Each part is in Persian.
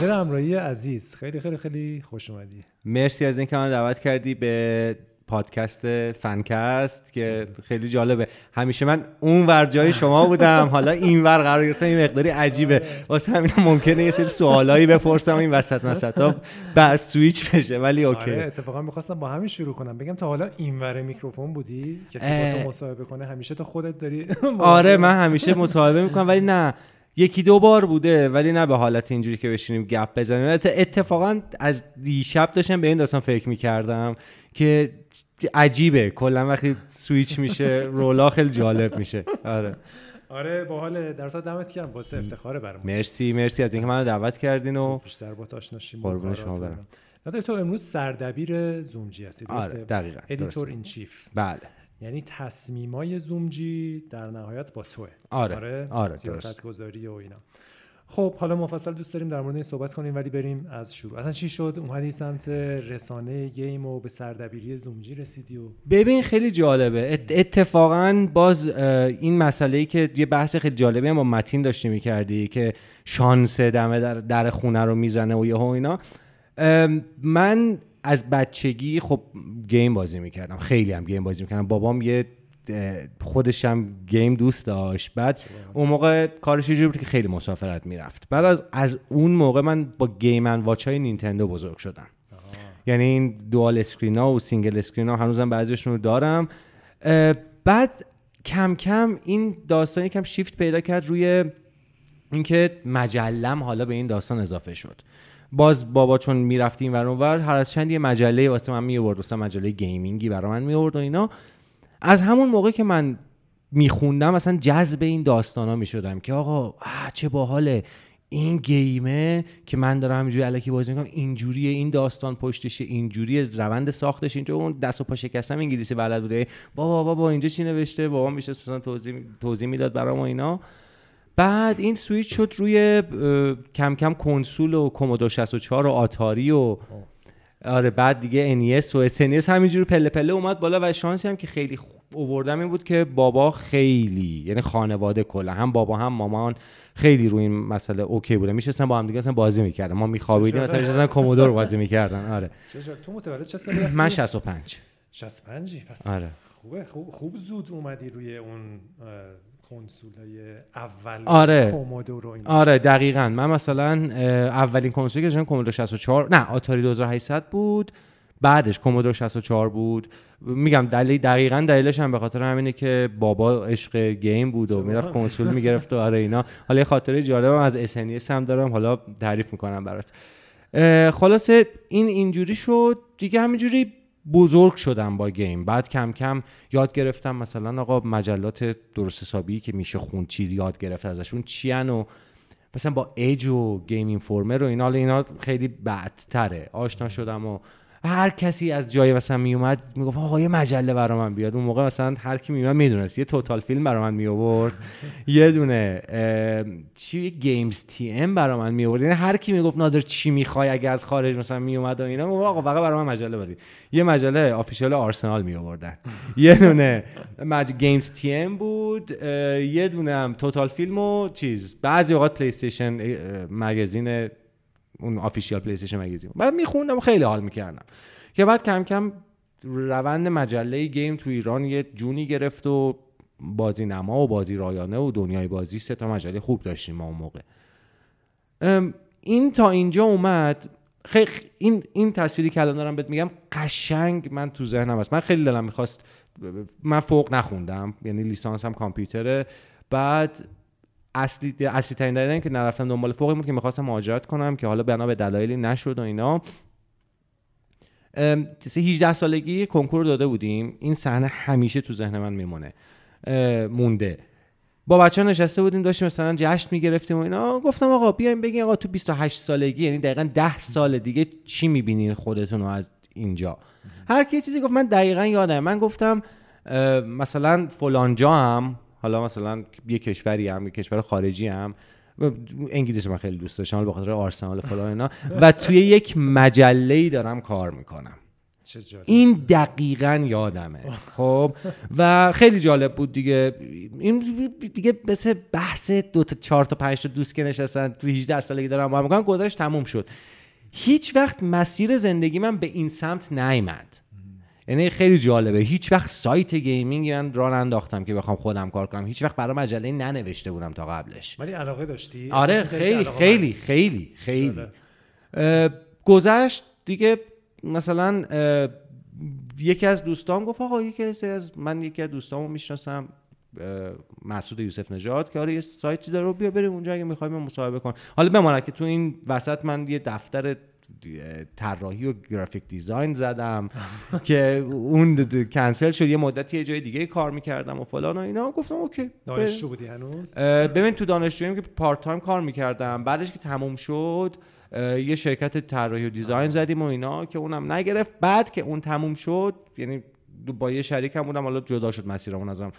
نادر امرایی عزیز. خیلی خیلی خیلی خوش اومدی. مرسی از اینکه منو دعوت کردی به پادکست فنکست که خیلی جالبه. همیشه من اون ور جای شما بودم. حالا این ور قرار گرفتم یه مقداری عجیبه. واسه همین ممکنه یه سری سوالایی بپرسم این وسط مسطا بعد سویچ بشه ولی okay. آره اتفاقا می‌خواستم با همین شروع کنم. بگم تا حالا این ور میکروفون بودی؟ کسی با تو مصاحبه کنه همیشه تو خودت داری آره من همیشه مصاحبه می‌کنم ولی نه. یکی دو بار بوده ولی نه به حالت اینجوری که بشینیم گپ بزنیم. اتفاقا از دیشب داشتم به این داستان فکر می‌کردم که عجیبه. کلا وقتی سویچ میشه role ا خیلی جالب میشه. آره. آره با حال دعوتت کردم. باعث افتخاره برام مرسی مرسی. از اینکه منو دعوت کردین و بیشتر با آشنا شیم قربون شما برم. تو امروز سردبیر زومجی هستی آره دقیقاً editor in chief بله. یعنی تصمیمای زومجی در نهایت با توه. آره آره, آره سیاست گذاری و اینا. خب حالا مفصل دوست داریم در مورد این صحبت کنیم ولی بریم از شروع. اصلا چی شد؟ اومدی سمت رسانه گیم و به سردبیری زومجی رسیدی و ببین خیلی جالبه. اتفاقا باز این مسئله ای که یه بحث خیلی جالبی هم با متین داشتی می‌کردی که شانس دمه در, در خونه رو می‌زنه و یهو اینا. من از بچگی خب game بازی می‌کردم خیلی هم game بازی می‌کردم. بابام یه خودش هم game دوست داشت. بعد اون موقع کارش یه بود که خیلی مسافرت می‌رفت. بعد از از اون موقع من با Game & Watch های نینتندو بزرگ شدم. یعنی این dual screen ها و single screen ها هنوزم بعضیشون رو دارم. بعد کم کم این داستان یکم شیفت پیدا کرد روی اینکه مجلم حالا به این داستان اضافه شد. باز بابا چون می‌رفتیم ور اونور هر از چند یه مجله واسه من میورد مجله گیمینگی برای من میورد و اینا. از همون موقع که من میخوندم مثلا جذب این داستان ها می‌شدم که آقا چه باحاله. این گیمه که من دارم همینجوری علکی بازی می‌کنم اینجوریه این داستان پشتشه اینجوری روند ساختش اینجوری اون دست و پا شکستم انگلیسی بلد بوده. بابا بابا اینجا چی نوشته؟ بابا میشه مثلا توضیح توضیح می‌داد برام اینا. بعد این سویچ شد روی کم کم کنسول و کومودور 64 و آتاری و آره بعد دیگه NES و SNES همینجوری پله پله اومد بالا و شانسی هم که خیلی خوب اووردم این بود که بابا خیلی یعنی خانواده کلا هم بابا هم مامان خیلی روی این مسئله okay بوده. میشستن با هم دیگه اصلا بازی می‌کردن. ما میخوابیدیم مثلا میشستن کومودور بازی می‌کردن. آره. تو متولد چه سالی هستی؟ من 65 65 پس آره. خوبه خوب خوب زود اومدی روی اون کنسول اول آره. کومودو رو آره دقیقا. من مثلا اولین کنسولی که داشتم کومودو 64 نه آتاری 2800 بود. بعدش کومودو 64 بود. میگم دلیل دقیقا دلیلش هم به خاطر همینه که بابا عشق گیم بود و می‌رفت کنسول می‌گرفت و آره اینا. حالا یه خاطره جالبم از SNES هم دارم حالا تعریف می‌کنم برات. خلاصه این اینجوری شد. دیگه همینجوری بزرگ شدم با گیم. بعد کم کم یاد گرفتم مثلا آقا مجلات درست حسابی که میشه خون چیز یاد گرفت ازشون چیان و مثلا با ایج و گیم اینفورمر و اینا اینا خیلی بدتره. آشنا شدم و هر کسی از جای مثلا میومد می‌گفت آقا یه مجله برا من بیاد. اون موقع مثلا هر کی میومد می‌دونست. یه توتال فیلم برا من می یه دونه چی؟ GamesTM برا من می آورد یعنی هر کی می‌گفت نادر چی می‌خوای اگه از خارج مثلا میومد و اینا؟ آقا فقط برا من مجله بخری یه مجله official آرسنال می آوردن یه دونه مج... GamesTM بود. یه دونه هم Total Film و چیز. بعضی اوقات PlayStation Magazine اون Official PlayStation Magazine بعد میخوندم خیلی حال می‌کردم. که بعد کم کم روند مجله game تو ایران یه جونی گرفت و بازی نما و بازی رایانه و دنیای بازی سه تا مجله خوب داشتیم ما اون موقع. این تا اینجا اومد. خیلی این این تصویری که الان دارم بهت میگم قشنگ من تو ذهنم هست. من خیلی دلم می‌خواست من فوق نخوندم یعنی لیسانسم کامپیوتره. بعد اصلی اصلی ترین دلیل که نرفتم دنبال فوقی بود که می‌خواستم مهاجرت کنم که حالا بنا به دلایلی نشد و اینا. 18 سالگی کنکور داده بودیم. این صحنه همیشه تو ذهن من میمونه. مونده. با بچه ها نشسته بودیم داشتیم مثلا جشن می‌گرفتیم و اینا. گفتم آقا بیایم بگیم آقا تو 28 سالگی یعنی دقیقا 10 سال دیگه چی می‌بینین خودتون از اینجا؟ هر کی چیزی گفت من دقیقا یادم. من گفتم مثلا فلانجا هم حالا مثلا یه کشوری هم یه کشور خارجی هم انگلیسی من خیلی دوست داشتم به خاطر آرسنال فلان اینا. و توی یک مجله ای دارم کار می‌کنم. چه جالب. این دقیقا یادمه. خب؟ و خیلی جالب بود دیگه. این دیگه مثل بحث دو تا چهار تا پنج تا دوست که نشستن تو 18 سالگی دارم با هم گذشت تموم شد. هیچ وقت مسیر زندگی من به این سمت نیامد یعنی خیلی جالبه. هیچ وقت سایت gaming من راه انداختم که بخوام خودم کار کنم. هیچ وقت برای مجله ننوشته بودم تا قبلش. ولی علاقه داشتی؟ آره خیلی خیلی خیلی خیلی گذشت دیگه مثلا یکی از دوستام گفت آقا یکی از من یکی از دوستامو می‌شناسم مسعود یوسف نژاد که آره یه سایتی داره بیا بریم اونجا اگه می‌خوایم مصاحبه کن. حالا بماند که تو این وسط من یه دفتر طراحی و graphic design زدم که اون کنسل شد. یه مدتی یه جای دیگه کار می‌کردم و فلان و اینا. گفتم okay دانشجو بودی هنوز؟ ببین تو دانشجوییم که part time کار می‌کردم. بعدش که تموم شد یه شرکت طراحی و design زدیم و اینا که اونم نگرفت. بعد که اون تموم شد یعنی با یه شریکم بودم حالا جدا شد مسیرمون ازم.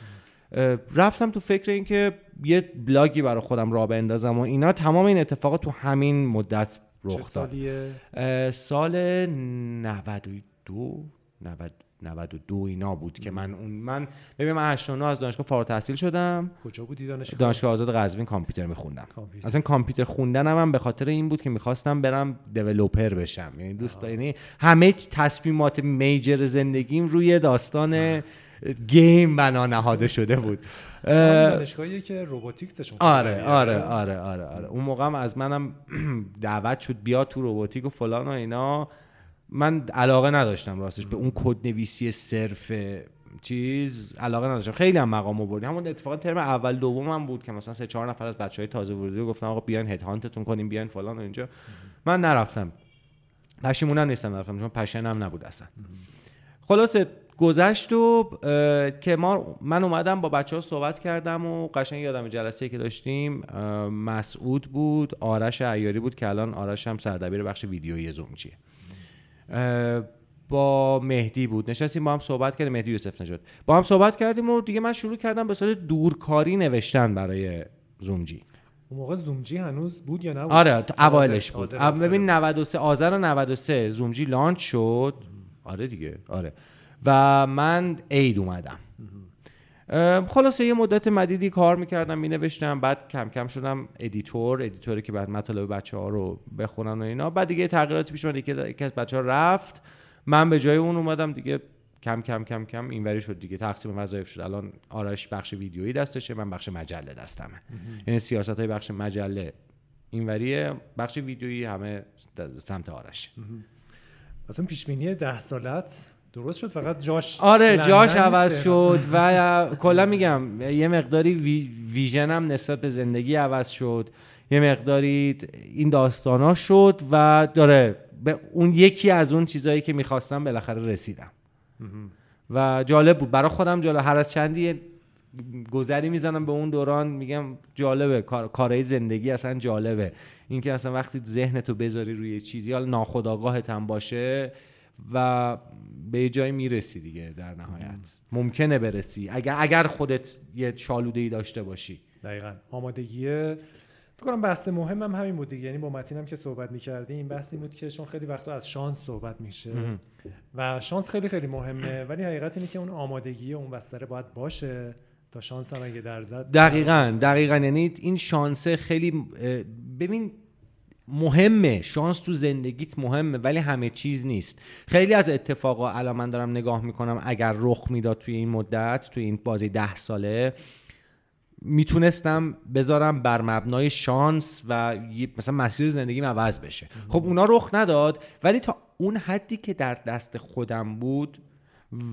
رفتم تو فکر این که یه بلاگی برای خودم راه بندازم و اینا. تمام این اتفاقات تو همین مدت رخ داد. سالیه؟ سال 92 90 92 اینا بود که من اون من ببین من 89 از دانشگاه فارغ التحصیل شدم. کجا بودی دانشگاه؟ دانشگاه آزاد قزوین کامپیوتر میخوندم. کامپیوتر. اصلا کامپیوتر خوندنم هم به خاطر این بود که می‌خواستم برم developer بشم. یعنی دوست یعنی همه تصمیمات major زندگیم روی داستان گیم بنا نهاده شده بود. دانشگاهیه که روباتیکسشون آره. آره آره آره آره. اون موقع هم از منم دعوت شد بیا تو روباتیک و فلان و اینا. من علاقه نداشتم راستش به اون کد نویسی صرف چیز علاقه نداشتم. خیلی هم مقام آوردیم همون اتفاقا ترم اول دوم هم بود که مثلا سه چهار نفر از بچهای تازه ورودی گفتن آقا بیاین هد هانتتون کنیم بیاین فلان و اینجا. من نرفتم. پشیمونم نیستم نرفتم چون پشنم نبود اصلا. خلاصه گذشت و که ما من اومدم با بچه ها صحبت کردم و قشنگ یادم جلسه که داشتیم مسعود بود آرش عیاری بود که الان آرش هم سردبیر بخش ویدیویی زومچیه اه، با مهدی بود. نشستیم با هم صحبت کردیم. مهدی یوسف نژاد. با هم صحبت کردیم و دیگه من شروع کردم به صورت دورکاری نوشتن برای زومجی. اون موقع زومجی هنوز بود یا نبود؟ آره اوایلش بود. ببین بود. 93 آذر 93 زومجی launch شد. آره دیگه. آره. و من عید اومدم. خلاصه یه مدت مدیدی کار می‌کردم مینوشتم بعد کم کم شدم editor editor ی که بعد مطالب بچه ها رو بخونن و اینا. بعد دیگه تغییراتی پیش اومد یکی از بچه ها رفت. من به جای اون اومدم دیگه کم کم کم کم اینوری شد دیگه تقسیم وظایف شد. الان آرش بخش ویدیویی دستشه من بخش مجله دستمه. یعنی سیاست های بخش مجله اینوریه بخش ویدیویی همه سمت آرش. اصلا پیش ده سالت درست شد؟ فقط جاش آره جاش عوض. شد و کلا میگم یه مقداری وی ویژنم نسبت به زندگی عوض شد. یه مقداری این داستانا شد و داره به اون یکی از اون چیزایی که می‌خواستم بالاخره رسیدم. و جالب بود. برای خودم جالب. هر از چندی یه گذری می‌زنم به اون دوران میگم جالبه. کار کارهای زندگی اصلا جالبه. اینکه اصلا وقتی ذهنتو بذاری روی چیزی حالا ناخودآگاهت هم باشه و به یه جایی می‌رسی دیگه در نهایت. ممکنه برسی. اگر اگر خودت یه شالوده ای داشته باشی. دقیقا. آمادگی فکر کنم بحث مهم هم همین بود دیگه. یعنی با متین هم که صحبت می‌کردیم این بحث این بود که چون خیلی وقتا از شانس صحبت میشه و شانس خیلی خیلی مهمه. ولی حقیقت اینه که اون آمادگی اون بستره باید باشه تا شانس هم اگه در زد. دقیقا دقیقا. یعنی این شانسه خیلی ببین مهمه. شانس تو زندگیت مهمه ولی همه چیز نیست. خیلی از اتفاقا الان من دارم نگاه می‌کنم اگر رخ می‌داد توی این مدت توی این بازی ده ساله می‌تونستم بذارم بر مبنای شانس و مثلا مسیر زندگیم عوض بشه. خب اونا رخ نداد ولی تا اون حدی که در دست خودم بود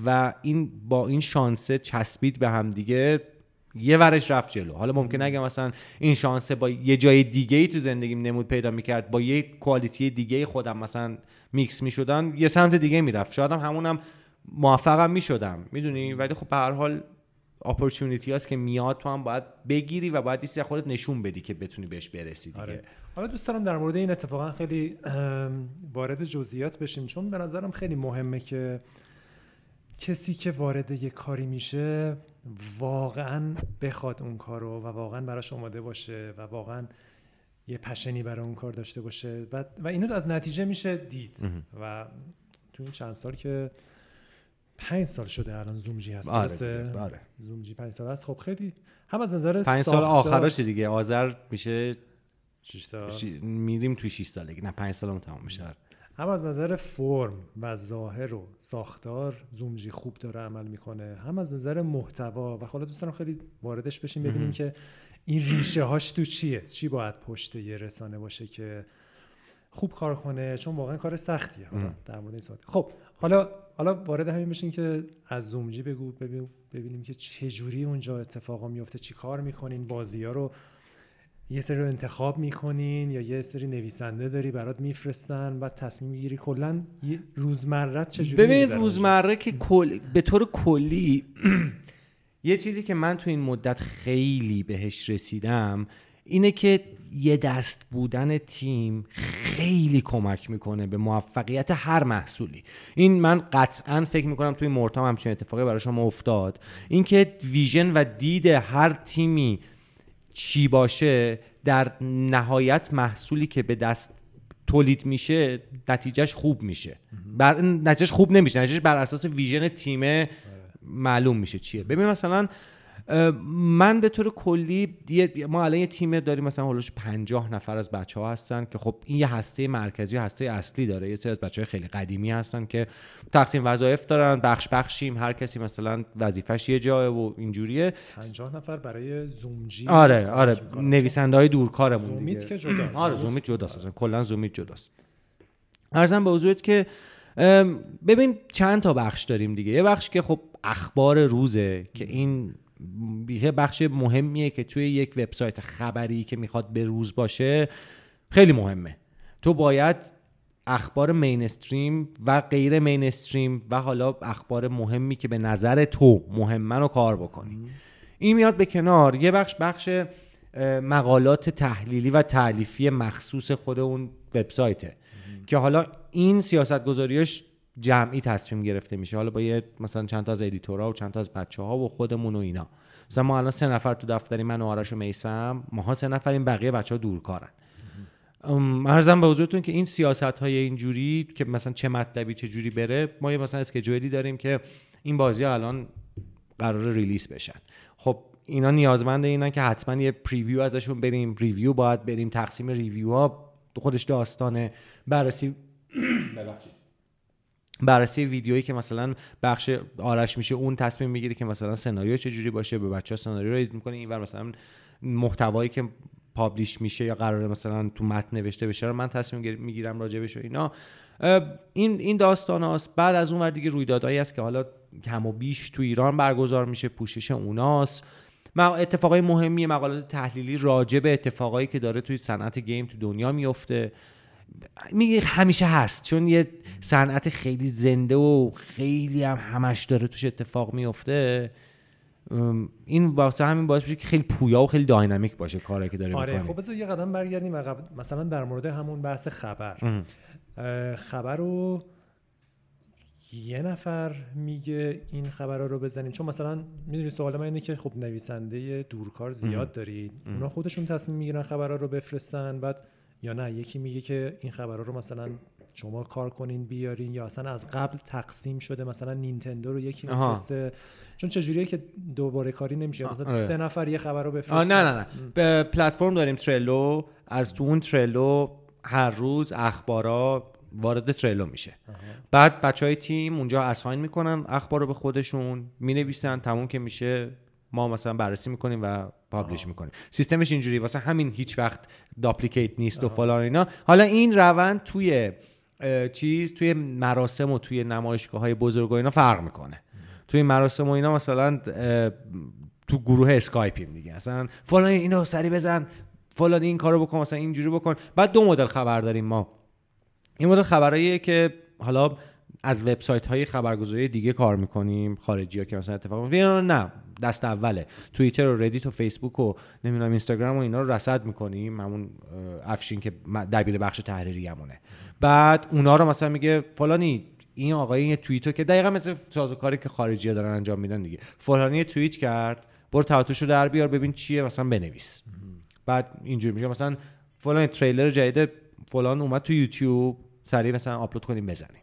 و این با این شانسه چسبید به هم دیگه یه ورش رفت جلو. حالا ممکنه اگه مثلا این شانسه با یه جای دیگه ای تو زندگیم نمود پیدا می‌کرد با یه کوالیتی دیگه خودم مثلا میکس می‌شدن یه سمت دیگه می‌رفت. شاید هم همونم موفقم می‌شدم. می‌دونی؟ ولی خب به هر حال اپورتونیتی هست که میاد تو هم باید بگیری و باید از خودت نشون بدی که بتونی بهش برسی دیگه. آره. حالا دوست دارم در مورد این اتفاقا خیلی وارد جزئیات بشیم چون به نظرم خیلی مهمه که کسی که وارد یه کاری میشه واقعا بخواد اون کارو و واقعا براش آماده باشه و واقعا یه پشنی برای اون کار داشته باشه و, و اینو از نتیجه میشه دید. و تو این چند سال که پنج سال شده الان زومجی هست. آره آره. زومجی پنج سال هست. خب خیلی هم از نظر پنج سال آخراش دیگه آذر میشه شش سال. شی- میریم تو 6 سالگی. نه 5 سالمون تمام میشه. هم از نظر فرم و ظاهر و ساختار زومجی خوب داره عمل می‌کنه هم از نظر محتوا و حالا دوست دارم خیلی واردش بشیم ببینیم که این ریشه هاش تو چیه؟ چی باید پشت یه رسانه باشه که خوب کار کنه؟ چون واقعا کار سختیه. حالا در مورد این صحبت. خب حالا حالا وارد همین بشین که از زومجی بگو ببین- ببینیم که چه جوری اونجا اتفاقا میفته چی کار می‌کنین بازی ها رو یه سری رو انتخاب می‌کنین یا یه سری نویسنده داری برات میفرستن بعد تصمیم می‌گیری کلا یه روزمرت چجوری ببینید اونجا؟ روزمره که کل... به طور کلی یه چیزی که من تو این مدت خیلی بهش رسیدم اینه که یه دست بودن تیم خیلی کمک می‌کنه به موفقیت هر محصولی. این من قطعا فکر می‌کنم توی مورتام همچین اتفاقی برای شما افتاد. اینکه ویژن و دید هر تیمی چی باشه در نهایت محصولی که به دست تولید میشه نتیجهش خوب میشه. بر نتیجهش خوب نمیشه. نتیجهش بر اساس ویژن تیمه معلوم میشه چیه. ببین مثلا من به طور کلی ما الان یه تیم داریم مثلا هولوش 50 نفر از بچه ها هستن که خب این یه هسته مرکزی و هسته اصلی داره. یه سری از بچه های خیلی قدیمی هستن که تقسیم وظایف دارن بخش بخشیم هر کسی مثلا وظیفش یه جای و اینجوریه. 50 نفر برای زومجی آره آره. نویسنده های دورکارمون زومیت دیگه. که جداست. آره زومیت جداست اصلا کلا زومیت جداست. ارزم به حضورت که ببین چند تا بخش داریم دیگه. یه بخش که خب اخبار روزه که این یه بخش مهمیه که توی یک وبسایت خبری که می‌خواد به روز باشه خیلی مهمه. تو باید اخبار mainstream و غیر mainstream و حالا اخبار مهمی که به نظر تو مهمن رو کار بکنی. این میاد به کنار. یه بخش بخش مقالات تحلیلی و تالیفی مخصوص خود اون وبسایته. که حالا این سیاست گذاریاش جمعی تصمیم گرفته میشه. حالا با یه مثلا چند تا از editor ها و چند تا از بچه ها و خودمون و اینا. مثلا ما الان سه نفر تو دفتریم من و آرش و میسم. ماها سه نفریم بقیه بچه ها دورکارن عرضم به حضورتون که این سیاست های اینجوری که مثلا چه مطلبی چه جوری بره ما یه مثلا schedule ی داریم که این بازی ها الان قرار release بشن. خب اینا نیازمند اینن که حتما یه preview ازشون بریم. review باید بریم. تقسیم review ها خودش داستانه. بررسی ببخشید. بررسی ویدیویی که مثلا بخش آرش میشه اون تصمیم می‌گیره که مثلا سناریو چه جوری باشه به بچه ها سناریو رو می‌کنه اینور مثلا محتوایی که پابلیش میشه یا قراره مثلا تو متن نوشته بشه رو من تصمیم گیر- می‌گیرم راجبش و اینا. این این داستان هاست. بعد از اون ور دیگه رویدادهایی هست که حالا کم و بیش تو ایران برگزار میشه پوشش اوناست. اتفاقای مهمی مقالات تحلیلی راجع به اتفاقایی که داره توی صنعت گیم تو دنیا میفته. میگه همیشه هست چون یه صنعت خیلی زنده و خیلی هم همش داره توش اتفاق میفته این واسه همین باعث میشه که خیلی پویا و خیلی داینامیک باشه کاری که داره آره می‌کنه خب بذار یه قدم برگردیم عقب. مثلا در مورد همون بحث خبر. خبر رو یه نفر میگه این خبر رو بزنیم. چون مثلا می‌دونی سوال من اینه که خب نویسنده دورکار زیاد دارید. اونا خودشون تصمیم می‌گیرن خبرها رو بفرستن بعد یا نه؟ یکی میگه که این خبرها رو مثلا شما کار کنین بیارین یا اصلا از قبل تقسیم شده مثلا نینتندو رو یکی. میفرسته. چون چجوریه که دوباره کاری نمیشه؟ مثلا آره. سه نفر یه خبر رو بفرستن. آه نه نه نه. به پلتفرم داریم ترلو. از تو اون ترلو هر روز اخبارا وارد ترلو میشه. بعد بچه های تیم اونجا اساین می‌کنن اخبار رو به خودشون می‌نویسن تموم که میشه. ما مثلا بررسی می‌کنیم و پابلش می‌کنیم سیستمش اینجوری واسه همین هیچ وقت داپلیکیت نیست و فلان اینا. حالا این روند توی چیز توی مراسم و توی نمایشگاه های بزرگ و اینا فرق می‌کنه. توی مراسم و اینا مثلا تو گروه اسکایپیم دیگه. اصلا فلان اینو سریع بزن فلان این کارو بکن مثلا اینجوری بکن. بعد دو مدل خبر داریم ما. این مدل خبراییه که حالا از وبسایت های خبرگزاری دیگه کار می‌کنیم خارجی ها که مثلا اتفاق میفته اینا نه دست اوله. توییتر و ردیت و فیسبوک و نمی‌دونم اینستاگرام و اینا رو رصد می‌کنیم. همون افشین که دبیر بخش تحریری همونه. بعد اونا رو مثلا میگه فلانی این آقای یه توییتو که دقیقا مثل سازوکاری که خارجی ها دارن انجام میدن دیگه. فلانی توییت کرد برو توییتشو در بیار ببین چیه مثلا بنویس. بعد اینجوری میشه. مثلا فلان تریلر جدید فلان اومد تو یوتیوب سریع مثلا آپلود کنیم بزنیم.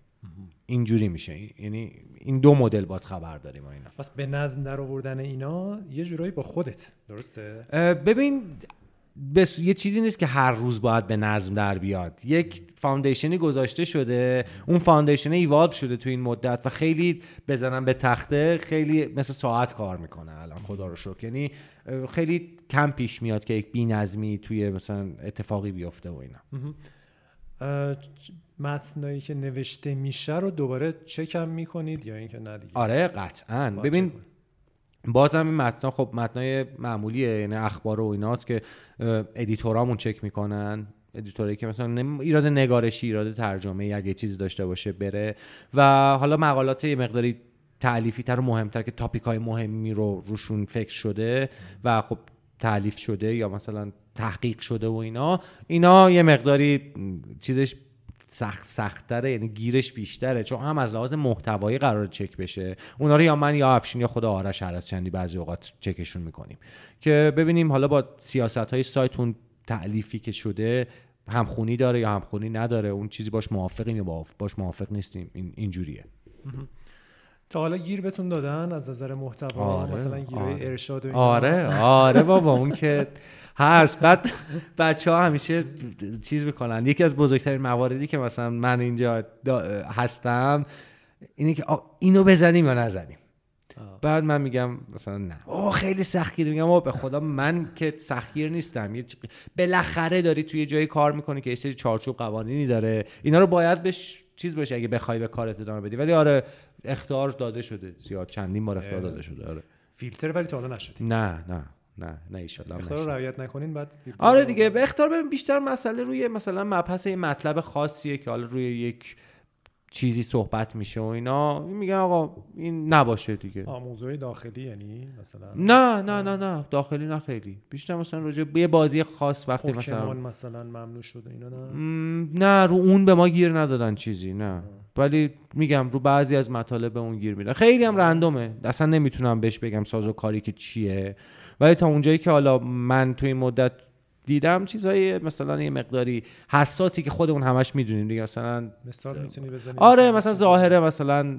اینجوری میشه. یعنی این دو مدل باز خبر داریم و اینا. پس به نظم در آوردن اینا یه جورایی با خودت درسته؟ ببین بس... یه چیزی نیست که هر روز باید به نظم در بیاد. یک foundation ی گذاشته شده اون foundation evolve شده تو این مدت و خیلی بزنن به تخته خیلی مثل ساعت کار می‌کنه الان خدا رو شکر. یعنی خیلی کم پیش میاد که یک بی توی مثلا اتفاقی بیفته و اینا. متنایی که نوشته میشه رو دوباره چکم می‌کنید یا اینکه نه دیگه؟ آره قطعا. ببین. بازم این متنا خب متنای معمولیه یعنی اخبار و ایناست که editor امون چک می‌کنن. editor ی که مثلا ایراد نگارشی ایراد ترجمه اگه چیزی داشته باشه بره. و حالا مقالات یه مقداری تعلیفی تر و مهمتر که تاپیک های مهمی رو روشون فکر شده و خب تعلیف شده یا مثلا تحقیق شده و اینا. اینا یه مقداری چیزش سخت سختتره یعنی گیرش بیشتره چون هم از لحاظ محتوایی قرار چک بشه. اونا رو یا من یا افشین یا خود آرش چندی بعضی اوقات چکشون می‌کنیم. که ببینیم حالا با سیاست های سایت اون تعلیفی که شده همخونی داره یا همخونی نداره اون چیزی باش موافقیم یا با- باش موافق نیستیم این اینجوریه. تا حالا گیر بهتون دادن از نظر محتوا؟ آره، مثلا گیرهای آره. ارشاد و اینا؟ آره آره بابا اون که هست. بعد بچه ها همیشه چیز می‌کنن. یکی از بزرگترین مواردی که مثلا من اینجا هستم اینه که اینو بزنیم یا نزنیم. آه. بعد من میگم مثلا نه. اوه خیلی سختگیر. میگم آه به خدا من که سختگیر نیستم. یه بالاخره داری توی یه جایی کار می‌کنی که یه سری چارچوب قوانینی داره. اینا رو باید بهش چیز باشه اگه بخوای به کارت ادامه بدی. ولی آره اختار داده شده. زیاد چندین بار اختار اه. داده شده. آره. فیلتر ولی تا حالا نشدید نه نه. نه نه ایشالله نشه. رعایت نکنین بعد آره دیگه به اختار ببین بیشتر مسئله روی مثلا مبحث یه مطلب خاصیه که حالا روی یک چیزی صحبت میشه و اینا میگن آقا این نباشه دیگه. موضوع داخلی یعنی مثلا؟ نه نه نه نه داخلی نه خیلی. بیشتر مثلا راجع به یه بازی خاص وقتی مثلا مثلا ممنوع شده اینا نه؟ نه رو اون به ما گیر ندادن چیزی نه. ولی میگم رو بعضی از مطالب به اون گیر میدن. خیلی هم رندومه. اصلا نمی‌تونم بهش بگم ساز و کاری که چیه. ولی تا اونجایی که حالا من تو این مدت دیدم چیزای مثلا یه مقداری حساسی که خودمون همش می‌دونیم دیگه مثلا مثال می‌تونی بزنی؟ آره مثلا ظاهره مثلا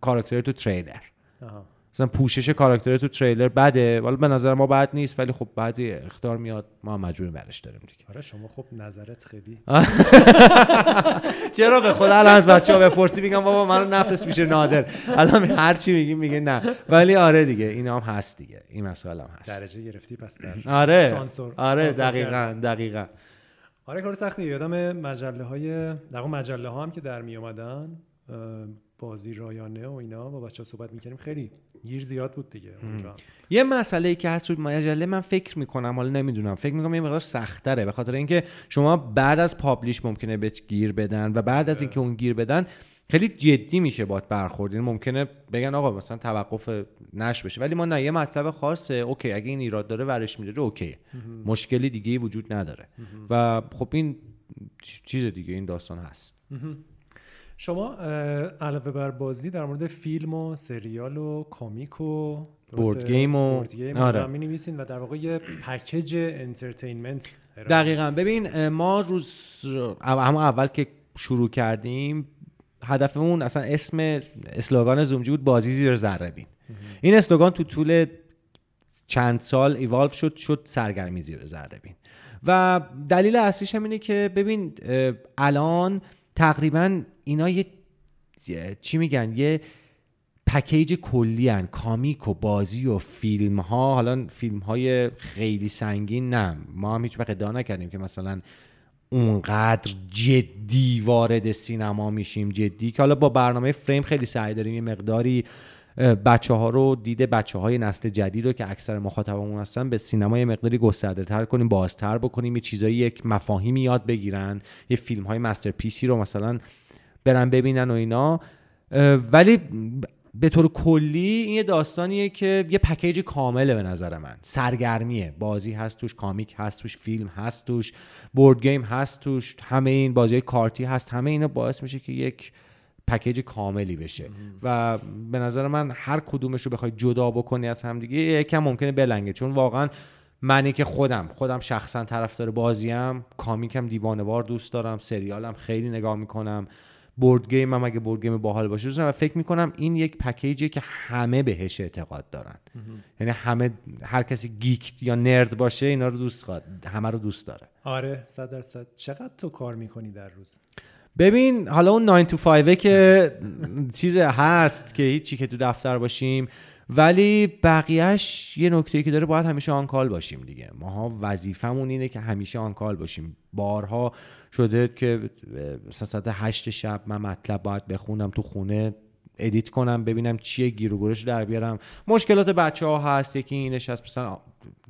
کاراکتر تو تریلر. آها. مثلا پوشش کاراکتر تو تریلر بده. ولی به نظر ما بد نیست ولی خب بعدی اختار میاد. ما هم مجبوریم برش داریم دیگه. آره شما خب نظرت خیلی چرا به خدا الان از بچه ها بپرسی؟ میگم بابا منو نفس میشه نادر. الان هر چی میگیم میگه نه. ولی آره دیگه اینا هم هست دیگه. این مسئله هم هست. درجه گرفتی پس در. آره. سانسور- آره سانسور دقیقا دقیقا. آره کار سختی. یادم مجله های مجله ها هم که در می اومدن بازی رایانه و اینا با بچه ها صحبت می‌کنیم خیلی گیر زیاد بود دیگه اونجا. یه مسئله ای که هست روی مجله من فکر می‌کنم حالا نمی‌دونم فکر می‌کنم یه مقدار سختره به خاطر اینکه شما بعد از publish ممکنه بهت گیر بدن و بعد از اینکه اون گیر بدن خیلی جدی میشه بات برخورد. یعنی ممکنه بگن آقا مثلا توقف نشر بشه. ولی ما نه یه مطلب خاصه. اوکی اگه این ایراد داره ورش میداره اوکی. مشکلی دیگه وجود نداره. و خب این چیز دیگه این داستان هست. شما علاوه بر بازی در مورد فیلم و سریال و comic و board game و- board game آره. می نویسین و در واقع یه پکیج entertainment دقیقا. ببین ما روز اما اول که شروع کردیم هدفمون اصلا اسم slogan زومجی بود بازی زیر ذره بین. این slogan تو طول چند سال ایوالو شد شد سرگرمی زیر ذره بین. و دلیل اصلیش هم اینه که ببین الان تقریبا اینا یه چی میگن؟ یه پکیج کلی هن. کامیک و بازی و فیلم ها حالا فیلم های خیلی سنگین نه. ما هم هیچ وقت ادعا نکردیم که مثلا اونقدر جدی وارد سینما میشیم. جدی که حالا با برنامه فریم خیلی سعی داریم. یه مقداری بچه ها رو دیده بچه های نسل جدید رو که اکثر مخاطبمون هستن به سینما مقداری گسترده تر کنیم بازتر بکنیم. یه چیزایی یک مفاهیمی یاد بگیرن. یه فیلم های masterpiece ی رو مثلا برن ببینن و اینا. ولی به طور کلی این یه داستانیه که یه پکیج کامله به نظر من. سرگرمیه. بازی هست توش comic هست توش فیلم هست توش board game هست توش همه این بازی کارتی هست. همه اینا باعث میشه که یک پکیج کاملی بشه. و به نظر من هر کدومش رو بخوای جدا بکنی از همدیگه یکم ممکنه بلنگه. چون واقعا منی که خودم خودم شخصا طرفدار بازیم comic م دیوانه‌وار دوست دارم سریالم خیلی نگاه می‌کنم. board game هم اگه board game باحال باشه دوست دارم و فکر می‌کنم این یک پکیجیه که همه بهش اعتقاد دارن. یعنی همه هر کسی geek یا nerd باشه اینا رو دوست خواهد همه رو دوست داره. آره صد درصد. چقدر تو کار می‌کنی در روز؟ ببین حالا اون 9 to 5 که چیز هست که هیچی که تو دفتر باشیم ولی بقیهش یه نکته که داره باید همیشه on call باشیم دیگه. ماها وظیفمون اینه که همیشه on call باشیم. بارها شده که مثلا ساعت هشت شب من مطلب باید بخونم تو خونه edit کنم ببینم چیه گیر و در بیارم. مشکلات بچه ها هست یکی اینش هست مثلا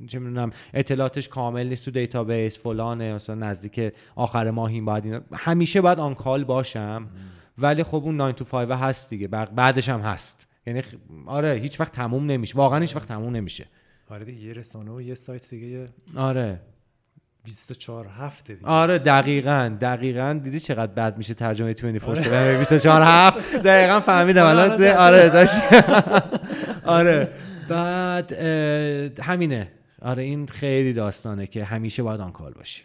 چه می‌دونم اطلاعاتش کامل نیست تو database فلانه مثلا نزدیک آخر ماهی باید اینا. همیشه باید on call باشم. ولی خب اون 9 to 5 هست دیگه بعدش هم هست. یعنی خ... آره هیچ وقت تموم نمیشه. واقعا هیچ وقت تموم نمیشه. آره دیگه یه رسانه و یه سایت دیگه آره. 24 هفته دیگه. آره دقیقا دقیقا. دیدی چقدر بد میشه ترجمه 24 آره. 24 هفت. دقیقا فهمیدم. الان آره داشت. آره. بعد همینه. آره این خیلی داستانه که همیشه باید آن کال باشی.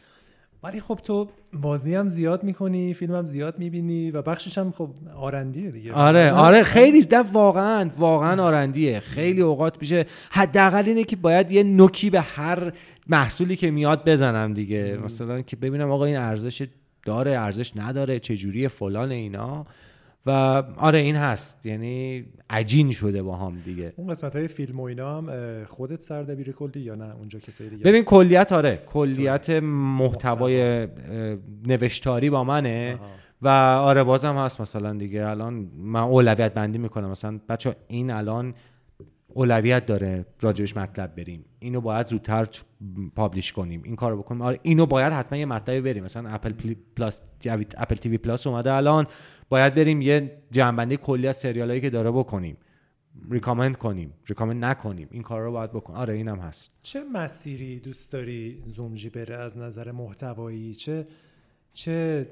ولی خب تو بازی هم زیاد می‌کنی فیلم هم زیاد می‌بینی و بخشش هم خب آرندیه دیگه. آره آره خیلی ده واقعا واقعا آرندیه. خیلی اوقات میشه. حداقل اینه که باید یه نوکی به هر محصولی که میاد بزنم دیگه. مثلا که ببینم آقا این ارزش داره ارزش نداره چه جوری فلان اینا. و آره این هست. یعنی عجین شده با هم دیگه. اون قسمت های فیلم و اینا هم خودت سردبیر کلی یا نه؟ اونجا کسی دیگه ببین کلیت آره. کلیت محتوای نوشتاری با منه. و آره بازم هست مثلا دیگه. الان من اولویت بندی می‌کنم. مثلا بچه این الان اولویت داره راجبش مطلب بریم. اینو باید زودتر publish کنیم. این کارو بکنیم. آره اینو باید حتما یه مطلبی بریم. مثلا Apple Plus Apple TV Plus اومده الان. باید بریم یه جمع‌بندی کلی از سریالایی که داره بکنیم. ریکامند کنیم. ریکامند نکنیم. این کار رو باید بکنیم آره اینم هست. چه مسیری دوست داری زومجی بره از نظر محتوایی؟ چه چه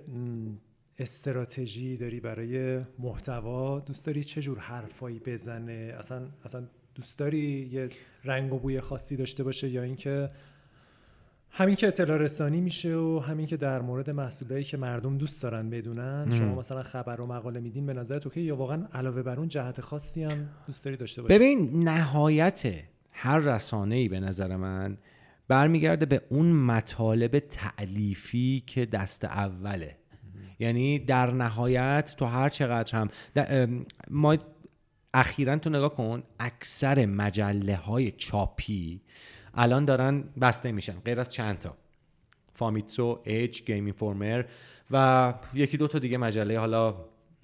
استراتژی داری برای محتوا؟ دوست داری چه جور حرفایی بزنه؟ اصلا اصلا دوست داری یه رنگ و بوی خاصی داشته باشه یا اینکه همین که اطلاع رسانی میشه و همین که در مورد محصولایی که مردم دوست دارن بدونن. شما مثلا خبر و مقاله میدین به نظر تو که یا واقعا علاوه بر اون جهت خاصی هم دوست داری داشته باشه ببین نهایت هر رسانه ای به نظر من برمیگرده به اون مطالب تعلیفی که دست اوله. یعنی در نهایت تو هر چقدر هم ما اخیرا تو نگاه کن اکثر مجله های چاپی الان دارن بسته میشن غیر از چند تا. فامیتسو اچ گیم اینفورمر و یکی دو تا دیگه مجله حالا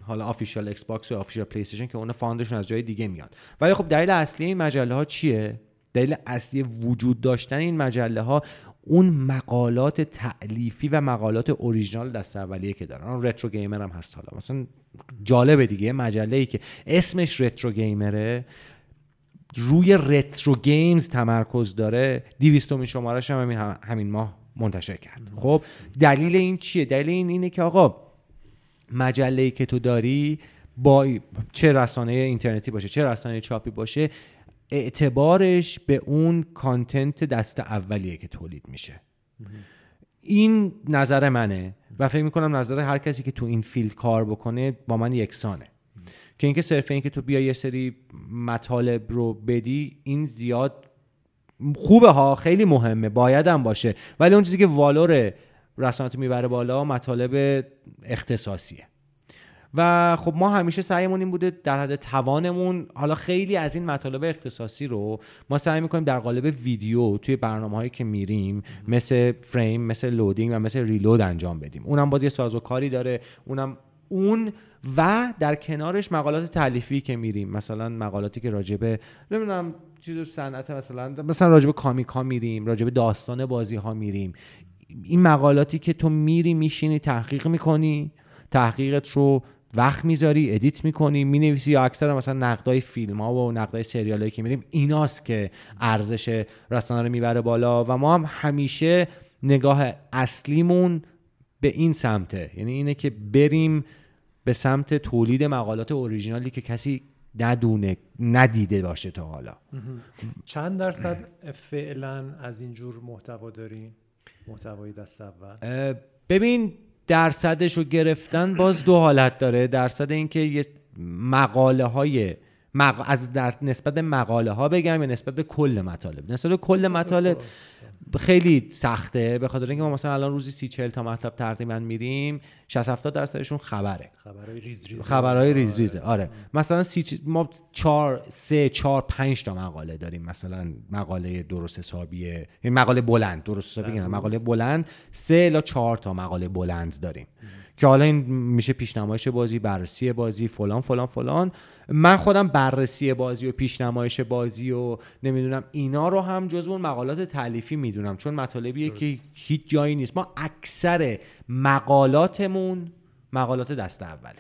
حالا official Xbox و official Play که اون fund شون از جای دیگه میاد ولی خب دلیل اصلی این مجله ها چیه؟ دلیل اصلی وجود داشتن این مجله ها اون مقالات تألیفی و مقالات اوریژینال دست اولیه که دارن. اون Retro Gamer هم هست حالا. مثلا جالبه دیگه مجله ای که اسمش Retro Gamer ه روی retro games تمرکز داره دویستمین شمارش هم همین, همین ماه منتشر کرد. خب دلیل این چیه؟ دلیل این اینه که آقا مجله که تو داری با چه رسانه اینترنتی باشه چه رسانه چاپی باشه اعتبارش به اون content دست اولیه که تولید میشه. این نظر منه و فکر می‌کنم نظر هر کسی که تو این field کار بکنه با من یکسانه. که اینکه صرف اینکه تو بیا یه سری مطالب رو بدی این زیاد خوبه ها خیلی مهمه باید هم باشه. ولی اون چیزی که والور رسانت می‌بره بالا مطالب اختصاصیه. و خب ما همیشه سعیمون این بوده در حد توانمون حالا خیلی از این مطالب اختصاصی رو ما سعی می‌کنیم در قالب ویدیو توی برنامه هایی که میریم مثل فریم مثل لودینگ و مثل ریلود انجام بدیم. اونم باز یه سازوکاری داره. اونم اون و در کنارش مقالات تعلیفی که میریم. مثلا مقالاتی که راجبه نمی‌دونم چیز صنعت مثلا مثلا راجب کامیکا میریم راجب داستان بازی ها میریم. این مقالاتی که تو میری میشینی تحقیق می‌کنی تحقیقت رو وقت می‌ذاری ادیت می‌کنی می‌نویسی یا اکثر مثلا نقدای فیلم ها و نقدای سریال هایی که میریم. ایناست که ارزش رسانه رو می‌بره بالا و ما هم همیشه نگاه اصلیمون به این سمته. یعنی اینه که بریم به سمت تولید مقالات اوریژینالی که کسی ندونه ندیده باشه تا حالا. چند درصد فعلا از اینجور محتوا دارین؟ محتوای دست اول. ببین درصدش رو گرفتن باز دو حالت داره. درصد اینکه یه مقاله های از در نسبت به مقاله ها بگم یا نسبت به کل مطالب. نسبت به کل مطالب خیلی سخته به خاطر اینکه ما مثلا الان روزی سی چل تا مطلب تقریبا میریم 60 70 درصدشون خبره. خبرهای ریز ریزه خبرهای ریز ریزه. آره. مثلا سی چ... ما 4 3 4 5 تا مقاله داریم. مثلا مقاله درست حسابیه این مقاله بلند. درست حسابی مقاله بلند. 3 الی 4 تا مقاله بلند داریم. که حالا این میشه پیشنمایش بازی بررسی بازی فلان فلان فلان. من خودم بررسی بازی و پیشنمایش بازی و نمی‌دونم اینا رو هم جزو اون مقالات تعلیفی می‌دونم چون مطالبیه که هیچ جایی نیست. ما اکثر مقالاتمون مقالات دست اوله.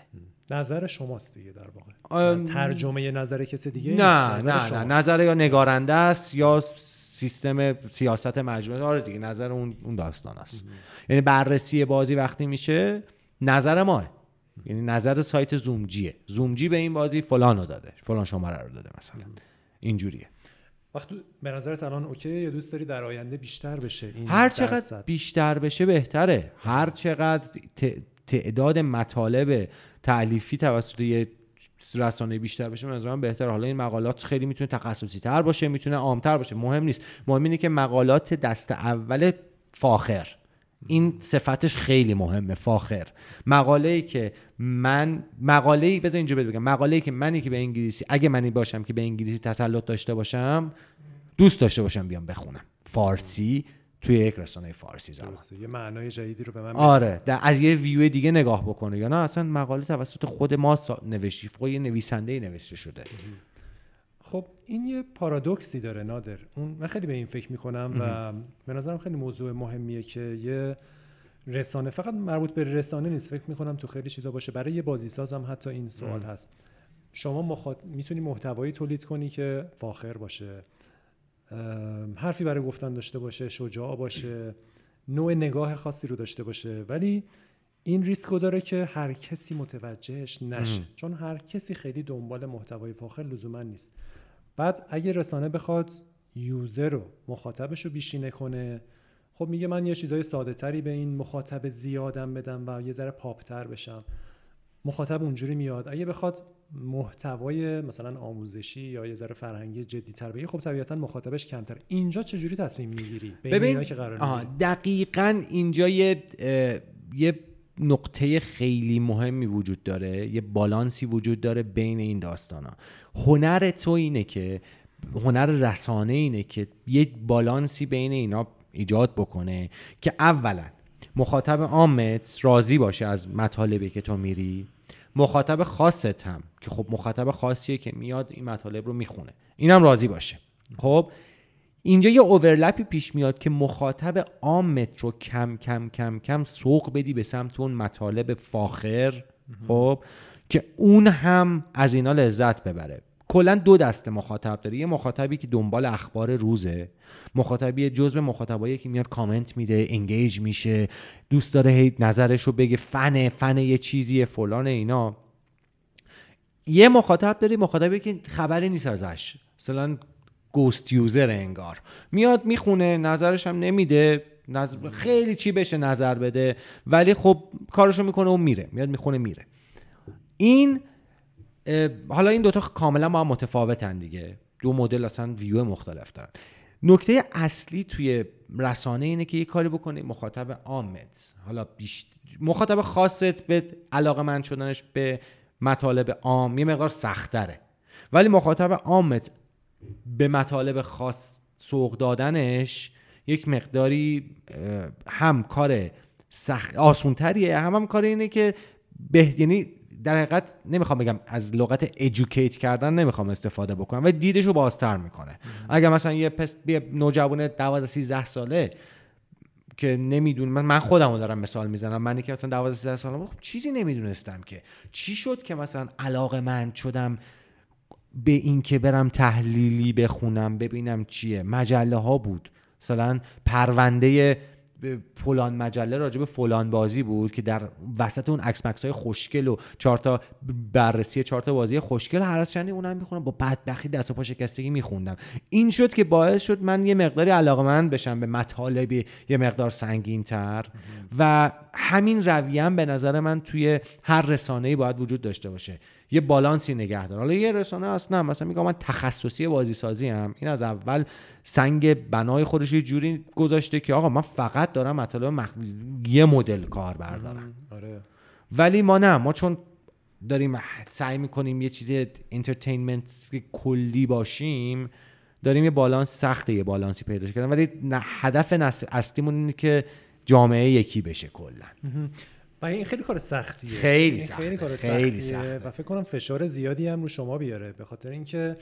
نظر شماست دیگه در واقع. ترجمه نظر کسی دیگه نه نظر نه نه. نظر یا نگارنده است یا سیستم سیاست مجموعه. آره دیگه نظر اون اون داستان است. یعنی بررسی بازی وقتی میشه نظر ماه یعنی نظر سایت زومجیه زومجی به این بازی فلان رو داده. فلان شماره رو داده مثلا. اینجوریه. وقتی به نظرت الان اوکی؟ یا دوست داری در آینده بیشتر بشه این هر چقدر بیشتر بشه بهتره. هر چقدر تعداد مطالب تعلیفی توسط یه رسانه بیشتر بشه به نظر بهتره. حالا این مقالات خیلی می‌تونه تخصصی تر باشه می‌تونه عامتر باشه. مهم نیست. مهم اینه که مقالات دست اول فاخر. این صفتش خیلی مهمه فاخر. مقاله ای که من مقاله ای بذار اینجا بگم. مقاله ای که منی که به انگلیسی اگه منی باشم که به انگلیسی تسلط داشته باشم دوست داشته باشم بیام بخونم. فارسی توی یک رسانه فارسی زمان یه معنای جدیدی رو به من آره. در از یه ویو دیگه نگاه بکنه. یا نه اصلا مقاله توسط خود ما نوشتی خود یه نویسنده نوشته شده. خب این یه پارادوکسی داره نادر. اون من خیلی به این فکر می‌کنم و به نظرم خیلی موضوع مهمیه که یه رسانه فقط مربوط به رسانه نیست. فکر می‌کنم تو خیلی چیزا باشه. برای یه بازی ساز هم حتی این سوال هست. شما مخاط... می‌تونی محتوایی تولید کنی که فاخر باشه. حرفی برای گفتن داشته باشه شجاع باشه نوع نگاه خاصی رو داشته باشه. ولی این ریسک داره که هر کسی متوجهش نشه. چون هر کسی خیلی دنبال محتوای فاخر لزوما نیست. بعد اگه رسانه بخواد یوزر رو مخاطبش رو بیشینه کنه خب میگه من یه چیزای ساده تری به این مخاطب زیادم بدم و یه ذره پاپتر بشم. مخاطب اونجوری میاد. اگه بخواد محتوای مثلا آموزشی یا یه ذره فرهنگی جدیتر بگه خب طبیعتا مخاطبش کمتر. اینجا چجوری تصمیم می‌گیری؟ ببین که قرار دقیقا اینجا یه یه نقطه خیلی مهمی وجود داره یه بالانسی وجود داره بین این داستان ها هنر تو اینه که هنر رسانه اینه که یه بالانسی بین اینا ایجاد بکنه که اولا مخاطب عامت راضی باشه از مطالبی که تو میری مخاطب خاصت هم که خب مخاطب خاصیه که میاد این مطالب رو می‌خونه اینم راضی باشه. خب؟ اینجا یه اوورلپی پیش میاد که مخاطب عامت رو کم کم کم کم سوق بدی به سمت اون مطالب فاخر خب که اون هم از اینا لذت ببره. کلا دو دسته مخاطب داره. یه مخاطبی که دنبال اخبار روزه مخاطبی جزء مخاطبایی که میاد کامنت میده انگیج میشه دوست داره هی نظرش رو بگه فن فن یه چیزی فلان اینا. یه مخاطب داری مخاطبی که خبری نیست ازش. مثلا گوست یوزر انگار. میاد می‌خونه نظرش هم نمیده نظر... خیلی چی بشه نظر بده ولی خب کارشو می‌کنه و میره. میاد می‌خونه میره. این حالا این دوتا کاملا با هم متفاوتن دیگه. دو مدل اصلا ویو مختلف دارن. نکته اصلی توی رسانه اینه که یه کاری بکنه مخاطب عامت. حالا بیشت... مخاطب خاصت به علاقه من شدنش به مطالب عام یه مقدار سختره. ولی مخاطب عامت به مطالب خاص سوق دادنش یک مقداری هم کار سخت آسونتریه هم هم کار اینه که به یعنی در حقیقت نمی‌خوام بگم از لغت ادوکییت کردن نمی‌خوام استفاده بکنم و دیدش رو بازتر می‌کنه. اگر مثلا یه پس یه نوجوان 12 13 ساله که نمیدون من, من خودم رو دارم مثال می‌زنم منی که مثلا 12 13 ساله خب چیزی نمی‌دونستم که چی شد که مثلا علاقه من شدم به اینکه برم تحلیلی بخونم ببینم چیه. مجله ها بود. مثلا پرونده فلان مجله راجع به فلان بازی بود که در وسط اون عکس مکس های خوشگل و چهار تا بررسی چهار تا بازی خوشگل هر از چندی اونم می‌خونم با بدبختی دست و پا شکستگی میخوندم. این شد که باعث شد من یه مقداری علاقمند بشم به مطالب یه مقدار سنگین تر و همین رویه به نظر من توی هر رسانه‌ای باید وجود داشته باشه. یه بالانسی نگه داره حالا یه رسانه اصلا مثلا میگم من تخصصی بازی سازی هم این از اول سنگ بنای خودش یه جوری گذاشته که آقا من فقط دارم مطالب مخ... یه مدل کار بردارم آره. ولی ما نه ما چون داریم سعی می‌کنیم یه چیز انترتینمنت کلی باشیم داریم یه بالانس سخته یه بالانسی پیدا کردن. ولی هدف اصلیمون اینه که جامعه یکی بشه کلا. و این خیلی کار سختیه. خیلی سخته خیلی کار خیلی سختیه و فکر کنم فشار زیادی هم رو شما بیاره. به خاطر اینکه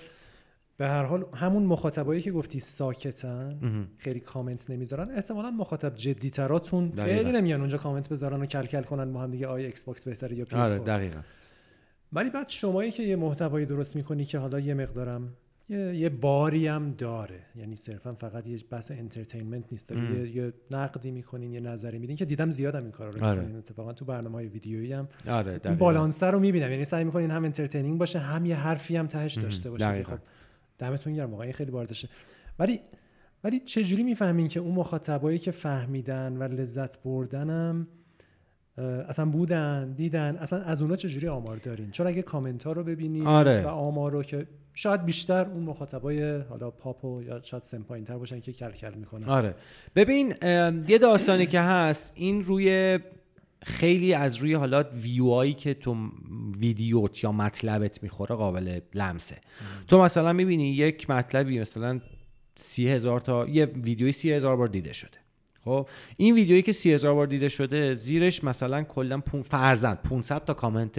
به هر حال همون مخاطبایی که گفتی ساکتن خیلی کامنت نمی‌ذارن احتمالا مخاطب جدی تراتون خیلی نمیان اونجا کامنت بذارن و کل‌کل کنن با هم دیگه آی Xbox بهتره یا PS آره دقیقاً. ولی بعد شمایی که یه محتوایی درست می‌کنی که حالا یه مقدارم یه, یه باری هم داره. یعنی صرفا فقط یه بحث entertainment نیست. یه،, یه نقدی می‌کنین یه نظری میدین که دیدم زیادم این کارا رو آره. می‌کنین. اتفاقا تو برنامه های ویدیویی هم آره این بالانس رو می‌بینم. یعنی سعی می‌کنین هم entertaining باشه هم یه حرفی هم تهش داشته باشه خب دمتون گرم. واقعا خیلی بارزشه. ولی ولی چجوری می‌فهمین که اون مخاطبایی که فهمیدن و لذت بردنم اصلا بودن دیدن اصلا از اونا چجوری آمار دارین؟ چون اگه کامنت ها رو ببینید آره. و آمار رو که شاید بیشتر اون مخاطبای حالا پاپ یا شاید سمپاین تر باشن که کل کل می‌کنن. آره. ببین یه داستانی که هست این روی خیلی از روی حالا ویوهایی که تو ویدیوت یا مطلبت می‌خوره قابل لمسه. تو مثلا می‌بینی یک مطلبی مثلا سی هزار تا یه ویدیوی سی هزار بار دیده شده. خب این ویدیویی که 30000 بار دیده شده زیرش مثلا کلا فرضا 500 تا کامنت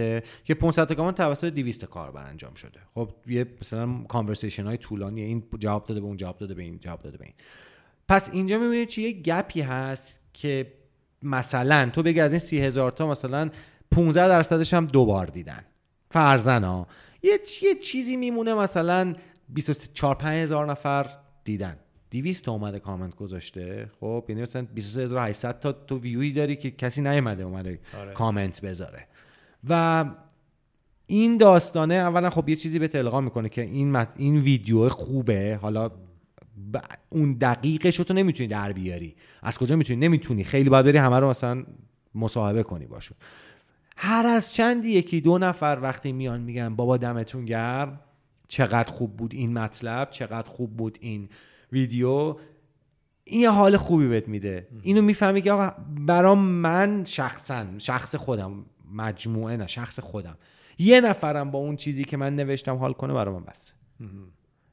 که 500 تا کامنت توسط 200 کاربر انجام شده. خب یه مثلا conversation های طولانی این جواب داده به اون جواب داده به این جواب داده به این. پس اینجا می‌بینید چه یه گپی هست که مثلا تو بگی از این 30000 تا مثلا 15 درصدش هم دو بار دیدن. فرزن ها یه یه چیزی میمونه مثلا 24 5000 نفر دیدن. 200 تا اومده کامنت گذاشته. خب یعنی مثلا 23800 تا تو ویوی داری که کسی نیومده اومده آره. کامنت بذاره. و این داستانه اولا خب یه چیزی به القا می‌کنه که این مت... این ویدیو خوبه. حالا ب... اون دقیقش رو تو نمی‌تونی در بیاری. از کجا می‌تونی؟ نمی‌تونی. خیلی باید بری همه رو مثلا مصاحبه کنی باشون. هر از چندی یکی دو نفر وقتی میان میگن بابا دمتون گرم چقدر خوب بود این مطلب چقدر خوب بود این ویدیو این یه حال خوبی بهت میده. اینو می‌فهمی که آقا برام من شخصا شخص خودم مجموعه نه شخص خودم. یه نفرم با اون چیزی که من نوشتم حال کنه برام من بس.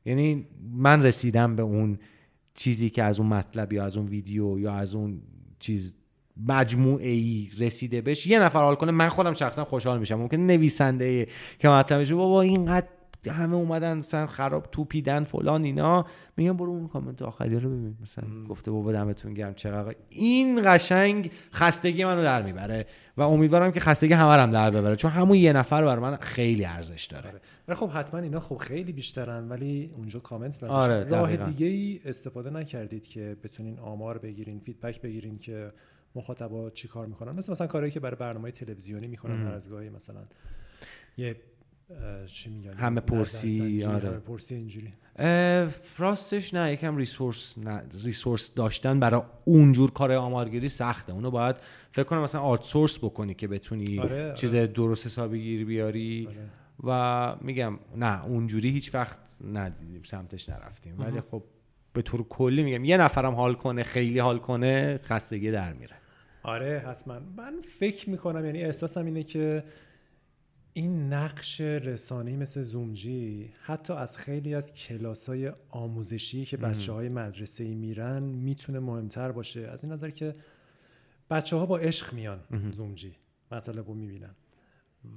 یعنی من رسیدم به اون چیزی که از اون مطلب یا از اون ویدیو یا از اون چیز مجموعه ای رسیده بش یه نفر حال کنه من خودم شخصا خوشحال میشم. ممکن نویسنده که مطلبش بابا اینقدر همه اومدن مثلا خراب توپیدن فلان اینا. میگم برو اون کامنت آخری رو ببین. مثلا گفته بابا دمتون گرم چقدر این قشنگ خستگی منو در می‌بره و امیدوارم که خستگی همه هم در ببره. چون همون یه نفر بر من خیلی ارزش داره. ولی خب حتما اینا خب خیلی بیشترن ولی اونجا کامنت نذاشتن آره راه دیگه ای استفاده نکردید که بتونین آمار بگیرین فیدبک بگیرین که مخاطبا چی کار می‌کنن. مثل مثلا کارهایی که برای برنامه تلویزیونی می‌کنن هر از گاهی مثلا یه چی میگن؟ همه پرسی آره. پرسی اینجوری. راستش نه یکم ریسورس نه ریسورس داشتن برای اونجور کار آمارگیری سخته. اونو باید فکر کنم مثلا آرت بکنی که بتونی آره، چیز آره. درست حسابی گیر بیاری. آره. و میگم نه اونجوری هیچ وقت ندیدیم سمتش نرفتیم. ولی خب به طور کلی میگم یه نفرم حال کنه خیلی حال کنه خستگی در میره. آره حتما. من فکر می‌کنم یعنی احساسم اینه که این نقش رسانه‌ای مثل زومجی حتی از خیلی از کلاس‌های آموزشی که بچه های مدرسه ای میرن می‌تونه مهمتر باشه. از این نظر که بچه ها با عشق میان زومجی مطالب رو می‌بینن.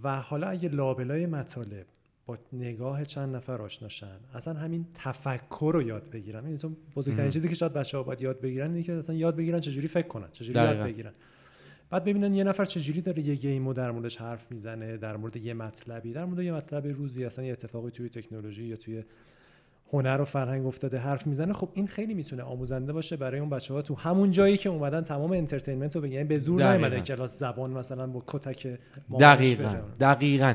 و حالا اگه لابلای مطالب با نگاه چند نفر آشناشن اصلا همین تفکر رو یاد بگیرن. این تو بزرگترین چیزی که شاید بچه ها باید یاد بگیرن اینه که اصلا یاد بگیرن چجوری فکر کنن چجوری یاد بگیرن. بعد ببینن یه نفر چجوری داره یه game و در موردش حرف می‌زنه در مورد یه مطلبی. در مورد یه مطلب روزی اصلا یه اتفاقی توی تکنولوژی یا توی هنر و فرهنگ افتاده حرف می‌زنه. خب این خیلی می‌تونه آموزنده باشه برای اون بچه ها تو همون جایی که اومدن تمام entertainment رو بگن. یعنی به زور نیومدن کلاس زبان مثلا با کتک دقیقاً. دقیقاً.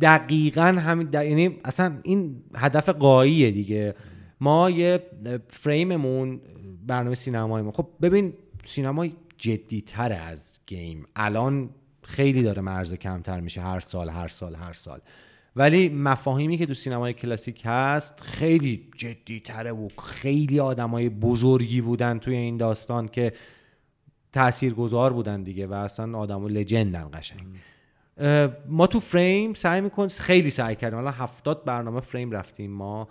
دقیقا همین یعنی اصلا این هدف قاییه دیگه. ما یه فریممون برنامه سینماییمون. خب ببین سینما جدی تره از گیم. الان خیلی داره مرز کمتر میشه هر سال هر سال هر سال. ولی مفاهیمی که تو سینمای کلاسیک هست خیلی جدی تره و خیلی آدمای بزرگی بودن توی این داستان که تاثیرگذار بودن دیگه و اصلا آدم لجندن قشنگ. ما تو فریم سعی می‌کنیم خیلی سعی کردیم. الان هفتاد برنامه فریم رفتیم ما.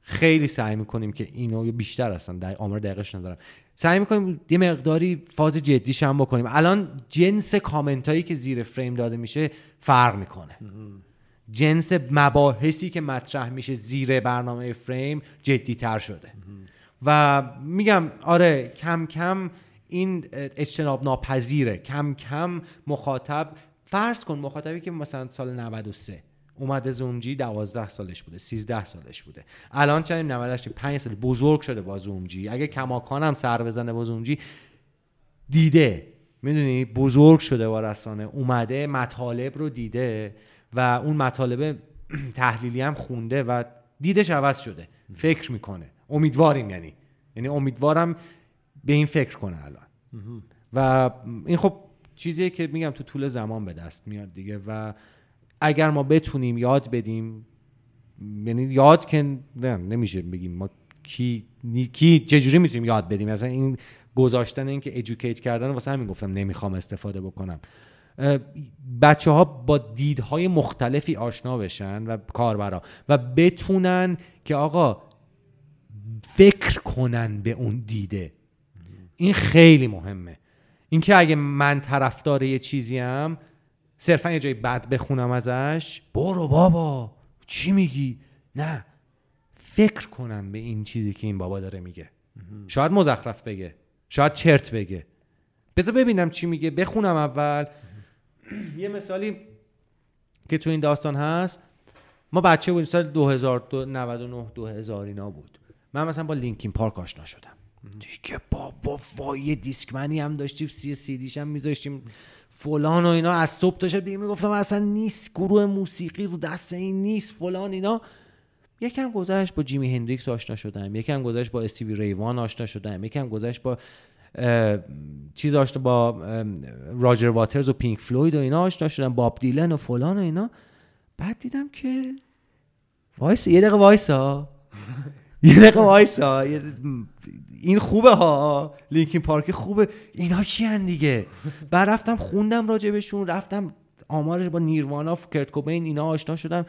خیلی سعی می‌کنیم که اینو بیشتر هستن در آمار دقیقش ندارم. سعی می‌کنیم یه مقداری فاز جدیش هم بکنیم. الان جنس کامنت هایی که زیر فریم داده میشه فرق می‌کنه. جنس مباحثی که مطرح میشه زیر برنامه فریم جدی تر شده. و میگم آره کم کم این اجتناب ناپذیره. کم کم مخاطب فرض کن مخاطبی که مثلا سال 93 اومده زومجی 12 سالش بوده 13 سالش بوده. الان چند 98 5 سال بزرگ شده با زومجی اگه کماکان هم سر بزنه با زومجی دیده. می‌دونی؟ بزرگ شده با رسانه. اومده مطالب رو دیده و اون مطالب تحلیلی هم خونده و دیدش عوض شده. فکر می‌کنه. امیدواریم یعنی. یعنی امیدوارم به این فکر کنه الان. و این خب چیزیه که میگم تو طول زمان به دست میاد دیگه و اگر ما بتونیم یاد بدیم یعنی یاد که نمیشه بگیم ما کی کی چجوری می‌تونیم یاد بدیم؟ مثلا این گذاشتن این که ادوکییت کردن واسه همین گفتم نمی‌خوام استفاده بکنم. بچه ها با دیدهای مختلفی آشنا بشن و کاربرا و بتونن که آقا فکر کنن به اون دیده. این خیلی مهمه. اینکه اگه من طرفدار یه چیزی هم صرفا یه جای بد بخونم ازش. برو بابا چی میگی؟ نه فکر کنم به این چیزی که این بابا داره میگه. شاید مزخرف بگه شاید چرت بگه. بذار ببینم چی میگه بخونم اول. یه مثالی که تو این داستان هست. ما بچه بودیم سال 2099 2000 اینا بود. من مثلا با لینکین پارک آشنا شدم. دیگه بابا وای دیسکمنی هم داشتیم سی سیدیش هم میذاشتیم. فلان و اینا از صبح تا شب دیگه می‌گفتم اصلا نیست گروه موسیقی رو دست این نیست فلان اینا. یکم گذشت با جیمی هندریکس آشنا شدم یکم گذشت با استیوی ریوان آشنا شدم یکم گذشت با چیز آشنا با راجر واترز و Pink Floyd و اینا آشنا شدم باب دیلن و فلان و اینا. بعد دیدم که وایس یه دقیقه وایسا. یه دقیقه وایسا. این خوبه ها. Linkin Park خوبه. اینا کیان دیگه؟ بعد رفتم خوندم راجبشون رفتم آمارش با Nirvana کرت کوبین اینا آشنا شدم.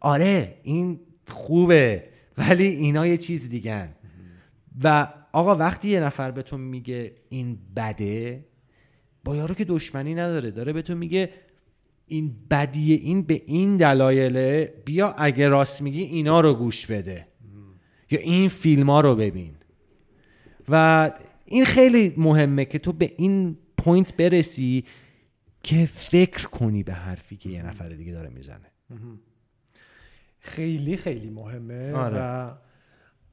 آره این خوبه. ولی اینا یه چیز دیگه و آقا وقتی یه نفر به تو میگه این بده با یارو که دشمنی نداره داره به تو میگه این بدیه این به این دلایله بیا اگه راست میگی اینا رو گوش بده. یا این فیلم ها رو ببین. و این خیلی مهمه که تو به این پوینت برسی که فکر کنی به حرفی که یه نفر دیگه داره می‌زنه. خیلی خیلی مهمه. آره. و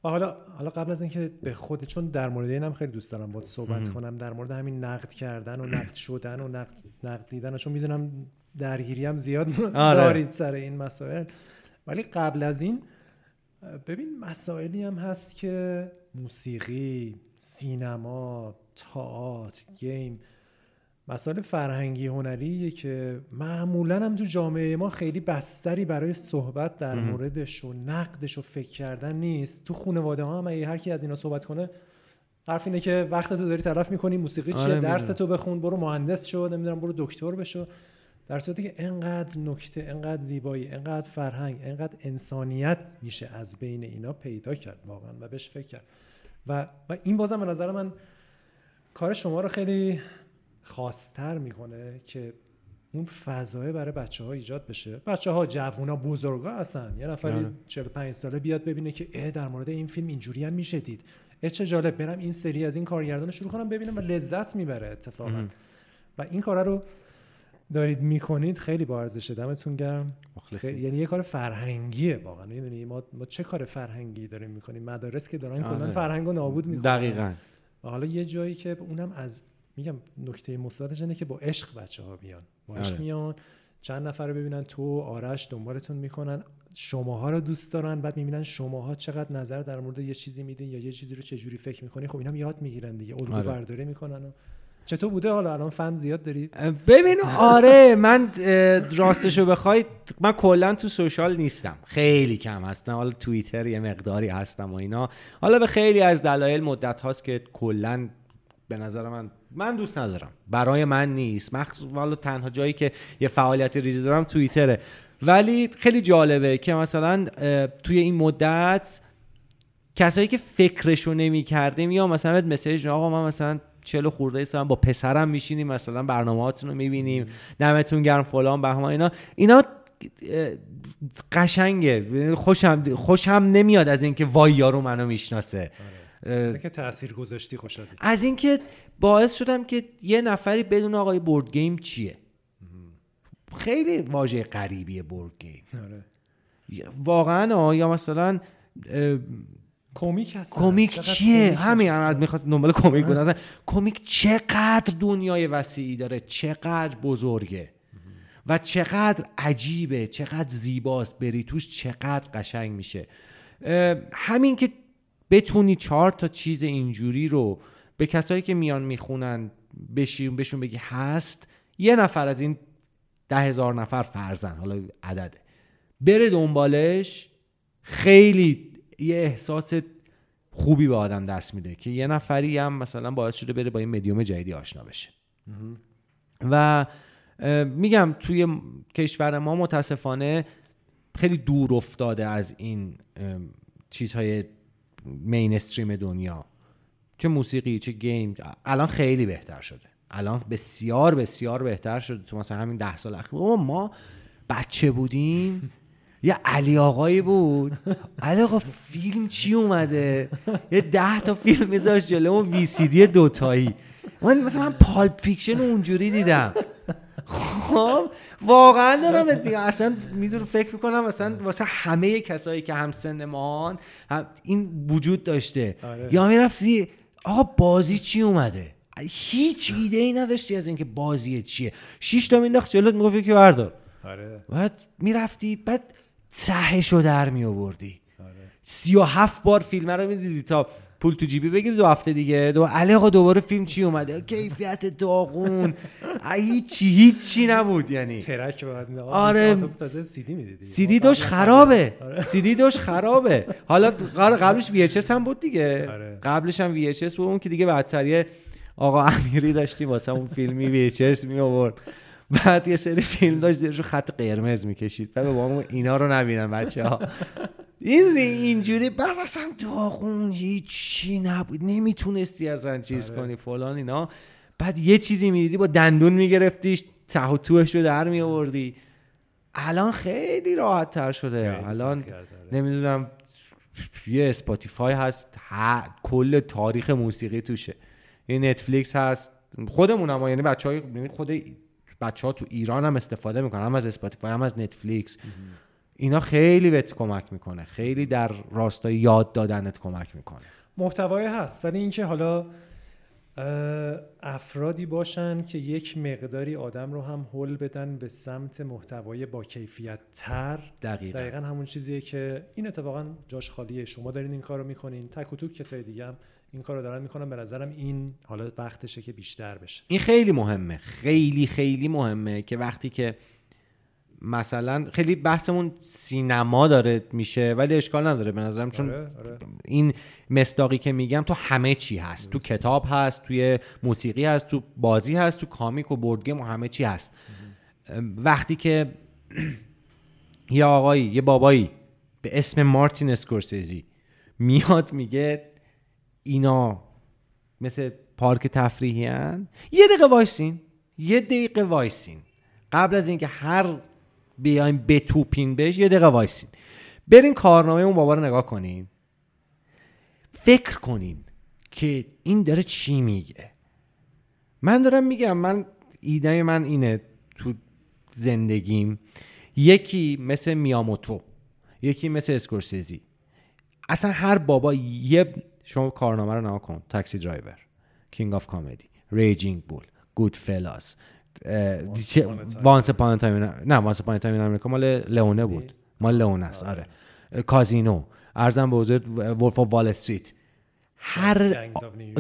حالا حالا قبل از اینکه به خود چون در مورد اینم خیلی دوست دارم باید صحبت کنم در مورد همین نقد کردن و نقد شدن و نقد, نقد دیدن چون می‌دونم درگیری هم زیاد آره. دارید سر این مسائل. ولی قبل از این ببین مسائلی هم هست که موسیقی سینما تئاتر گیم مسائل فرهنگی هنریه که معمولا هم تو جامعه ما خیلی بستری برای صحبت در موردش و نقدش و فکر کردن نیست. تو خانواده ها هم اگه هر کی از اینا صحبت کنه حرف اینه که وقت تو داری طرف می‌کنی موسیقی چیه؟ آره درس تو بخون برو مهندس شو نمی‌دونم برو دکتر بشو. در صورتی که انقدر نکته انقدر زیبایی انقدر فرهنگ انقدر انسانیت میشه از بین اینا پیدا کرد واقعا و بهش فکر کرد. و, و این بازم به نظر من کار شما رو خیلی خاصتر می‌کنه که اون فضایه برای بچه ها ایجاد بشه. بچه ها جوون ها بزرگ ها هستن. یه نفری 45 آره. ساله بیاد ببینه که اه در مورد این فیلم اینجوری هم میشه دید. اه چه جالب. برم این سری از این کارگردان شروع کنم ببینم و لذت می‌بره اتفاقا. و این کار رو دارید می‌کنید خیلی با ارزشه دمتون گرم. خیلی- یعنی یه کار فرهنگیه واقعا می‌دونی ما, ما چه کار فرهنگی داریم می‌کنیم مدارس که دارن کلا آره. فرهنگ رو نابود می‌کنن دقیقا و حالا یه جایی که اونم از میگم نکته مثبتش اینه که با عشق بچه ها بیان با عشق آره. میان چند نفر رو ببینن تو آرش دنبالتون می‌کنن شماها رو دوست دارن بعد می‌بینن شماها چقدر نظر در مورد یه چیزی میدین یا یه چیزی رو چجوری فکر می‌کنی خب اینا یاد می‌گیرن دیگه الگو آره. برداری می‌کنن و چطور بوده حالا؟ الان فن زیاد داری؟ ببین آره من راستشو بخوای من کلا تو سوشال نیستم. خیلی کم هستم. حالا توییتر یه مقداری هستم و اینا. حالا به خیلی از دلایل مدت هاست که کلا به نظر من من دوست ندارم. برای من نیست. مخصوصا حالا تنها جایی که یه فعالیت ریزی دارم توییتره. ولی خیلی جالبه که مثلا توی این مدت کسایی که فکرشو نمی کردیم یا مثلا مسیج آقا من مثلا چلو خورده سالم با پسرم میشینیم مثلا برنامه‌هاتون رو می‌بینیم دمتون گرم فلان بهمان اینا. اینا قشنگه. خوشم خوشم نمیاد از اینکه وای یارو منو می‌شناسه. اه، از اینکه تاثیر گذاشتی خوشحالی از اینکه باعث شدم که یه نفری بدونه آقا board game چیه؟ خیلی واژه غریبیه board game. آره. واقعا یا مثلا comic هستن. comic چیه؟ همین. هم می‌خواست دنبال comic بود اصلا comic چقدر دنیای وسیعی داره چقدر بزرگه و چقدر عجیبه چقدر زیباست. بری توش چقدر قشنگ میشه. همین که بتونی چهار تا چیز اینجوری رو به کسایی که میان می‌خونن بشین بهشون بگی هست یه نفر از این ده هزار نفر فرزن حالا عدده. بره دنبالش خیلی یه احساس خوبی به آدم دست میده که یه نفری هم مثلا باعث شده بره با این مدیوم جدیدی آشنا بشه. و میگم توی کشور ما متاسفانه خیلی دور افتاده از این چیزهای mainstream دنیا. چه موسیقی چه game الان خیلی بهتر شده. الان بسیار بسیار بهتر شده. تو مثلا همین ده سال اخیر ما بچه بودیم. یه علی آقایی بود. علی آقا فیلم چی اومده؟ یه ده تا فیلم میذاشت جلو VCD دوتایی. من مثلا من Pulp Fiction اونجوری دیدم. خب واقعا دارم اصلا می‌دونم فکر می‌کنم مثلا واسه همه کسایی که هم سن ما هم این وجود داشته. آره. یا می‌رفتی آقا بازی چی اومده؟ هیچ ایده ای نداشتی از اینکه بازی چیه. شش تا مینداخت جلوت می‌گفت یکی بردار. آره. بعد می‌رفتی بعد تهش رو در می آوردی آره. سی و هفت بار فیلم رو می‌دیدی تا پول تو جیبی بگیری دو هفته دیگه. دو علی آقا دوباره فیلم چی اومده کیفیت داغون. هیچی هیچی نبود یعنی. ترک بعد آره. تو تازه سی دی می‌دیدی. سیدی داشت خرابه. سیدی داشت خرابه. حالا قبلش VHS هم بود دیگه. آره. قبلش هم VHS بود. اون که دیگه بدتریه. آقا امیری داشتی واسه اون فیلمی VHS می آورد بعد یه سری فیلم داشت زیرشو خط قرمز می‌کشید. بعد با ما اینا رو نبینن بچه ها این اینجوری بعد اصلا داغون هیچی نبود. نمی‌تونستی اصلا چیز آره. کنی فلان اینا. بعد یه چیزی می‌دیدی با دندون میگرفتیش ته و توش رو در میآوردی. الان خیلی راحت تر شده الان. نمی‌دونم یه Spotify هست ه- کل تاریخ موسیقی توشه. یه Netflix هست. خودمون هم یعنی بچه های خود بچه ها تو ایران هم استفاده می‌کنن هم از Spotify هم از Netflix. اینا خیلی بهت کمک می‌کنه. خیلی در راستای یاد دادنت کمک می‌کنه. محتوای هست ولی اینکه حالا افرادی باشن که یک مقداری آدم رو هم هل بدن به سمت محتوای با کیفیت تر. دقیقا. دقیقا همون چیزیه که این اتفاقا جاش خالیه. شما دارین این کار رو می‌کنین. تک و توک کسای دیگه هم این کار رو دارن می‌کنن. به نظرم این حالا وقتشه که بیشتر بشه. این خیلی مهمه. خیلی خیلی مهمه که وقتی که مثلا خیلی بحثمون سینما داره میشه ولی اشکال نداره. به نظرم چون آره، آره. این مصداقی که میگم تو همه چی هست. تو کتاب هست توی موسیقی هست تو بازی هست تو comic و board game و همه چی هست. وقتی که یه آقایی یه بابایی به اسم مارتین اسکورسیزی میاد میگه اینا مثل پارک تفریحی هن. یه دقیقه وایسین. یه دقیقه وایسین. قبل از اینکه هر بیایم بتوپین بهش یه دقیقه وایسین. برین کارنامه اون بابا رو نگاه کنین. فکر کنین که این داره چی میگه. من دارم میگم من ایده من اینه تو زندگیم. یکی مثل میاموتو یکی مثل اسکورسیزی. اصلا هر بابا یه شما کارنامه رو نگاه کن. Taxi Driver King of Comedy Raging Bull Goodfellas Once Upon a Time نه Once Upon a Time in America مال لئونه بود. مال لئونه است. آره. Casino ارزم به حضور Wolf of Wall Street هر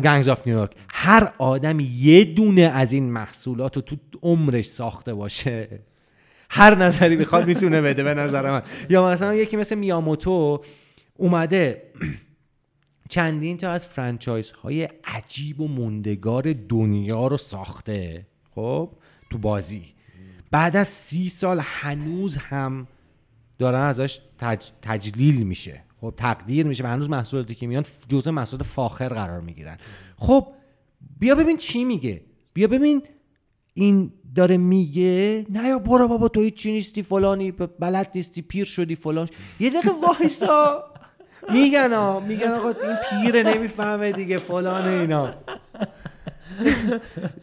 Gangs of New York هر آدم یه دونه از این محصولات رو تو عمرش ساخته باشه. هر نظری بخواد می‌تونه بده به نظر من. یا مثلا یکی مثل میاموتو اومده چندین تا از franchise های عجیب و موندگار دنیا رو ساخته خب؟ تو بازی. بعد از سی سال هنوز هم دارن ازش تج... تجلیل میشه. خب تقدیر میشه و هنوز محصولاتی که میان جزء محصولات فاخر قرار می‌گیرن. خب بیا ببین چی میگه. بیا ببین این داره میگه نه یا برو بابا تو چی نیستی فلانی بلد نیستی پیر شدی فلان. یه دقیقه وایسا. میگن ها میگن آقا این پیره نمی‌فهمه دیگه فلان اینا.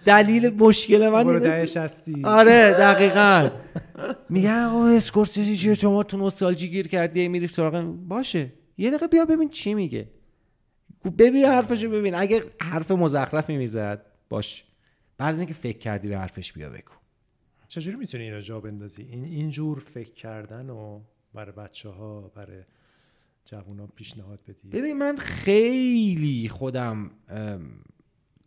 دلیل مشکل من آره دقیقا. میگن آقا اسکورسیزی چیه؟ شما تو نوستالژی گیر کردی میری سراغ باشه. یه دقیقه بیا ببین چی میگه. ببین حرفشو ببین. اگه حرف مزخرفی می‌زد باش. بعد از اینکه فکر کردی به حرفش بیا بگو. چجوری می‌تونی اینو جا بندازی؟ این اینجور فکر کردن و برای بچه ها برای جوونا پیشنهاد بدی. ببین من خیلی خودم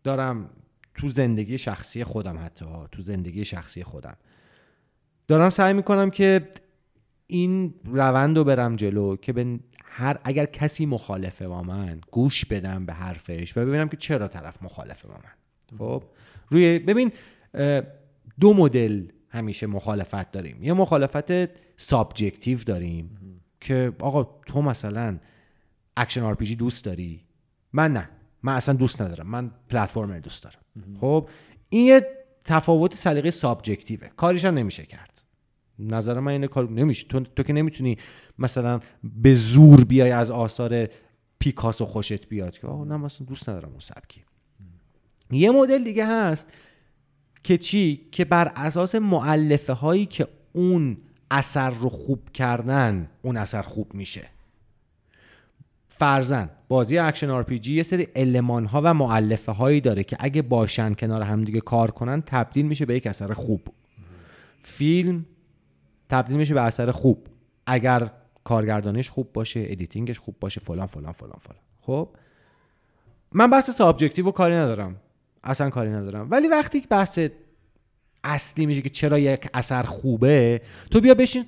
دارم تو زندگی شخصی خودم حتی تو زندگی شخصی خودم. دارم سعی می‌کنم که این روند رو برم جلو که به هر اگر کسی مخالفه با من گوش بدم به حرفش و ببینم که چرا طرف مخالفه با من. خب؟ روی ببین دو مدل همیشه مخالفت داریم. یه مخالفت subjective داریم. که آقا تو مثلا action RPG دوست داری؟ من نه. من اصلا دوست ندارم. من platformer دوست دارم. خب؟ این یه تفاوت سلیقه subjective ه. کاریش هم نمیشه کرد. نظر من اینه کار نمیشه. تو, تو که نمی‌تونی مثلا به زور بیای از آثار پیکاسو خوشت بیاد. که آقا نه مثلا دوست ندارم اون سبکی. یه مدل دیگه هست که چی؟ که بر اساس مؤلفه هایی که اون اثر رو خوب کردن اون اثر خوب میشه. فرضا بازی action RPG یه سری المان ها و مؤلفه هایی داره که اگه باشن کنار همدیگه کار کنن تبدیل میشه به یک اثر خوب. فیلم تبدیل میشه به اثر خوب. اگر کارگردانش خوب باشه editing ش خوب باشه فلان فلان فلان فلان. خب؟ من بحث subjective و کاری ندارم. اصلا کاری ندارم. ولی وقتی بحث اصلی میشه که چرا یک اثر خوبه تو بیا بشین.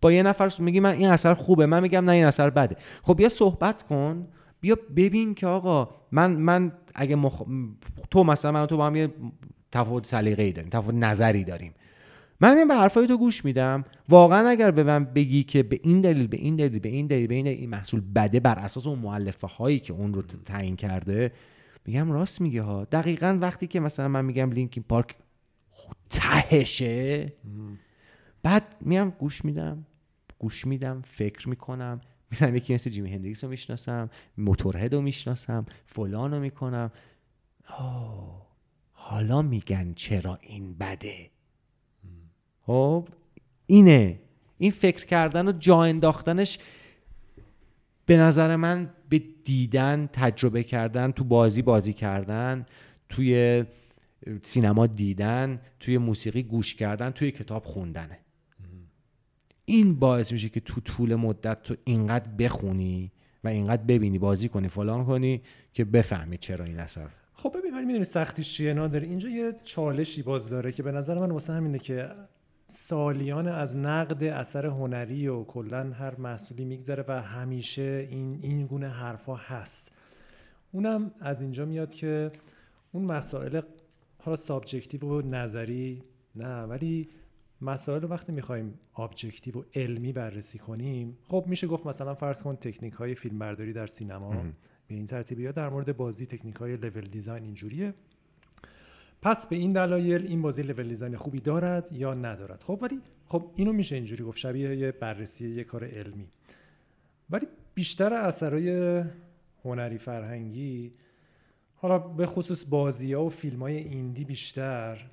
با یه نفر میگی من این اثر خوبه من میگم نه این اثر بده. خب بیا صحبت کن بیا ببین که آقا من من اگه مخ... تو مثلا من تو با هم یه تفاوت سلیقه‌ای داریم تفاوت نظری داریم. من میام به حرفای تو گوش میدم. واقعا اگر به من بگی که به این دلیل به این دلیل به این دلیل به این, دلیل این محصول بده بر اساس اون مؤلفه هایی که اون رو تعیین کرده میگم راست میگه ها. دقیقا وقتی که مثلا من میگم لینکین پارک تهشه. بعد میام گوش میدم گوش میدم فکر می‌کنم میرم یکی مثل جیمی هندریکس رو می‌شناسم موتورهد رو می‌شناسم فلان رو می‌کنم. آه حالا میگن چرا این بده؟ خب اینه. این فکر کردن و جا انداختنش به نظر من به دیدن تجربه کردن تو بازی بازی کردن توی سینما دیدن توی موسیقی گوش کردن توی کتاب خوندنه. این باعث میشه که تو طول مدت تو اینقدر بخونی و اینقدر ببینی بازی کنی فلان کنی که بفهمی چرا این اثر. خب ببین ولی می‌دونی سختیش چیه نادر؟ اینجا یه چالشی باز داره که به نظر من واسه همینه که سالیان از نقد اثر هنری و کلا هر محصولی میگذره و همیشه این این گونه حرفا هست. اونم از اینجا میاد که اون مسائل حالا subjective و نظری نه ولی مسائل وقتی می‌خوایم objective و علمی بررسی کنیم خب میشه گفت مثلا فرض کن تکنیک های فیلم برداری در سینما. به این ترتیبی یا در مورد بازی تکنیک های level design اینجوریه. پس به این دلایل این بازی level design خوبی دارد یا ندارد؟ خب ولی خب اینو میشه اینجوری گفت شبیه یه بررسی یه کار علمی. ولی بیشتر اثرای هنری فرهنگی حالا به خصوص بازی ها و فیلم های ایندی بیشتر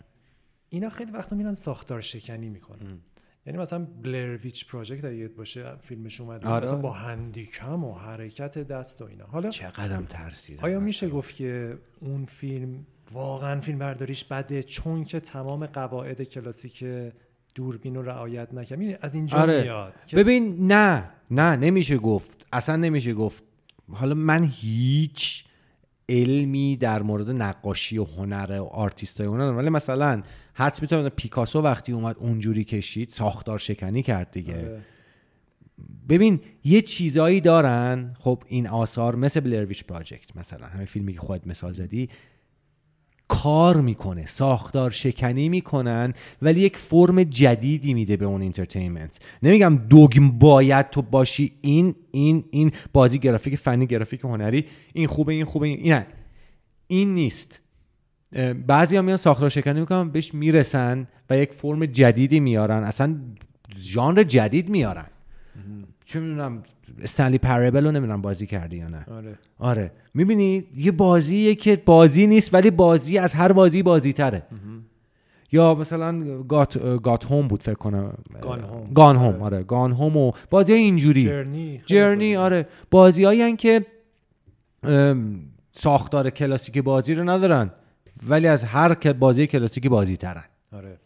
اینا خیلی وقتا میرن ساختار شکنی می‌کنن. یعنی مثلا بلرویچ پراجکت اگه باشه فیلمش اومده آره. مثلا با هندیکم و حرکت دست و اینا. حالا چقدرم ترسیدم آیا میشه گفت که اون فیلم واقعا فیلم برداریش بده؟ چون که تمام قواعد کلاسیک دوربین رو رعایت نکرد. می‌دونی از اینجا آره. میاد ببین نه. نه نمیشه گفت. اصلا نمیشه گفت. حالا من هیچ علمی در مورد نقاشی و هنر و آرتیستای اون ندارم ولی مثلا حدس می‌تونم پیکاسو وقتی اومد اونجوری کشید ساختار شکنی کرد دیگه. آره. ببین یه چیزایی دارن. خب این آثار مثل بلرویچ پراجکت مثلا همین فیلمی که خودت مثال زدی کار می‌کنه ساختار شکنی می‌کنن ولی یک فرم جدیدی میده به اون entertainment نمیگم dogma باید تو باشی این این این بازی گرافیک فنی گرافیک هنری این خوبه این خوبه این نه. این نیست. بعضی ها میان ساختار شکنی می‌کنن بهش می‌رسن و یک فرم جدیدی میارن. اصلا ژانر جدید میارن. چه می‌دونم Stanley Parable رو نمی‌دونم بازی کردی یا نه. آره. آره. می‌بینی؟ یه بازیه که بازی نیست ولی بازی از هر بازی بازی تره یا مثلا گات, گات هوم بود فکر کنم. گان هوم. گان هوم آره. گان هوم و بازی های اینجوری. جرنی جرنی. آره. بازی هایی که ساختار کلاسیک بازی رو ندارن ولی از هر بازی کلاسیکی بازی ترن آره.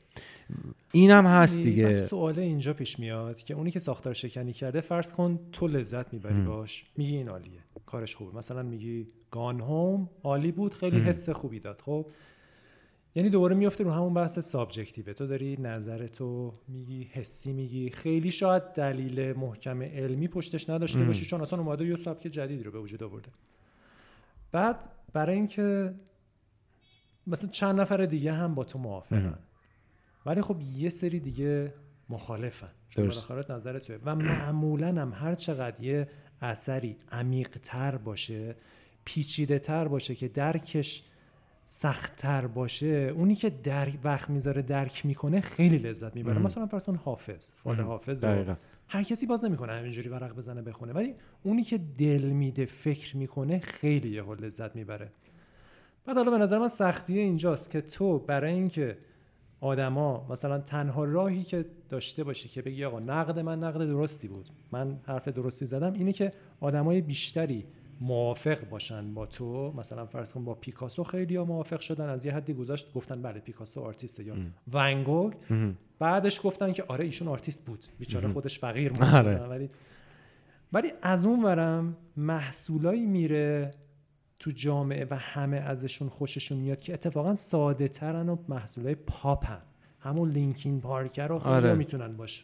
اینم هست دیگه. سوال اینجا پیش میاد که اونی که ساختار شکنی کرده فرض کن تو لذت می‌بری باش میگی این عالیه کارش خوبه. مثلا میگی گان هوم عالی بود خیلی حس خوبی داد. خب یعنی دوباره میفته رو همون بحث subjective تو داری نظرتو میگی حسی میگی. خیلی شاید دلیل محکم علمی پشتش نداشته باشی چون اصلا اومده یه سبک جدیدی رو به وجود آورده. بعد برای اینکه مثلا چند نفر دیگه هم با تو موافقن. ولی خب یه سری دیگه مخالفن. چون. بالاخره نظر توه و معمولا هم هر چقدر یه اثری عمیق تر باشه پیچیده تر باشه که درکش سختتر باشه اونی که در وقت می‌ذاره درک می‌کنه خیلی لذت می‌بره. مثلا فرض کن حافظ فال حافظ. هر کسی باز نمی‌کنه همینجوری ورق بزنه بخونه. ولی اونی که دل میده فکر می‌کنه خیلی یه لذت می‌بره. بعد حالا به نظر من سختیه اینجاست که تو برای اینکه آدما مثلا تنها راهی که داشته باشی که بگی آقا نقد من نقد درستی بود من حرف درستی زدم اینه که آدمای بیشتری موافق باشن با تو. مثلا فرض کن با پیکاسو خیلی ها موافق شدن از یه حدی گذاشت گفتن بله پیکاسو آرتیسته یا ونگوگ بعدش گفتن که آره ایشون آرتیست بود. بیچاره خودش فقیر بود. آره. ولی ولی از اون ورم محصولایی میره تو جامعه و همه ازشون خوششون میاد که اتفاقا ساده ترن و محصولای پاپن همون Linkin Park رو خیلی آره. می‌تونن باش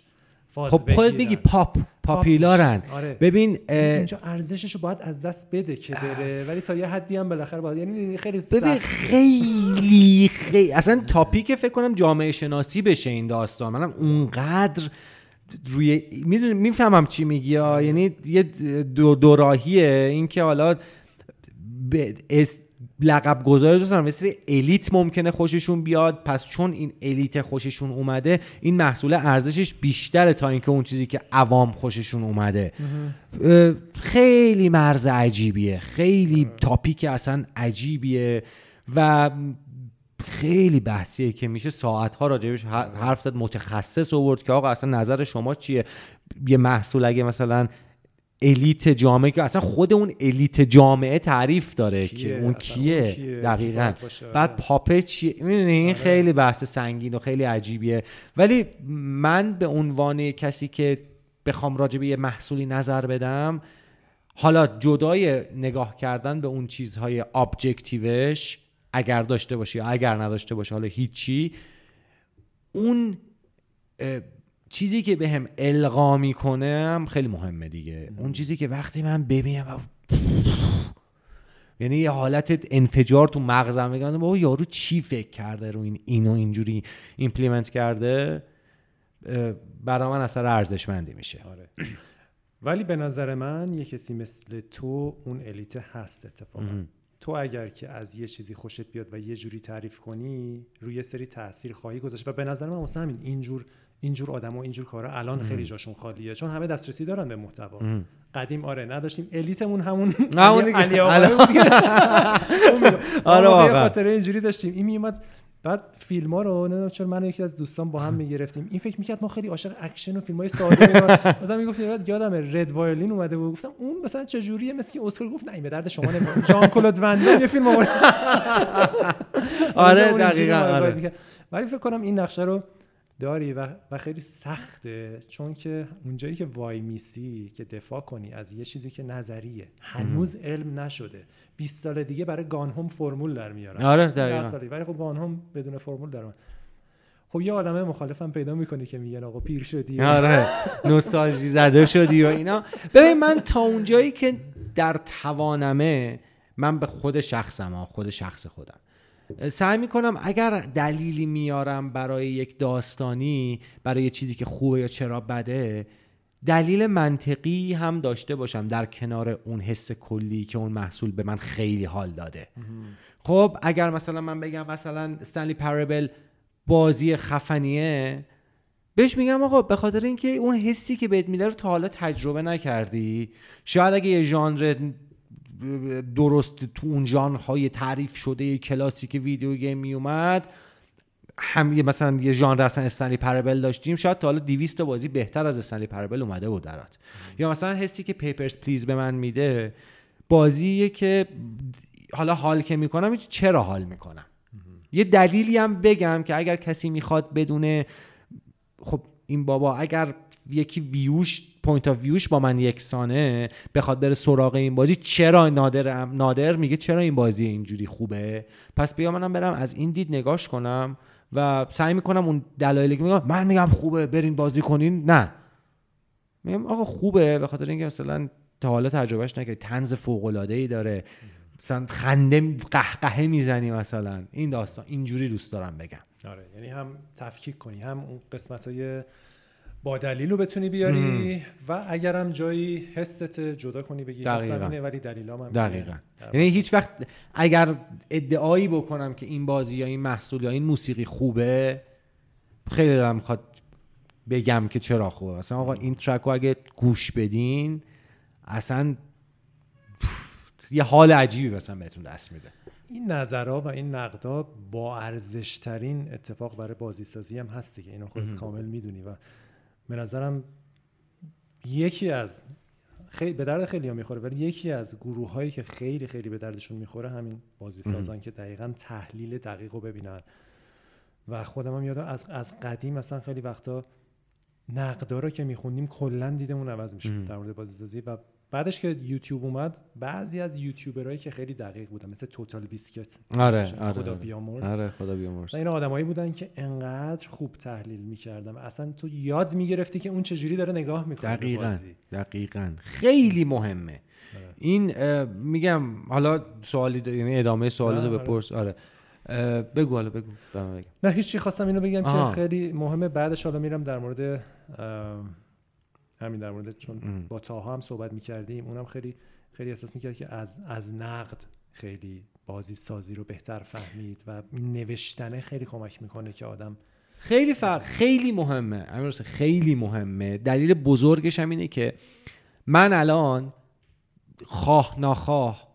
فاز خب خودت. بگی پاپ پاپیلارن. آره. ببین اینجا ارزشش رو باید از دست بده که بره ولی تا یه حدی هم بالاخره باید یعنی خیلی ببین سخته. خیلی خیلی اصلا تاپیک فکر کنم جامعه شناسی بشه این داستان منم اونقدر روی می‌دونی می‌فهمم چی میگی. یعنی یه دو دوراهیه این که حالا لقب گذاری دوست دارم. یه سری الیت ممکنه خوششون بیاد. پس چون این الیت خوششون اومده این محصول ارزشش بیشتره تا اینکه اون چیزی که عوام خوششون اومده. خیلی مرز عجیبیه. خیلی تاپیک اصلا عجیبیه و خیلی بحثیه که میشه ساعتها راجبش حرف زد. متخصص آورد که آقا اصلا نظر شما چیه؟ یه محصول اگه مثلا الیت جامعه که اصلا خود اون الیت جامعه تعریف داره کیه؟ که اون کیه, اون کیه؟ دقیقا باشه؟ بعد آره. پاپه چیه می‌دونی این آره. خیلی بحث سنگین و خیلی عجیبیه ولی من به عنوان کسی که بخوام راجع به یه محصولی نظر بدم حالا جدای نگاه کردن به اون چیزهای ابجکتیوش اگر داشته باشی یا اگر نداشته باشی حالا هیچی اون چیزی که بهم به القا می‌کنه خیلی مهمه دیگه. اون چیزی که وقتی من ببینم و- یعنی یه حالت انفجار تو مغزم میگم بابا یارو چی فکر کرده رو این اینو اینجوری implement کرده؟ اه، برا من اثر ارزشمندی میشه. آره. ولی به نظر من یه کسی مثل تو اون elite هست اتفاقا. تو اگر که از یه چیزی خوشت بیاد و یه جوری تعریف کنی روی سری تاثیر خواهی گذاشت. و به نظر من واسه همین اینجور اینجور آدم و اینجور کارا الان خیلی جاشون خالیه. چون همه دسترسی دارن به محتوا. قدیم آره نداشتیم. elite مون همون همون علی- آره واقعا. خاطره اینجوری داشتیم. این میومد بعد فیلم ها رو نمی‌دونم چرا من و یکی از دوستان با هم می‌گرفتیم. این فکر می‌کرد ما خیلی عاشق اکشن و فیلم های ساده مثلا می‌گفت بعد یادم Red Violin اومده بود. گفتم اون مثلا چه جوریه؟ مثل که اسکار گفت نه به درد شما نمی‌خوره. ژان کلود وندام یه فیلم آورد. آره دقیقاً آره. ولی فکر کنم این نقشه رو داری و, و خیلی سخته چون که اونجایی که وای میسی که دفاع کنی از یه چیزی که نظریه. هنوز علم نشده. 20 سال دیگه برای گانهوم فرمول در میارن. آره دقیقاً. ولی خب گانهوم بدون فرمول در خب یه عالمه مخالفم پیدا می‌کنی که میگن آقا پیر شدی. آره نوستالژی زده شدی و اینا. ببین من تا اونجایی که در توانمه من به خود شخصم خود شخص خودم. سعی می‌کنم اگر دلیلی میارم برای یک داستانی برای چیزی که خوبه یا چرا بده دلیل منطقی هم داشته باشم در کنار اون حس کلی که اون محصول به من خیلی حال داده. خب اگر مثلا من بگم مثلا Stanley Parable بازی خفنیه بهش میگم آقا به خاطر اینکه اون حسی که بهت میده رو تا حالا تجربه نکردی شاید اگه یه ژانر درست تو اون ژانرهای تعریف شده کلاسیک video game می اومد هم یه مثلا یه ژانر اصلا Stanley Parable داشتیم. شاید تا حالا 200 بازی بهتر از Stanley Parable اومده بود درات یا مثلا حسی که Papers, Please به من میده بازیه که حالا حال که می‌کنم چرا حال می‌کنم. یه دلیلی هم بگم که اگر کسی می‌خواد بدونه خب این بابا اگر یکی view ش point of view ش با من یکسانه بخواد بره سراغ این بازی. چرا نادرم نادر میگه چرا این بازی اینجوری خوبه؟ پس بیا منم برم از این دید نگاش کنم و سعی می‌کنم اون دلایلی که میگم من میگم خوبه برین بازی کنین. نه. میگم آقا خوبه به خاطر اینکه مثلا تا حالا تجربهش نکردی. تنز فوق العاده ای داره. مثلا خنده قهقهه می‌زنی مثلا. این داستان اینجوری دوست دارم بگم. آره یعنی هم تفکیک کنی هم اون قسمت های با دلیل رو بتونی بیاری و اگرم جایی حست جدا کنی بگی دقیقا. ولی دلیل هم دقیقا. یعنی هیچ وقت اگر ادعایی بکنم که این بازی یا این محصول یا این موسیقی خوبه خیلی دارم می‌خواد بگم که چرا خوبه. مثلا آقا این ترک رو اگه گوش بدین اصلا یه حال عجیبی مثلا بهتون دست میده. این نظرها و این نقدا با ارزش ترین اتفاق برای بازیسازی هم هست دیگه. اینو خودت کامل می‌دونی و به نظرم یکی از خیلی به درد خیلی ها می‌خوره ولی یکی از گروه هایی که خیلی خیلی به دردشون می‌خوره همین بازی سازن که دقیقا تحلیل دقیق رو ببینن. و خودم هم یادم از, از قدیم مثلا خیلی وقتا نقدارا که میخوندیم کلا دیدمون عوض میشه در مورد بازی سازی و بعدش که یوتیوب اومد بعضی از یوتیوبرایی که خیلی دقیق بودن مثل توتال بیسکت آره آره خدا بیامرز. آره خدا بیامرز. این آدمایی بودن که انقدر خوب تحلیل می‌کردن اصلا تو یاد می‌گرفتی که اون چجوری داره نگاه می‌کنه دقیقاً بازی. دقیقاً. خیلی مهمه. آره. این میگم حالا سوالی یعنی ادامه سوالات رو بپرس. آره. بگو حالا بگو. نه هیچی خواستم اینو بگم آها. که خیلی مهمه. بعدش حالا میرم در مورد همین در مورد چون با تاها هم صحبت می‌کردیم اونم خیلی خیلی احساس می‌کرد که از از نقد خیلی بازی سازی رو بهتر فهمید و نوشتنه خیلی کمک می‌کنه که آدم خیلی فرق خیلی مهمه. امیر خیلی مهمه. دلیل بزرگش هم اینه که من الان خواه ناخواه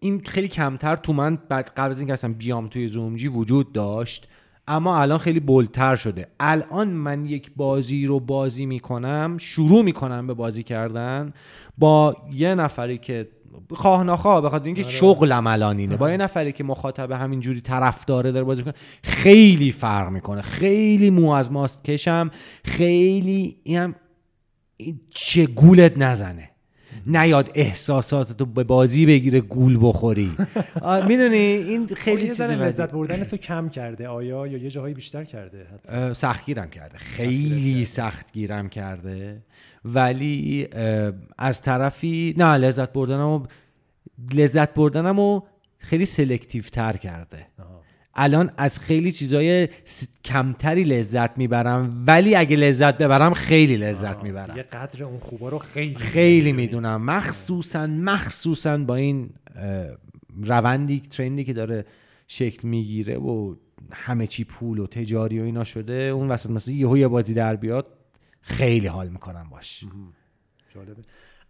این خیلی کمتر تو من بعد قبل از اینکه اصلا بیام توی زومجی وجود داشت اما الان خیلی بلتر شده. الان من یک بازی رو بازی می‌کنم شروع می‌کنم به بازی کردن با یه نفری که خواه نخواه بخاطر اینکه آره. شغلم الان اینه. با یه نفری که مخاطب همینجوری طرف داره داره بازی کنه خیلی فرق می‌کنه. خیلی مو از ماست کشم خیلی اینم چه گولت نزنه. نیاد احساسات تو به بازی بگیره گول بخوری. می‌دونی؟ این خیلی چیز لذت بردن تو کم کرده. آیا یا یه جاهایی بیشتر کرده سختگیرم کرده. خیلی سختگیرم کرده. ولی از طرفی نه لذت بردنمو لذت بردنمو خیلی سلکتیو تر کرده الان از خیلی چیزای کمتری لذت می‌برم ولی اگه لذت ببرم خیلی لذت می‌برم. یه قدر اون خوبا رو خیلی خیلی می‌دونم. مخصوصا مخصوصا با این روندی ترندی که داره شکل می‌گیره و همه چی پول و تجاری و اینا شده اون وسط مثلا یهو یه بازی در بیاد خیلی حال می‌کنم باش. جالبه.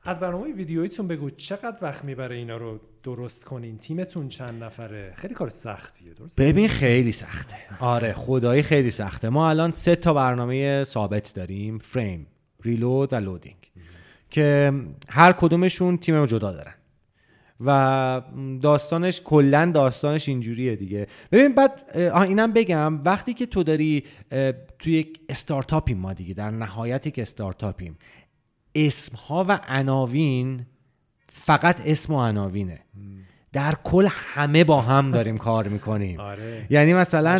از برنامه ویدیویتون بگو چقدر وقت می‌بره اینا رو درست کنین. تیمتون چند نفره؟ خیلی کار سختیه درست ببین خیلی سخته. آره خدایی خیلی سخته. ما الان سه تا برنامه ثابت داریم. فریم ریلود و لودینگ. که هر کدومشون تیم جدا دارن. و داستانش کلا داستانش اینجوریه دیگه. ببین بعد اینم بگم وقتی که تو داری توی یک استارتاپیم ما دیگه در نهایت یک استارتاپیم. اسمها و عناوین فقط اسم و عناوینه. در کل همه با هم داریم کار می‌کنیم. آره. یعنی مثلا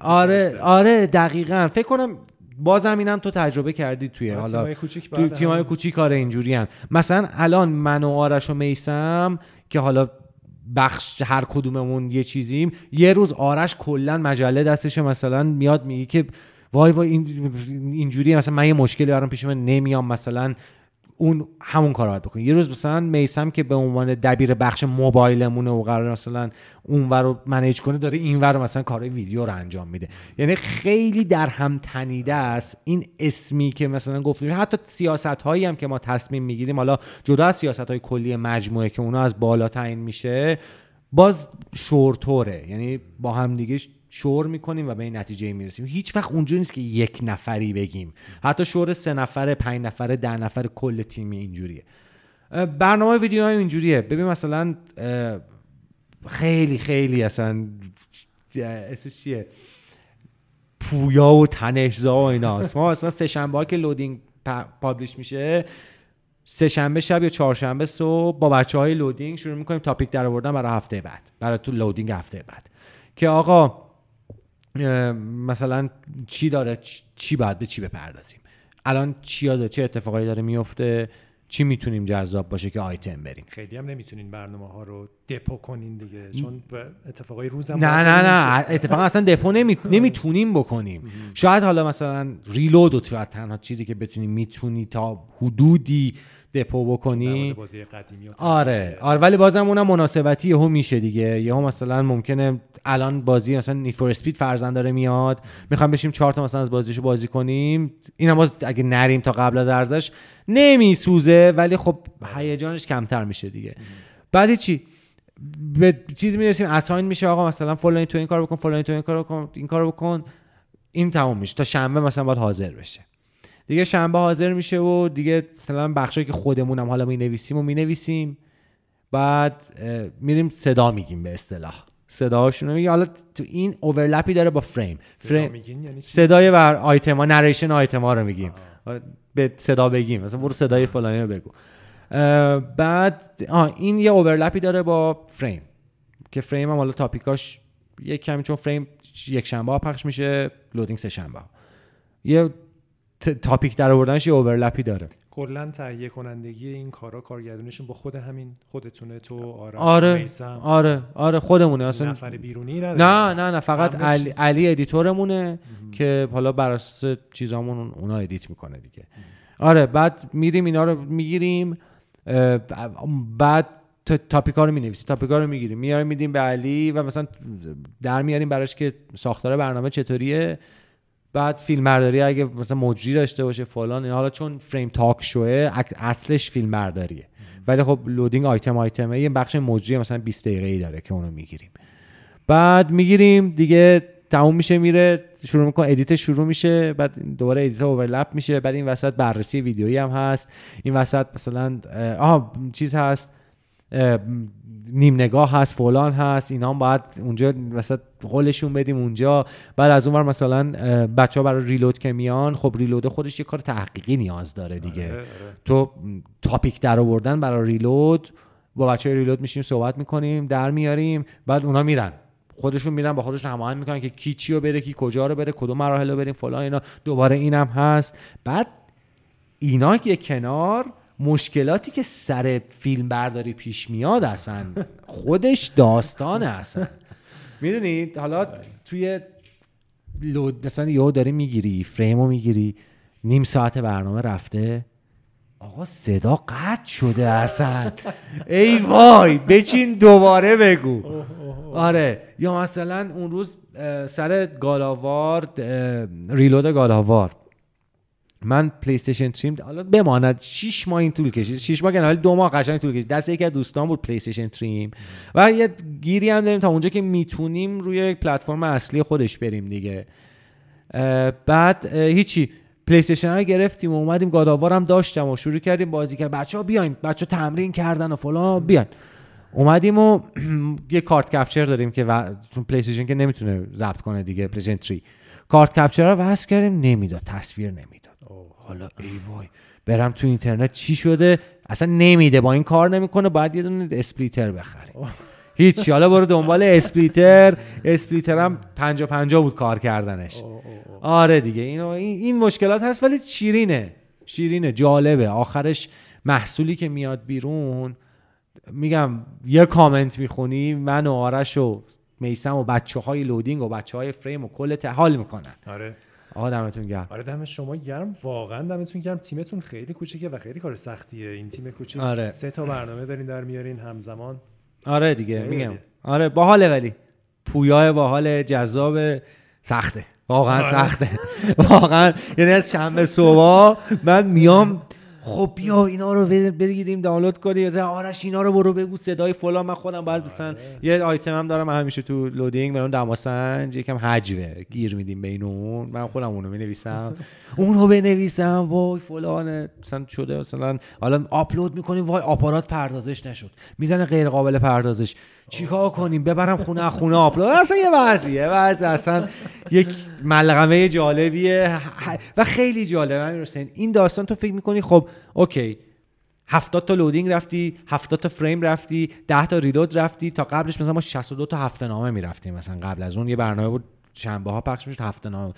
آره آره دقیقا. فکر کنم بازم اینم تو تجربه کردی توی حالا تیمای کوچیک تو تیمای کوچیک کار اینجوری هم. مثلا الان من و آرش و میسم که حالا بخش هر کدوممون یه چیزیم یه روز آرش کلا مجله دستش مثلا میاد میگه که وای وای این اینجوری مثلا من یه مشکلی برام پیش من نمیام مثلا اون همون کار باید بکنی. یه روز مثلا میسم که به عنوان دبیر بخش موبایلمونه و قرار مثلا اون رو منیج کنه داره این ور مثلا کارهای ویدیو رو انجام میده. یعنی خیلی در هم تنیده است این اسمی که مثلا گفتیم. حتی سیاست هایی هم که ما تصمیم می‌گیریم حالا جدا از سیاست های کلی مجموعه که اونا از بالا تعیین میشه باز شورتوره. یعنی با هم دیگه شور می‌کنیم و به این نتیجه می‌رسیم. هیچ وقت اونجوری نیست که یک نفری بگیم. حتی شور سه نفره پنج نفره ده نفر کل تیمی اینجوریه. برنامه ویدیو های اینجوریه. ببین مثلا خیلی خیلی اصلا اسمش چیه؟ پویا و تنشزا و ایناست. ما اصلا سه شنبه که Loading publish میشه سه شنبه شب یا چهارشنبه صبح با بچه های Loading شروع می‌کنیم تاپیک در آوردن برای هفته بعد برای تو Loading هفته بعد. که آقا مثلا چی داره؟ چی باید به چی بپردازیم؟ الان چی داره؟ چه اتفاقایی داره میفته؟ چی می‌تونیم جذاب باشه که آیتم بریم؟ خیلی هم نمی‌تونین برنامه ها رو دپو کنین دیگه چون اتفاقای روزم نه نه نه اتفاقا اصلا دپو نمی... نمی‌تونیم بکنیم. شاید حالا مثلا ریلود و تنها چیزی که بتونیم می‌تونی تا حدودی دپو بکنی. آره آره ولی بازم اونم مناسبتی یهو میشه دیگه. یهو مثلا ممکنه الان بازی مثلا نیت فور اسپید فرزند داره میاد. می‌خوام بشیم چهار تا مثلا از بازیشو بازی کنیم. اینم باز اگه نریم تا قبل از ارزش نمیسوزه ولی خب هیجانش کمتر میشه دیگه. بعدی چی؟ به چیز می‌رسیم اساین میشه آقا مثلا فلانی تو این کار بکن فلانی تو این کار بکن این کارو بکن. این تموم میشه. تا شنبه مثلا باید حاضر بشه. دیگه شنبه حاضر میشه و دیگه مثلا بخشایی که خودمونم حالا می نویسیم و می نویسیم بعد میریم صدا میگیم به اصطلاح. صداشون میگه حالا تو این overlap ی داره با فریم, فریم. یعنی صدای بر آیتما narration آیتما رو میگیم. به صدا بگیم. مثلا برو صدای فلانی رو بگو. بعد آه این یه overlap ی داره با فریم که فریم هم حالا تاپیکاش یک کمی چون فریم یک شنبه پخش میشه Loading سه شنبه یه تاپیک در آوردنش یه overlap ی داره. کلا تهیه کنندگی این کارا کارگردونشون با خود همین خودتونه تو آره آره آره آره خودمونه. اصلا نفر بیرونی نه نه نه فقط علی, علی editor مونه که حالا بر اساس چیزامون اونا edit می‌کنه دیگه. آره بعد میریم اینا رو می‌گیریم بعد تاپیکا رو می‌نویسیم. تاپیکا رو می‌گیریم. میاریم میدیم به علی و مثلا در میاریم براش که ساختار برنامه چطوریه. بعد فیلم برداری اگه مثلا مجری داشته باشه فلان این حالا چون فریم talk show ه اصلش فیلم برداریه ولی خب Loading آیتم آیتمه. یه بخش مجری مثلا 20 دقیقه ای داره که اونو می‌گیریم. بعد می‌گیریم دیگه تموم میشه میره شروع می‌کنه edit شروع میشه. بعد دوباره edit overlap میشه. بعد این وسط بررسی ویدیویی هم هست. این وسط مثلا آها چیز هست. نیم نگاه هست فلان هست اینا هم باید اونجا وسط قولشون بدیم اونجا. بعد از اونور مثلا بچه ها برای ریلود که میان خب ریلود خودش یه کار تحقیقی نیاز داره دیگه. آره، آره. تو تاپیک در آوردن برای ریلود با بچه های ریلود میشیم صحبت می‌کنیم در میاریم بعد اونا میرن. خودشون میرن با خودشون هماهنگ می‌کنن که کی چی رو بره کی کجا رو بره کدوم مراحل رو بریم فلان اینا. دوباره اینم هست. بعد اینا یه کنار مشکلاتی که سر فیلم برداری پیش میاد اصلا. خودش داستانه اصلا. می‌دونید حالا توی load مثلا یهو داری می‌گیری فریمو می‌گیری نیم ساعت برنامه رفته. آقا صدا قطع شده اصلا. ای وای بشین دوباره بگو. آره. یا مثلا اون روز سر گالاوار ریلود گالاوار من PlayStation three م حالا بماند. 6 ماه این طول کشید. 6 ماه که دو ماه قشنگ طول کشید. دست یکی از دوستان بود PlayStation three م و یه گیری هم داریم تا اونجا که می‌تونیم روی پلتفرم اصلی خودش بریم دیگه. بعد هیچی. PlayStation رو گرفتیم و اومدیم God of War هم داشتم و شروع کردیم بازی کرد بچه ها بیاین. بچه ها تمرین کردن و فلان. بیان اومدیم و یه کارت capture داریم که. چون PlayStation که نمی‌تونه ضبط کنه دیگه Play 3 کارت capture رو وصل کردیم. نمی‌داد. تصویر نمی‌داد. حالا ای وای برم تو اینترنت چی شده؟ اصلا نمیده با این کار نمی‌کنه باید یه دونه splitter بخری. هیچ حالا برو دنبال splitter. splitter هم پنجا پنجا بود کار کردنش. آره دیگه این, این مشکلات هست ولی شیرینه. شیرینه جالبه. آخرش محصولی که میاد بیرون میگم یه کامنت می‌خونی من و آرش و میسم و بچه های Loading و بچه های فریم و کل حال می‌کنن. آره. آقا دمتون گرم. آره دم شما گرم. واقعا دمتون گرم. تیمتون خیلی کوچیکه و خیلی کار سختیه. این تیم کوچیک. آره. سه تا برنامه دارین در میارین همزمان. آره دیگه میگم. آره باحاله ولی. پویا باحال جذاب سخته. واقعا آره. سخته. واقعا یعنی از شنبه صبح من میام خب بیا اینا رو بگیریم دانلود کنی مثلا آرش اینا رو برو بگو صدای فلان. من خودم باید مثلا آره. یه آیتم هم دارم. همیشه تو Loading برام دماسنج یکم حجبه گیر میدیم بین اون. من خودم اونو می‌نویسم. اونو بنویسم. وای فلان مثلا شده مثلا حالا آپلود می‌کنیم. وای آپارات پردازش نشد. می‌زنه غیر قابل پردازش. چیکار کنیم؟ ببرم خونه خونه آپلود اصلا یه وضعیه وضع اصلا یک ملغمه جالبیه. و خیلی جالبه این داستان تو فکر می‌کنی؟ خب okay. هفتاد تا Loading رفتی هفتاد تا فریم رفتی ده تا Reload رفتی. تا قبلش مثلا ما 62 تا هفته نامه می‌رفتیم. مثلا قبل از اون یه برنامه بود شنبه ها پخش می‌شد هفته نامه.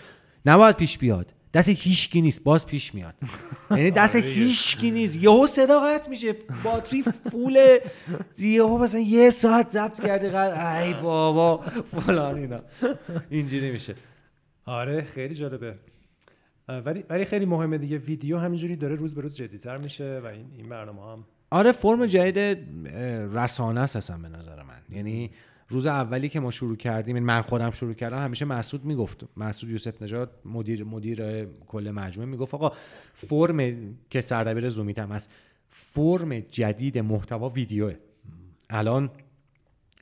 نباید پیش بیاد. دست هیچکی نیست باز پیش میاد. یعنی دست آره هیچکی نیست. یهو صدا قطع میشه باتری فول یهو مثلا یه ساعت ضبط کرده قطع ای بابا فلان اینا. اینجوری میشه. آره خیلی جالبه. ولی ولی خیلی مهمه دیگه. ویدیو همینجوری داره روز به روز جدیتر میشه و این این برنامه هم آره فرم جدید رسانه است اصلا به نظر من. یعنی روز اولی که ما شروع کردیم یعنی من خودم شروع کردم همیشه مسعود می‌گفت مسعود یوسف نژاد مدیر مدیر کل مجموعه می‌گفت آقا فرم که سردبیر زومیت هم هست فرم جدید محتوا ویدیوه. الان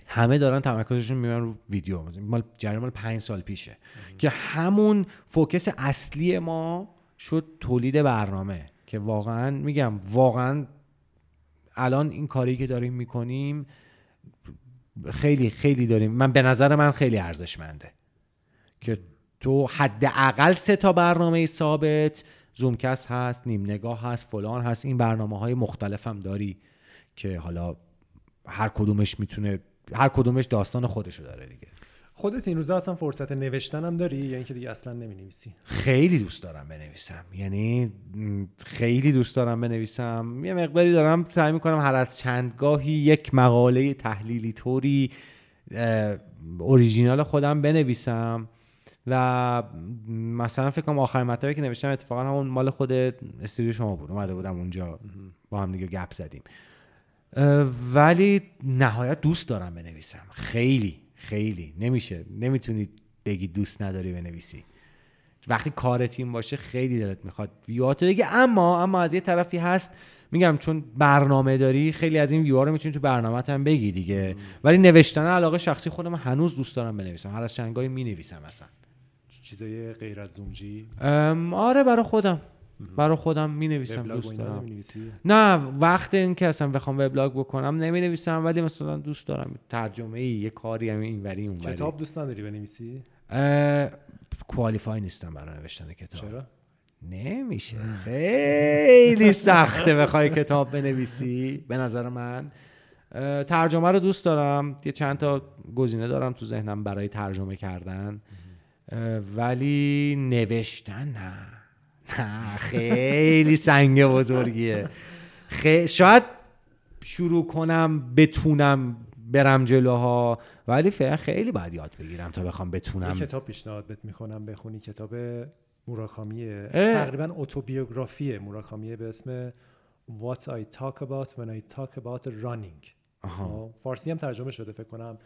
همه دارن تمرکزشون می‌برن رو ویدیو. مال جریان مال پنج سال پیشه. که همون فوکس اصلی ما شد تولید برنامه. که واقعا میگم واقعا الان این کاری که داریم می‌کنیم خیلی خیلی داریم. من به نظر من خیلی ارزشمنده که تو حداقل سه تا برنامه ثابت زومکست هست نیم نگاه هست فلان هست این برنامه های مختلف هم داری که حالا هر کدومش می‌تونه هر کدومش داستان خودشو داره دیگه. خودت این روزا اصلا فرصت نوشتن هم داری؟ یا اینکه دیگه اصلا نمی نویسی خیلی دوست دارم بنویسم. یعنی خیلی دوست دارم بنویسم. یه مقداری دارم سعی می‌کنم هر از چندگاهی یک مقاله تحلیلی طوری اوریژینال خودم بنویسم و مثلا فکر کنم آخرین مطلبی که نوشتم اتفاقا همون مال خود استودیو شما بود. اومده بودم اونجا با هم دیگه گپ زدیم. ولی نهایت دوست دارم بنویسم. خیلی. خیلی. نمیشه. نمی‌تونی بگی دوست نداری بنویسی. وقتی کار تیم باشه خیلی دلت می‌خواد ویواتو بگی. اما اما از یه طرفی هست. میگم چون برنامه داری خیلی از این ویوها رو می‌تونی تو برنامه هم بگی دیگه. ولی نوشتن علاقه شخصی خودم هنوز دوست دارم بنویسم. هر از چنگایی می‌نویسم اصلا. چیزای غیر از زومجی آره برای خودم. برای خودم می نویسم دوست دارم. نه وقت این که اصلا بخوام وبلاگ بکنم نمی نویسم ولی مثلا دوست دارم. ترجمه ای یه کاری هم اینوری اونوری کتاب دوست نداری بنویسی؟ کوالیفای نیستم برای نوشتن کتاب. چرا؟ نمیشه. خیلی سخته بخوای کتاب بنویسی. به نظر من. ترجمه رو دوست دارم. یه چند تا گزینه دارم تو ذهنم برای ترجمه کردن. ولی نوشتن نه. خیلی سنگ بزرگیه. شاید شروع کنم بتونم برم جلوها ولی فعلا خیلی باید یاد بگیرم تا بخوام بتونم. کتاب پیشنهاد بهت می‌کنم بخونی. کتاب موراکامیه. تقریبا اتوبیوگرافی موراکامیه به اسم What I talk about when I talk about running. خب، فارسی هم ترجمه شده فکر کنم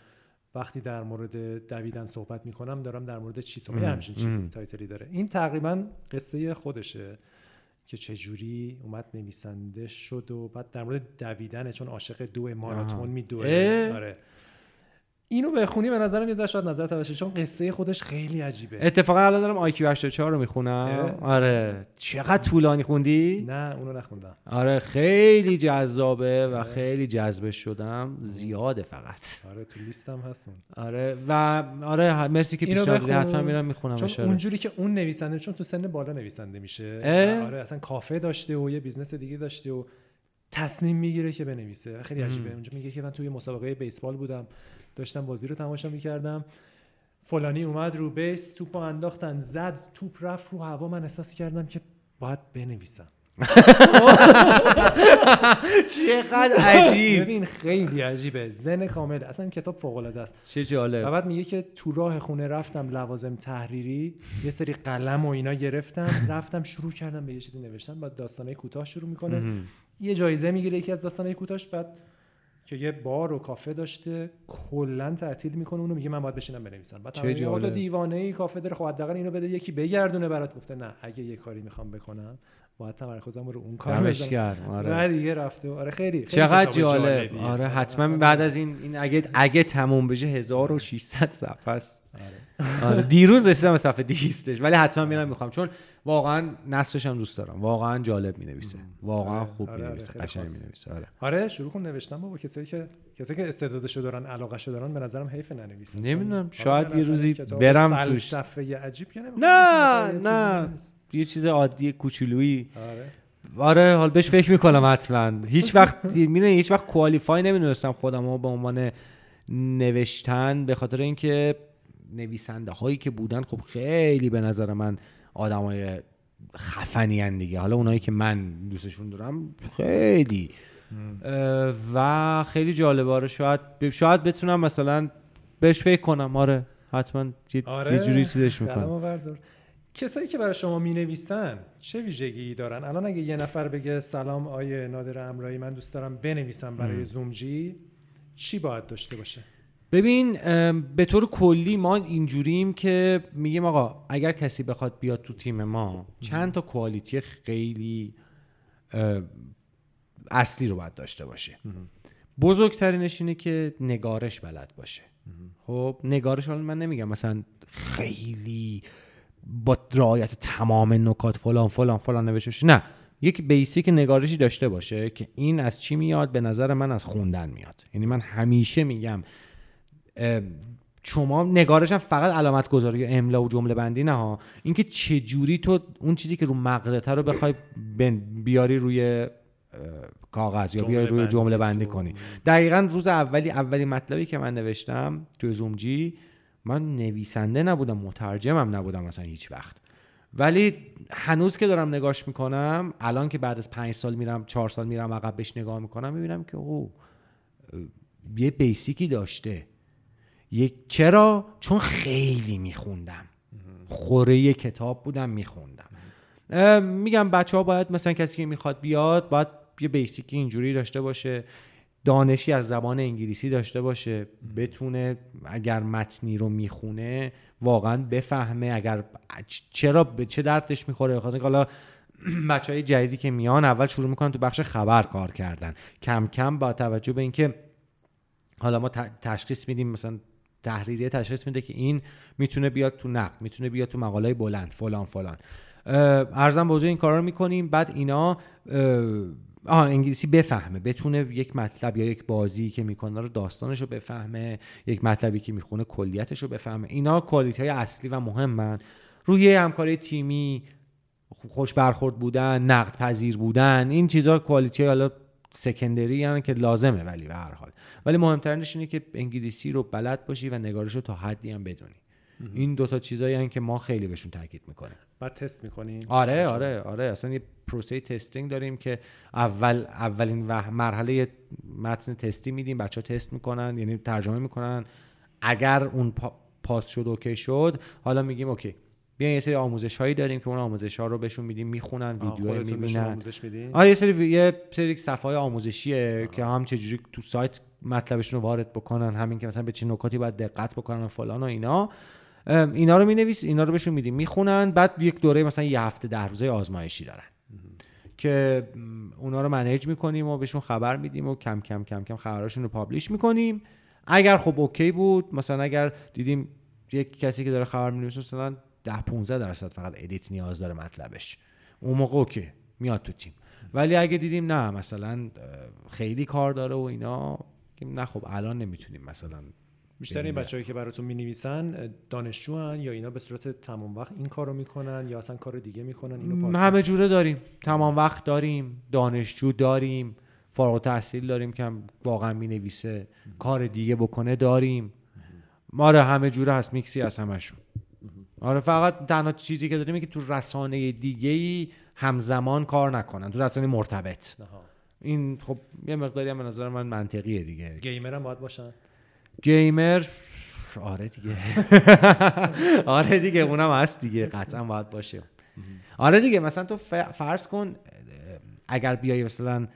وقتی در مورد دویدن صحبت می‌کنم دارم در مورد چی صحبت همچین چیزی title ی داره. این تقریبا قصه خودشه که چجوری اومد نویسنده شد و بعد در مورد دویدنه چون عاشق دو ماراتون میدوه. آره. اینو بخونی به نظرم یه شاید نظر باشه چون قصه خودش خیلی عجیبه. اتفاقا الان دارم IQ84 رو می‌خونم. آره. چقدر طولانی خوندی؟ نه اونو نخوندم. آره خیلی جذابه و خیلی جذبش شدم. زیاده فقط. آره تو لیستم هست اون. آره و آره مرسی که اینو پیشنهاد دادی. حتما میرم می‌خونم چون اونجوری که اون نویسنده چون تو سن بالا نویسنده میشه آره اصلا کافه داشته و یه business دیگه داشته و تصمیم می‌گیره که بنویسه. خیلی عجیبه. اونجا میگه که من توی مسابقه بیسبال بودم. داشتم بازی رو تماشا می‌کردم. فلانی اومد رو base توپ انداختن زد توپ رفت رو هوا. من احساس کردم که باید بنویسم. چقدر عجیب. ببین خیلی عجیبه. زن کامل. اصلا این کتاب فوق العاده است. چه و جالب بعد میگه که تو راه خونه رفتم لوازم تحریری. یه سری قلم و اینا گرفتم. رفتم شروع کردم به یه چیزی نوشتن. بعد داستانه کوتاه شروع می‌کنه. یه جایزه می‌گیره یکی از داستانه کوتاهش. بعد که یه بار و کافه داشته کلا تعطیل می‌کنه اونو میگه من باید بشینم بنویسم. بعد چه جالب. دیوانه ای کافه داره خب حداقل اینو بده یکی بگردونه برات. گفته نه اگه یه کاری می‌خوام بکنم باید تمرکزم رو اون کار بزنم. آره. بعد دیگه رفته. و- آره خیلی, خیلی چقدر جالب. جالبیه. آره حتما بعد از این این اگه اگه تموم بشه 1600 صفحه است. آره. آره. دیروز رسیدم به صفحه 200 ولی حتما میرم می‌خوام. چون واقعا نصرش هم دوست دارم. واقعا جالب می‌نویسه. واقعا آره، خوب آره، آره، می‌نویسه خیلی قشنگ. می‌نویسه. آره. آره شروع کن نوشتن بابا. کسایی که کسایی که استعدادشو دارن علاقهشو دارن به نظرم حیف ننویسن. نمی‌دونم، شاید یه روزی برم توش. فلسفه عجیب نمی‌خواد نه، نه. یه چیز عادی کوچولویی. آره. آره حال بهش فکر می‌کنم حتما. هیچ وقت می‌دونی هیچ وقت کوالیفای نمی‌دونستم خودم به عنوان نوشتن به خاطر اینکه نویسنده هایی که بودن خب خیلی به نظر من آدمای خفنی هن دیگه. حالا اونایی که من دوستشون دارم خیلی. و خیلی جالبه. آره شاید شاید بتونم مثلا بهش فکر کنم. آره حتما یه, آره. جوری چیزش می‌کنم. کسایی که برای شما می نویسن چه ویژگی دارن؟ الان اگه یه نفر بگه سلام آیه نادر امرایی من دوست دارم بنویسم برای زومجی چی باید داشته باشه؟ ببین به طور کلی ما اینجوریم که میگیم آقا اگر کسی بخواد بیاد تو تیم ما چند تا کوالیتی خیلی اصلی رو باید داشته باشه. بزرگترینش اینه که نگارش بلد باشه. خب نگارش حالا من نمیگم مثلا خیلی با رعایت تمام نکات فلان فلان فلان نوشته باشه. نه یک بیسیک نگارشی داشته باشه که این از چی میاد؟ به نظر من از خوندن میاد. یعنی من همیشه میگم شما نگارش هم فقط علامت گذاری املا و جمله بندی نه ها. اینکه چه جوری تو اون چیزی که رو مغزته رو بخوای بیاری روی کاغذ یا بیاری روی جمله. بندی کنی. دقیقا روز اولی اولی مطلبی که من نوشتم توی زومجی من نویسنده نبودم مترجمم نبودم مثلا هیچ وقت. ولی هنوز که دارم نگاش می‌کنم الان که بعد از پنج سال میرم چهار سال میرم عقب بهش نگاه می‌کنم می‌بینم که او یه بیسیکی داشته. یک چرا؟ چون خیلی میخوندم. خوره کتاب بودم میخوندم. میگم بچه ها باید مثلا کسی که می‌خواد بیاد باید یه بیسیکی اینجوری داشته باشه. دانشی از زبان انگلیسی داشته باشه. بتونه اگر متنی رو می‌خونه واقعا بفهمه اگر چرا به چه دردش می‌خوره. بخاطر حالا بچه های جدیدی که میان اول شروع می‌کنن تو بخش خبر کار کردن. کم کم با توجه به اینکه حالا ما تشخیص میدیم مثلا تحریریه تشخیص میده که این می‌تونه بیاد تو نقد می‌تونه بیاد تو مقاله بلند فلان فلان. ارزم به این کارا رو می‌کنیم. بعد اینا آه انگلیسی بفهمه بتونه یک مطلب یا یک بازی که می‌کنه رو داستانش رو بفهمه یک مطلبی که می‌خونه کلیتش رو بفهمه. اینا کوالیتی های اصلی و مهمن. روی همکاری تیمی خوش برخورد بودن نقد پذیر بودن این چیزها کوالیتی حالا secondary یعنی که لازمه ولی به هر حال. ولی مهمترینش اینه که انگلیسی رو بلد باشی و نگارش رو تا حدی هم بدونی. این دوتا چیزایی هن که ما خیلی بهشون تاکید می‌کنیم. بعد تست می‌کنین آره آره آره. اصلا یه پروسه testing داریم که اول اولین و مرحله متن تستی میدیم بچه ها تست می‌کنن یعنی ترجمه می‌کنن. اگر اون پا- pass شد okay شد حالا میگیم okay. بیاین یه سری آموزش هایی داریم که اون آموزش ها رو بهشون میدیم می‌خونن ویدیو می‌بینن. آره یه سری یه سری صفحه های آموزشیه که هم چجوری تو سایت مطلبشون رو وارد بکنن همین که مثلا به چه نکاتی باید دقت بکنن و فلان و اینا. اینا رو مینویس اینا رو بهشون میدیم. می‌خونن بعد یک دوره مثلا یه هفته ده روزه آزمایشی دارن. که اونا رو manage می‌کنیم و بهشون خبر میدیم و کم کم کم کم خبراشون رو publish می‌کنیم. اگر خب okay بود مثلا اگر دیدیم یک کسی که داره خبر می‌نویسه مثلا 10 15 درصد فقط edit نیاز داره مطلبش. اون موقع okay میاد تو تیم. ولی اگه دیدیم نه مثلا خیلی کار داره و اینا نه خب الان نمی‌تونیم مثلا بیشتر این بچه‌ای که براتون می‌نویسن دانشجوان یا اینا به صورت تمام وقت این کارو می‌کنن یا اصلا کار دیگه می‌کنن؟ اینو همه جوره داریم. تمام وقت داریم دانشجو داریم فارغ تحصیل داریم که واقعا می‌نویسه کار دیگه بکنه داریم. ما همه جوره هست. میکسی از همشون آره فقط تنها چیزی که داریم که تو رسانه دیگه ای همزمان کار نکنن تو رسانه مرتبط. این خب یه مقداری هم به نظر من منطقیه دیگه. گیمر هم باید باشن؟ گیمر آره دیگه. آره دیگه اونم هست دیگه قطعا باید باشه. آره دیگه مثلا تو فرض کن اگر بیای مثلا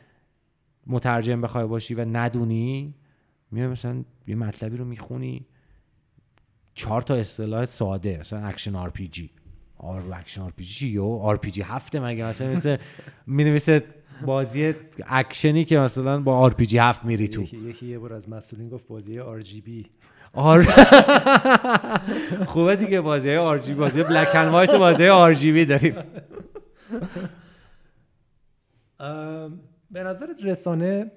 مترجم بخوای باشی و ندونی میای مثلا یه مطلبی رو می‌خونی چهار تا اصطلاح ساده مثلا اکشن آر پی جی آر اکشن آر پی جی یا آر پی جی هفته مگه مثلا مثل می بازی اکشنی که مثلا با آر پی جی هفت میری تو. یکی, یکی یه بار از مسئولین گفت بازی آر جی بی آر. خوبه دیگه بازی های آر جی بازی بلک اند وایت بازی آر جی بی داریم. به نظر رسانه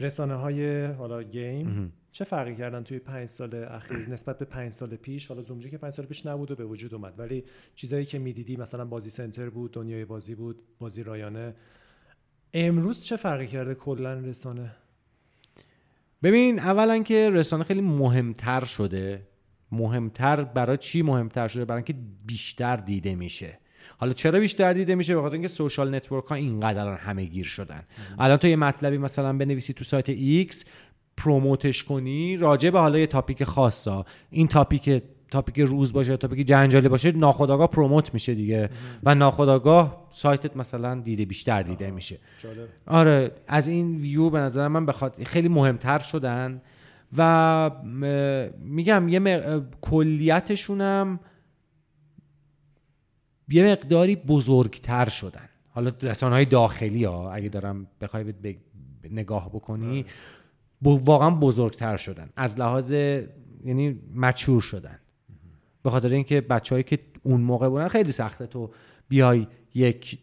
رسانه های حالا گیم چه فرقی کردن توی پنج سال اخیر نسبت به پنج سال پیش؟ حالا زومجی که پنج سال پیش نبود و به وجود اومد. ولی چیزایی که می‌دیدی مثلا بازی سنتر بود دنیای بازی بود بازی رایانه. امروز چه فرقی کرده کلا رسانه؟ ببین اولا که رسانه خیلی مهمتر شده. مهمتر برای چی مهمتر شده؟ برای اینکه بیشتر دیده میشه. حالا چرا بیشتر دیده میشه؟ بخاطر اینکه social network ها اینقدر همه گیر شدن. الان تو یه مطلبی مثلا بنویسی تو سایت X promote ش کنی راجع به حالا یه topic خاصا. این topic topic روز باشه topic جنجالی باشه ناخودآگاه promote میشه دیگه. و ناخودآگاه سایتت مثلا دیده بیشتر دیده میشه. آره از این ویو به نظر من بخواد خیلی مهمتر شدن. و میگم یه کلیتشونم یه مقداری بزرگتر شدن. حالا رسانه های داخلی ها اگه دارم بخوای ب... نگاه بکنی آره. واقعا بزرگتر شدن. از لحاظ یعنی مچور شدن. به خاطر اینکه بچههایی که اون موقع بودن خیلی سخته تو بیای یک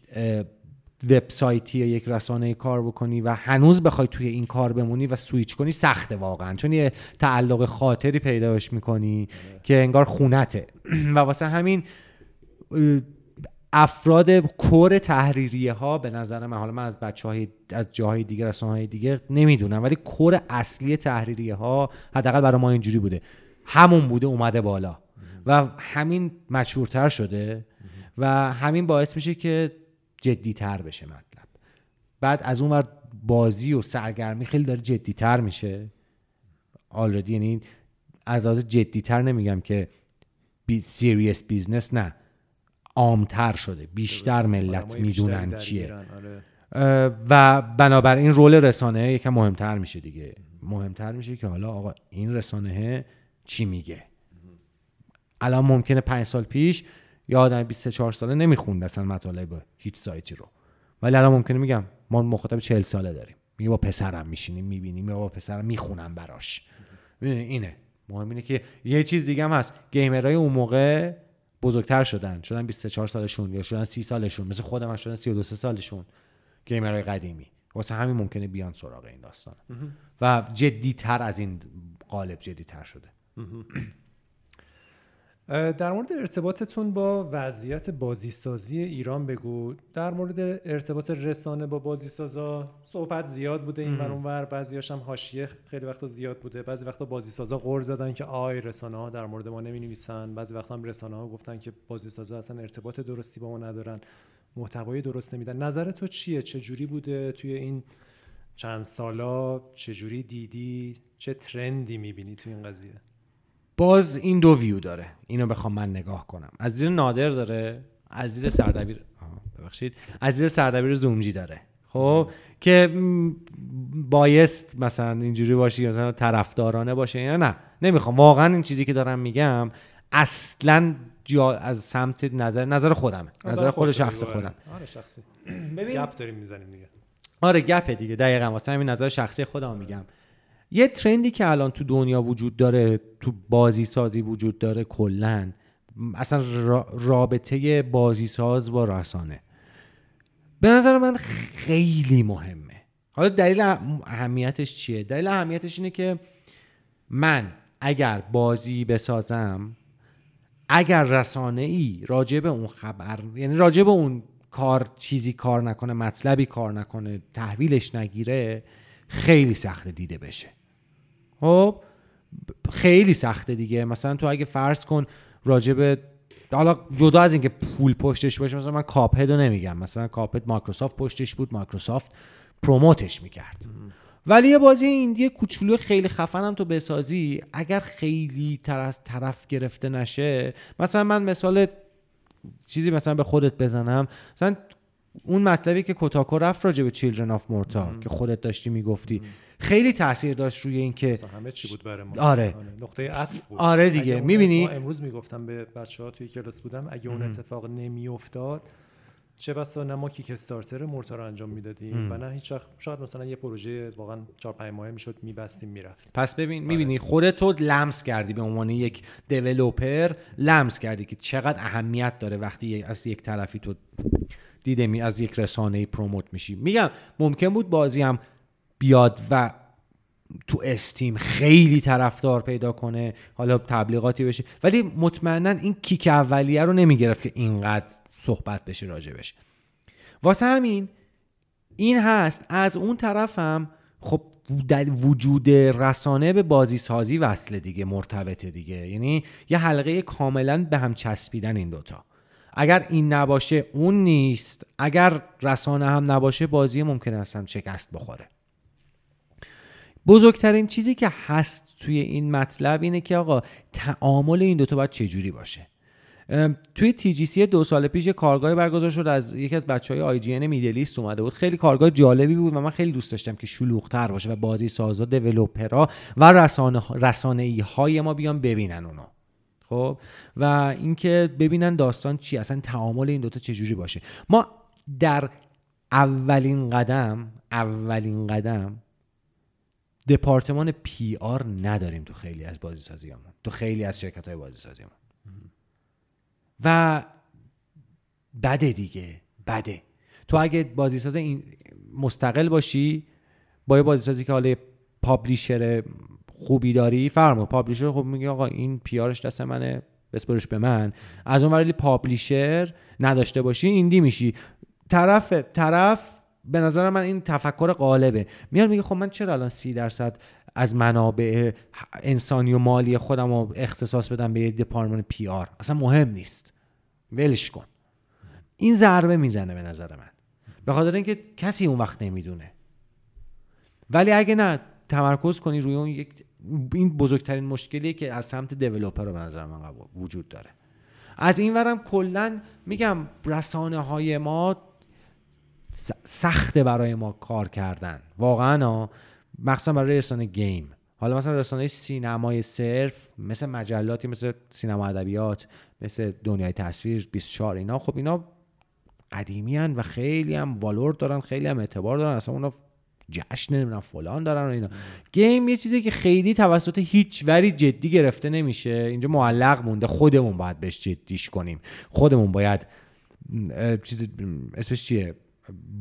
وبسایتی یا یک رسانه کار بکنی و هنوز بخوای توی این کار بمونی و سویچ کنی سخته واقعا. چون یه تعلق خاطری پیداش می‌کنی که انگار خونته. و واسه همین افراد کور تحریریه ها به نظر من حالا من از بچه های از جاهای دیگه رسانه های دیگه نمی‌دونم ولی کور اصلی تحریریه ها حداقل برای ما اینجوری بوده. همون بوده اومده بالا. و همین مشهورتر شده و همین باعث میشه که جدیتر بشه مطلب. بعد از اون ور بازی و سرگرمی خیلی داره جدیتر میشه. already یعنی از لحاظ جدیتر نمیگم که be serious business نه. عامتر شده بیشتر ملت می‌دونن چیه. آره. و بنابراین role رسانه یکم مهمتر میشه دیگه. مهمتر میشه که حالا آقا این رسانه چی میگه؟ الان ممکنه پنج سال پیش یا آدم 24 ساله نمی‌خوند اصلا مطالب هیچ سایتی رو. ولی الان ممکنه میگم ما مخاطب 40 ساله داریم. میگه با پسرم میشینیم می‌بینیم یا با پسرم می‌خونم براش. اینه. مهم اینه که یه چیز دیگه هم هست. گیمرهای اون موقع بزرگتر شدن. شدن 24 سالشون یا شدن 30 سالشون. مثل خودم هم شدن 32 سالشون گیمرهای قدیمی. واسه همین ممکنه بیان سراغ این داستان. و جدیتر از این قالب جدیتر شده. در مورد ارتباطتون با وضعیت بازیسازی ایران بگو. در مورد ارتباط رسانه با بازیسازا صحبت زیاد بوده این اون ور بعضیاش هم حاشیه خیلی وقتا زیاد بوده. بعضی وقتا بازیسازا غور زدن که آی رسانه ها در مورد ما نمی نویسن بعضی وقتا هم رسانه ها گفتن که بازیسازا اصلا ارتباط درستی با ما ندارن محتوای درست نمیدن. نظر تو چیه؟ چه جوری بوده توی این چند سالا؟ چه جوری دیدی؟ چه ترندی می‌بینی توی این قضیه؟ باز این دو ویو داره. اینو بخوام من نگاه کنم. از زیر نادر داره از زیر سردبیر ببخشید. از زیر سردبیر زومجی داره. خب؟ که بایست مثلا اینجوری باشی مثلا طرفدارانه باشه یا نه. نمی‌خوام. واقعا این چیزی که دارم میگم اصلا جا از سمت نظر نظر خودمه. نظر خود شخص خودم. آره شخصی. ببین گپ داریم می‌زنیم دیگه. آره گپه دیگه. دقیقا. واسه همین نظر شخصی خودم میگم. یه ترندی که الان تو دنیا وجود داره تو بازی سازی وجود داره کلا اصلا رابطه بازی ساز با رسانه. به نظر من خیلی مهمه. حالا دلیل اهمیتش چیه؟ دلیل اهمیتش اینه که من اگر بازی بسازم اگر رسانه ای راجع به اون خبر یعنی راجع به اون کار چیزی کار نکنه مطلبی کار نکنه تحویلش نگیره خیلی سخته دیده بشه. خب خیلی سخته دیگه. مثلا تو اگه فرض کن راجع به حالا جدا از اینکه پول پشتش باشه مثلا من کاپهد رو نمیگم. مثلا کاپهد مایکروسافت پشتش بود مایکروسافت پروموتش می‌کرد. ولی یه بازی ایندی کوچولو خیلی خفن هم تو بسازی اگر خیلی طرف, طرف گرفته نشه مثلا من مثال چیزی مثلا به خودت بزنم. مثلا اون مطلبی که Kotaku رفت راجع به Children of Morta که خودت داشتی می‌گفتی. خیلی تاثیر داشت روی اینکه همه چی بود برای ما. آره, آره. نقطه عطف بود. آره دیگه. می‌بینی؟ امروز می‌گفتم به بچه ها توی کلاس بودم اگه اون اتفاق نمیافتاد چه بسا نه ما Kickstarter Morta رو انجام می‌دادیم و نه هیچ وقت شاید مثلا یه پروژه واقعا 4 5 ماهه می‌شد میبستیم می‌رفت پس ببین می‌بینی آره. خودت تو لمس کردی به عنوان یک developer لمس کردی که چقدر اهمیت داره وقتی از یک طرفی تو دیده می از یک رسانه پروموت میشی میگم ممکن بود بازی هم بیاد و تو استیم خیلی طرفدار پیدا کنه حالا تبلیغاتی بشه. ولی مطمئنا این کیک اولیه رو نمی‌گرفت که اینقدر صحبت بشه راجبش واسه همین این هست از اون طرفم خب وجود رسانه به بازی سازی وصله دیگه مرتبطه دیگه. یعنی یه حلقه کاملا به هم چسبیدن این دوتا. اگر این نباشه اون نیست. اگر رسانه هم نباشه بازی ممکن است هم شکست بخوره. بزرگترین چیزی که هست توی این مطلب اینه که آقا تعامل این دوتا باید چجوری باشه؟ توی تی جی سی دو سال پیش کارگاه برگزار شد از یکی از بچه های آی جی ان میدلیست اومده بود. خیلی کارگاه جالبی بود و من خیلی دوست داشتم که شلوغتر باشه و بازی سازا دیولپرها و رسانه, رسانه ای های ما بیان ببینن اونو. خب و اینکه ببینن داستان چی اصلا تعامل این دوتا چجوری باشه. ما در اولین قدم اولین قدم دپارتمان پی آر نداریم تو خیلی از بازی سازیامون تو خیلی از شرکت های بازی سازیامون و بده دیگه بده. تو اگه بازی ساز این مستقل باشی با یه بازی سازی که حالا پابلیشر خوبی داری؟ فرما پابلیشر خب میگه آقا این پیارش دست منه بسپرش به من. از اون ولی پابلیشر نداشته باشی ایندی میشی. طرف طرف به نظر من این تفکر قالبه میاد میگه خب من چرا الان سی درصد از منابع انسانی و مالی خودم رو اختصاص بدم به یه دپارتمان پی آر اصلا مهم نیست. ولش کن. این ضربه می‌زنه به نظر من. به خاطر اینکه کسی اون وقت نمی‌دونه. ولی اگه نه تمرکز کنی روی اون یک این بزرگترین مشکلی که از سمت دیولپر به نظر من وجود داره. از این ورم کلا میگم رسانه های ما سخته برای ما کار کردن. واقعا مخصوصا برای رسانه گیم. حالا مثلا رسانه سینمای صرف مثل مجلاتی مثل سینما ادبیات مثل دنیای تصویر 24 اینا خب اینا قدیمی هن و خیلی هم value دارن خیلی هم اعتبار دارن. اصلا اونا جشن نمی‌دونم فلان دارن و اینا. game یه چیزی که خیلی توسط هیچ وری جدی گرفته نمیشه. اینجا معلق مونده. خودمون باید بهش جدیش کنیم. خودمون باید چیز اسمش چیه؟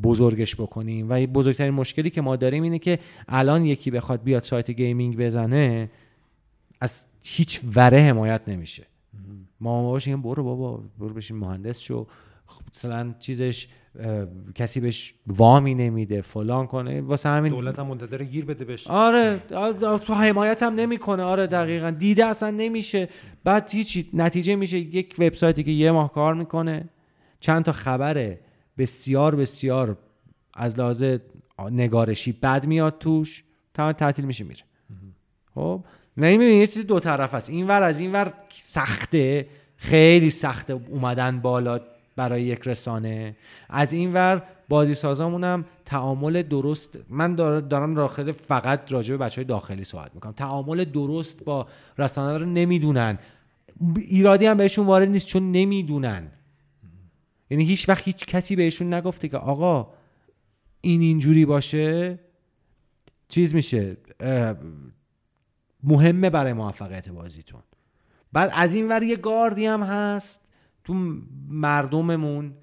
بزرگش بکنیم. و بزرگترین مشکلی که ما داریم اینه که الان یکی بخواد بیاد سایت gaming بزنه از هیچ وره حمایت نمیشه. ما باشیم برو بابا برو بشین مهندس شو. خب مثلا چیزش کسی بهش وامی نمیده فلان کنه. واسه همین دولت هم منتظر گیر بده بهش. آره تو حمایت هم نمی‌کنه. آره دقیقا. دیده اصلا نمیشه. بعد هیچی نتیجه میشه یک وبسایتی که یه ماه کار می‌کنه. چند تا خبره بسیار بسیار از لحاظ نگارشی بد میاد توش. تمام تعطیل میشه میره. خب؟ نه یه چیزی دو طرف است. اینور از اینور سخته. خیلی سخته. اومدن بالا. برای یک رسانه. از اینور بازی سازامونم تعامل درست من دارم داخل فقط راجع به بچه های داخلی صحبت می‌کنم. تعامل درست با رسانه رو نمی‌دونن. ایرادی هم بهشون وارد نیست چون نمی‌دونن. یعنی هیچ وقت هیچ کسی بهشون نگفته که آقا این اینجوری باشه چیز میشه مهمه برای موفقیت بازیتون. بعد از این ور یه گاردی هم هست. تو مردممون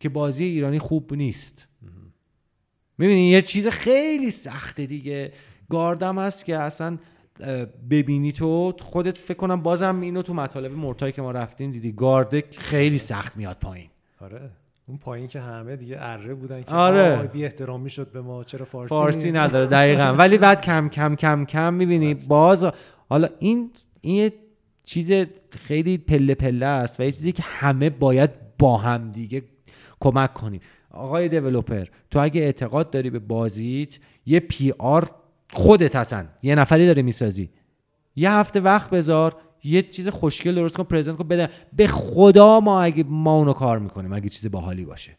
که بازی ایرانی خوب نیست. می‌بینی یه چیز خیلی سخته دیگه. گاردم هست که اصلا ببینی تو خودت فکر کنم بازم اینو تو مطالب مرتایی که ما رفتیم دیدی. گارده خیلی سخت میاد پایین. آره. اون پایین که همه دیگه اره بودن که آره. بی احترامی شد به ما. چرا فارسی فارسی نداره دقیقا. ولی بعد کم کم کم کم می‌بینی باز حالا این این یه چیز خیلی پله پله است و یه چیزی که همه باید با هم دیگه کمک کنیم. آقای دیولوپر تو اگه اعتقاد داری به بازیت یه پی آر خودت هستن یه نفری داره می‌سازی. یه هفته وقت بذار یه چیز خوشگل درست کن پرزنت کن بده به خدا ما اگه ما اونو کار می‌کنیم اگه چیز باحالی باشه.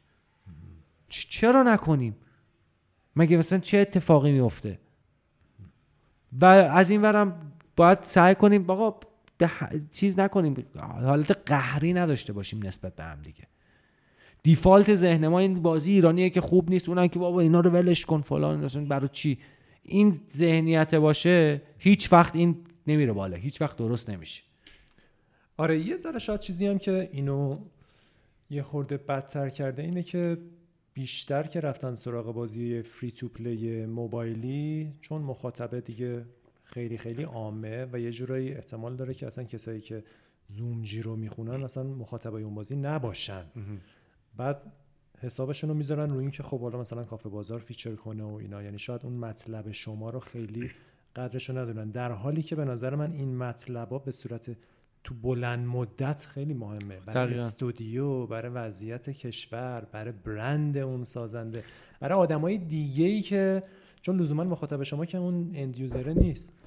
چرا نکنیم؟ مگه مثلا چه اتفاقی میفته و از این ورم باید سعی کنیم آقا به چیز نکنیم. حالت قهری نداشته باشیم نسبت به هم دیگه. دیفالت ذهن ما این بازی ایرانیه که خوب نیست. اونم که بابا اینا رو ولش کن فلان. برای چی؟ این ذهنیت باشه هیچ وقت این نمیره بالا. هیچ وقت درست نمیشه. آره یه ذره شاید چیزی هم که اینو یه خورده بدتر کرده اینه که بیشتر که رفتن سراغ بازی فری تو پلی موبایلی چون مخاطبه دیگه خیلی خیلی عامه و یه جورایی احتمال داره که اصلا کسایی که زومجی رو می‌خونن اصلا مخاطبای اون بازی نباشن. بعد حسابشون رو می‌ذارن روی اینکه خب حالا مثلا کافه بازار feature کنه و اینا. یعنی شاید اون مطلب شما رو خیلی قدرش رو ندونن. در حالی که به نظر من این مطلب ها به صورت تو بلند مدت خیلی مهمه. برای استودیو برای وضعیت کشور برای برند اون سازنده برای آدمای دیگه ای که چون لزوما مخاطب شما که اون end نیست.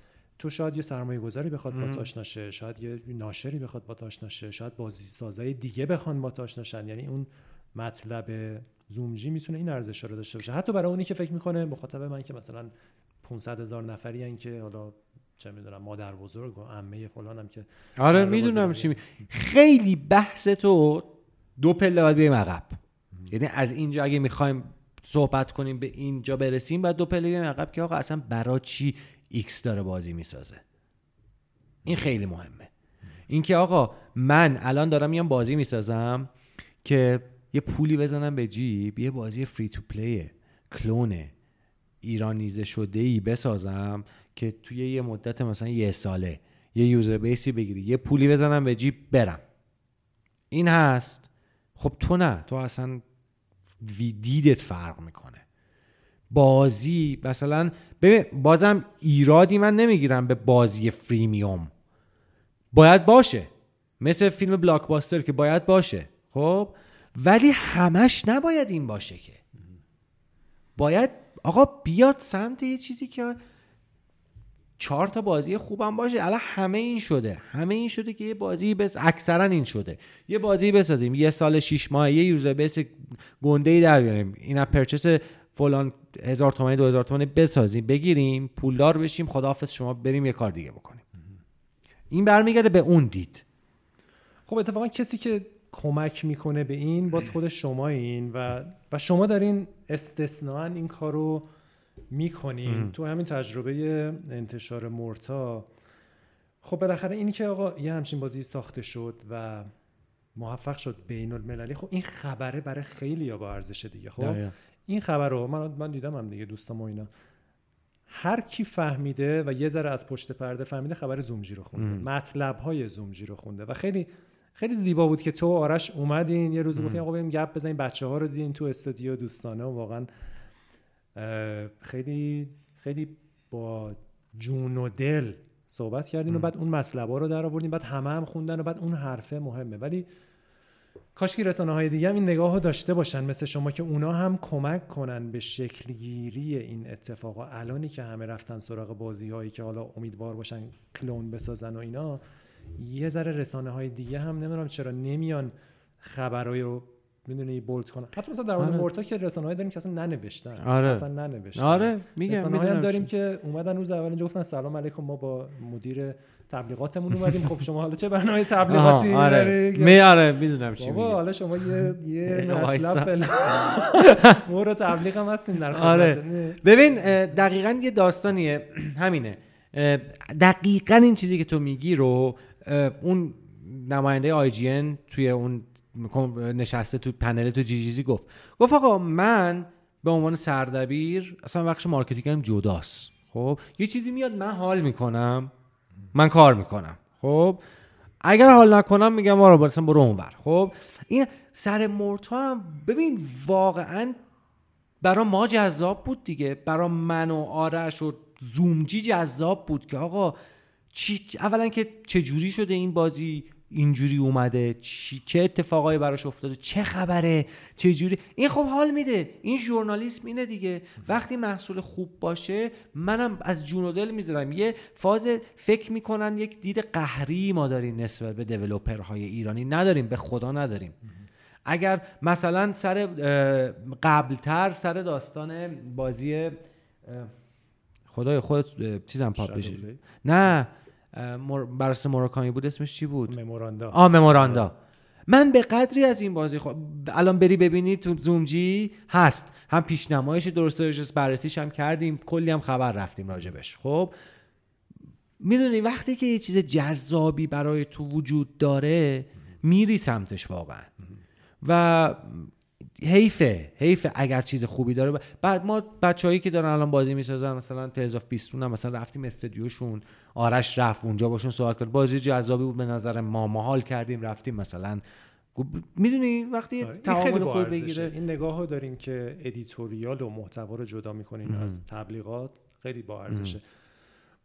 تو شاید یه سرمایه گذاری بخواد با تاش نشه شاید یه ناشری بخواد با تاش نشه شاید بازی سازای دیگه بخوان با تاش نشن. یعنی اون مطلب زومجی می‌تونه این ارزش رو داشته باشه. حتی برای اونی که فکر می‌کنه مخاطب من که مثلا 500 هزار نفری هن که حالا چه می‌دونم مادر بزرگ و عمه فلانم که آره می‌دونم چی می... خیلی بحث تو دو پله باید بیایم عقب. یعنی از اینجا اگه می‌خوایم صحبت کنیم به اینجا برسیم بعد دو پله بیایم عقب که آقا اصلا برا چی X داره بازی می‌سازه. این خیلی مهمه. اینکه آقا من الان دارم میام بازی می‌سازم که یه پولی بزنم به جیب یه بازی فری تو پلیه کلونه ایرانیزه شده ای بسازم که توی یه مدت مثلا یه ساله یه یوزر بیسی بگیری یه پولی بزنم به جیب برم. این هست. خب تو نه. تو اصلا دیدت فرق می‌کنه. بازی مثلا ببین بازم ایرادی من نمی‌گیرم به بازی فریمیوم. باید باشه. مثل فیلم بلاکباستر که باید باشه خب؟ ولی همش نباید این باشه که. باید آقا بیاد سمت یه چیزی که چهار تا بازی خوبم باشه. الان همه این شده. همه این شده که یه بازی بس اکثرا این شده. یه بازی بسازیم. یه سال شیش ماه یه یوزر بیس گنده ای در بیاریم. اینا پرچس فلان هزار تومانی دو هزار تومانی بسازیم بگیریم پولدار بشیم خداحافظ شما بریم یه کار دیگه بکنیم. این برمیگرده به اون دید. خب اتفاقا کسی که کمک می‌کنه به این باز خود شما این و و شما دارین استثناا این کارو می‌کنین. تو همین تجربه انتشار مورتا خب بالاخره اینی که آقا یه همچین بازی ساخته شد و موفق شد بین المللی خب این خبره برای خیلی یا با ارزش دیگه خب؟ این خبر رو من من دیدم هم دیگه دوستام و اینا. هر کی فهمیده و یه ذره از پشت پرده فهمیده خبر زومجی رو خونده. مطلب های زومجی رو خونده. و خیلی خیلی زیبا بود که تو آرش اومدین. یه روز گفتین آقا بریم گپ بزنیم. بچه ها رو دیدین تو استودیو دوستانه و واقعا خیلی خیلی با جون و دل صحبت کردین و بعد اون مطلب ها رو در آوردین بعد همه هم خوندن و بعد اون حرفه مهمه. ولی کاش که رسانه های دیگه هم این نگاه رو داشته باشن مثل شما که اونا هم کمک کنن به شکلگیری این اتفاقا. الانی که همه رفتن سراغ بازی هایی که حالا امیدوار باشن کلون بسازن و اینا یه ذره رسانه های دیگه هم نمی‌دونم چرا نمیان خبرهای رو می‌دونی بولد کنن. حتی مثلا در مورد آره. مورتا که رسانه های داریم که اصلا ننوشتن. آره. اصلا ننوشتن. آره میگم رسانه هم داریم که اومدن روز اول اینجا گفتن سلام علیکم ما با مدیر تبلیغاتمون اومدیم. خب شما حالا چه برنامه تبلیغاتی؟ آره. داری می آره می‌دونم چی بابا حالا شما یه یه. مطلب برو تبلیغ هم هستیم در آره. ببین دقیقا یه داستانیه. همینه. دقیقا این چیزی که تو میگی رو اون نماینده IGN توی اون نشسته تو پنل تو TGC گفت. گفت آقا من به عنوان سردبیر اصلا بخش marketing م جداست. خب یه چیزی میاد من حال می‌کنم. من کار می‌کنم. خب؟ اگر حال نکنم میگم آره مثلا برو اونور. خب؟ این سر Morta هم ببین واقعا برا ما جذاب بود دیگه. برا من و آرش و زومجی جذاب بود که آقا چی اولا که چه جوری شده این بازی؟ اینجوری اومده چی چه اتفاقایی براش افتاده چه خبره چه جوری. این خب حال میده. این ژورنالیسم اینه دیگه. وقتی محصول خوب باشه منم از جون و دل می‌ذارم. یه فاز فکر می‌کنن یک دید قهری ما داریم نسبت به دیولپرهای ایرانی. نداریم به خدا نداریم. اگر مثلا سر قبلتر سر داستان بازی خدای خودت اه، چیزم پاپ نه. مر... براساس موراکامی بود اسمش چی بود؟ مموراندا. آ مموراندا. من به قدری از این بازی خب الان بری ببینی تو زومجی هست. هم پیشنمایش درست درست بررسیش هم کردیم. کلی هم خبر رفتیم راجبش. خب؟ می‌دونی وقتی که یه چیز جذابی برای تو وجود داره میری سمتش واقعا. و حیفه حیفه اگر چیز خوبی داره. بعد ما بچههایی که دارن الان بازی می‌سازن مثلا Tales of Bistun هم مثلا رفتیم استودیوشون آرش رفت اونجا باشون صحبت کرد. بازی جذابی بود به نظر ما ما حال کردیم رفتیم مثلا. می‌دونی وقتی آره، تعامل خوب. بگیره. این نگاه رو داریم که editorial و محتوا رو جدا می‌کنین از تبلیغات خیلی با ارزشه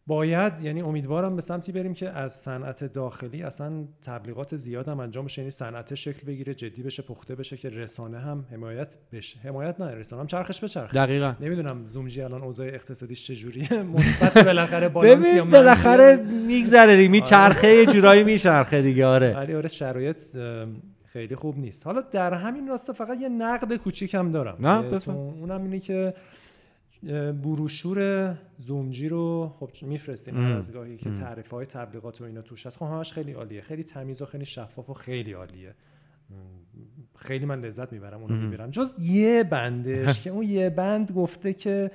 باید یعنی امیدوارم به سمتی بریم که از صنعت داخلی اصلا تبلیغات زیاد هم انجام بشه یعنی صنعت شکل بگیره جدی بشه پخته بشه که رسانه هم حمایت بشه. حمایت نه رسانه هم چرخش بچرخه. دقیقا. نمی‌دونم زومجی الان اوضاع اقتصادیش چجوریه. مثبت بالاخره بالانس یا؟ بالاخره میگذره دیگه میچرخه یه جورایی میچرخه دیگه آره. ولی آره شرایط خیلی خوب نیست. حالا در همین راستا فقط یه نقد کوچیکم دارم. نه، اونم اینه که بروشور زومجی رو خب میفرستیم هر از گاهی که تعریف های تبلیغات و اینا توش هست. خب همش خیلی عالیه. خیلی تمیز و خیلی شفاف و خیلی عالیه. خیلی من لذت می‌برم اونو می‌برم. جز یه بندش که اون یه بند گفته که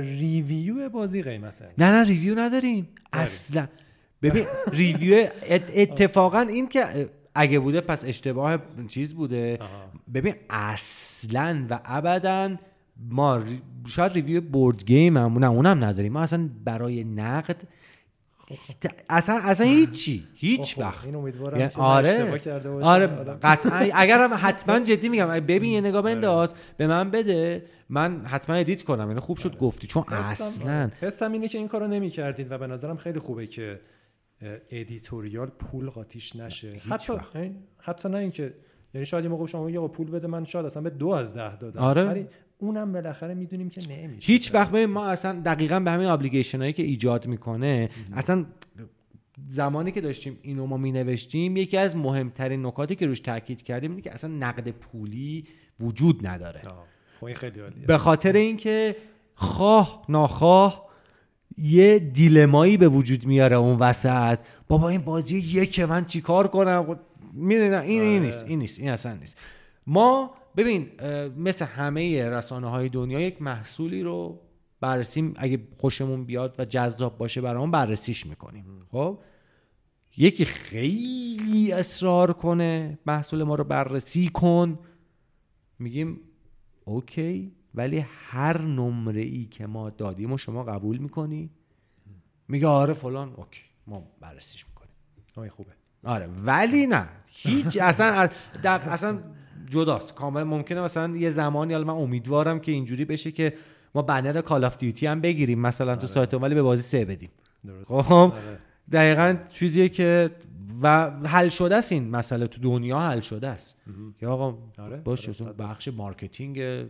review بازی قیمته. نه نه review نداریم. اصلا. ببین review ات- اتفاقا این که اگه بوده پس اشتباه چیز بوده. ببین اصلا و ابدا ما شاید review board game هم نه اونم نداریم. ما اصلا برای نقد اصلا اصلا هیچی هیچ خب، وقت. این امیدوارم یعنی آره. کرده آره. قطعا. اگر هم حتما جدی میگم ببین یه نگاه بنداز به من بده من حتما edit کنم. یعنی خوب شد گفتی چون حسم- اصلا. آره. حسم اینه که این کارو نمی کردید و به نظرم خیلی خوبه که editorial پول قاطیش نشه. حتی حتی نه اینکه یعنی شاید یه موقع شما یه پول بده من شاید اصلا به دو از ده دادم. آره. اونم بالاخره می‌دونیم که نمیشه. هیچ وقت ببین ما اصلا دقیقا به همین obligation هایی که ایجاد می‌کنه اصلا زمانی که داشتیم اینو ما می نوشتیم یکی از مهمترین نکاتی که روش تاکید کردیم اینه که اصلا نقد پولی وجود نداره. خب خیلی عالیه. به خاطر اینکه خواه ناخواه یه دیلمایی به وجود میاره اون وسط. بابا این بازی یک من چیکار کنم؟ می‌دونی این این آره. نیست این نیست این اصلا نیست. ما ببین مثل همه رسانه های دنیا یک محصولی رو بررسی اگه خوشمون بیاد و جذاب باشه برامون بررسیش می‌کنیم. خب؟ یکی خیلی اصرار کنه محصول ما رو بررسی کن. میگیم OK ولی هر نمره ای که ما دادیم و شما قبول می‌کنی؟ میگه آره فلان. اوکی ما بررسیش می‌کنیم. خوبه. آره ولی نه. هیچ اصلا اصلا جداست. کاملا ممکنه مثلا یه زمانی حالا من امیدوارم که اینجوری بشه که ما بنر Call of Duty هم بگیریم. مثلا تو سایت ولی به بازی سه بدیم. درست. خب؟ آره. دقیقا چیزیه که و حل شده است این مسئله. تو دنیا حل شده است. که آقا آره، باشه آره،. بخش marketing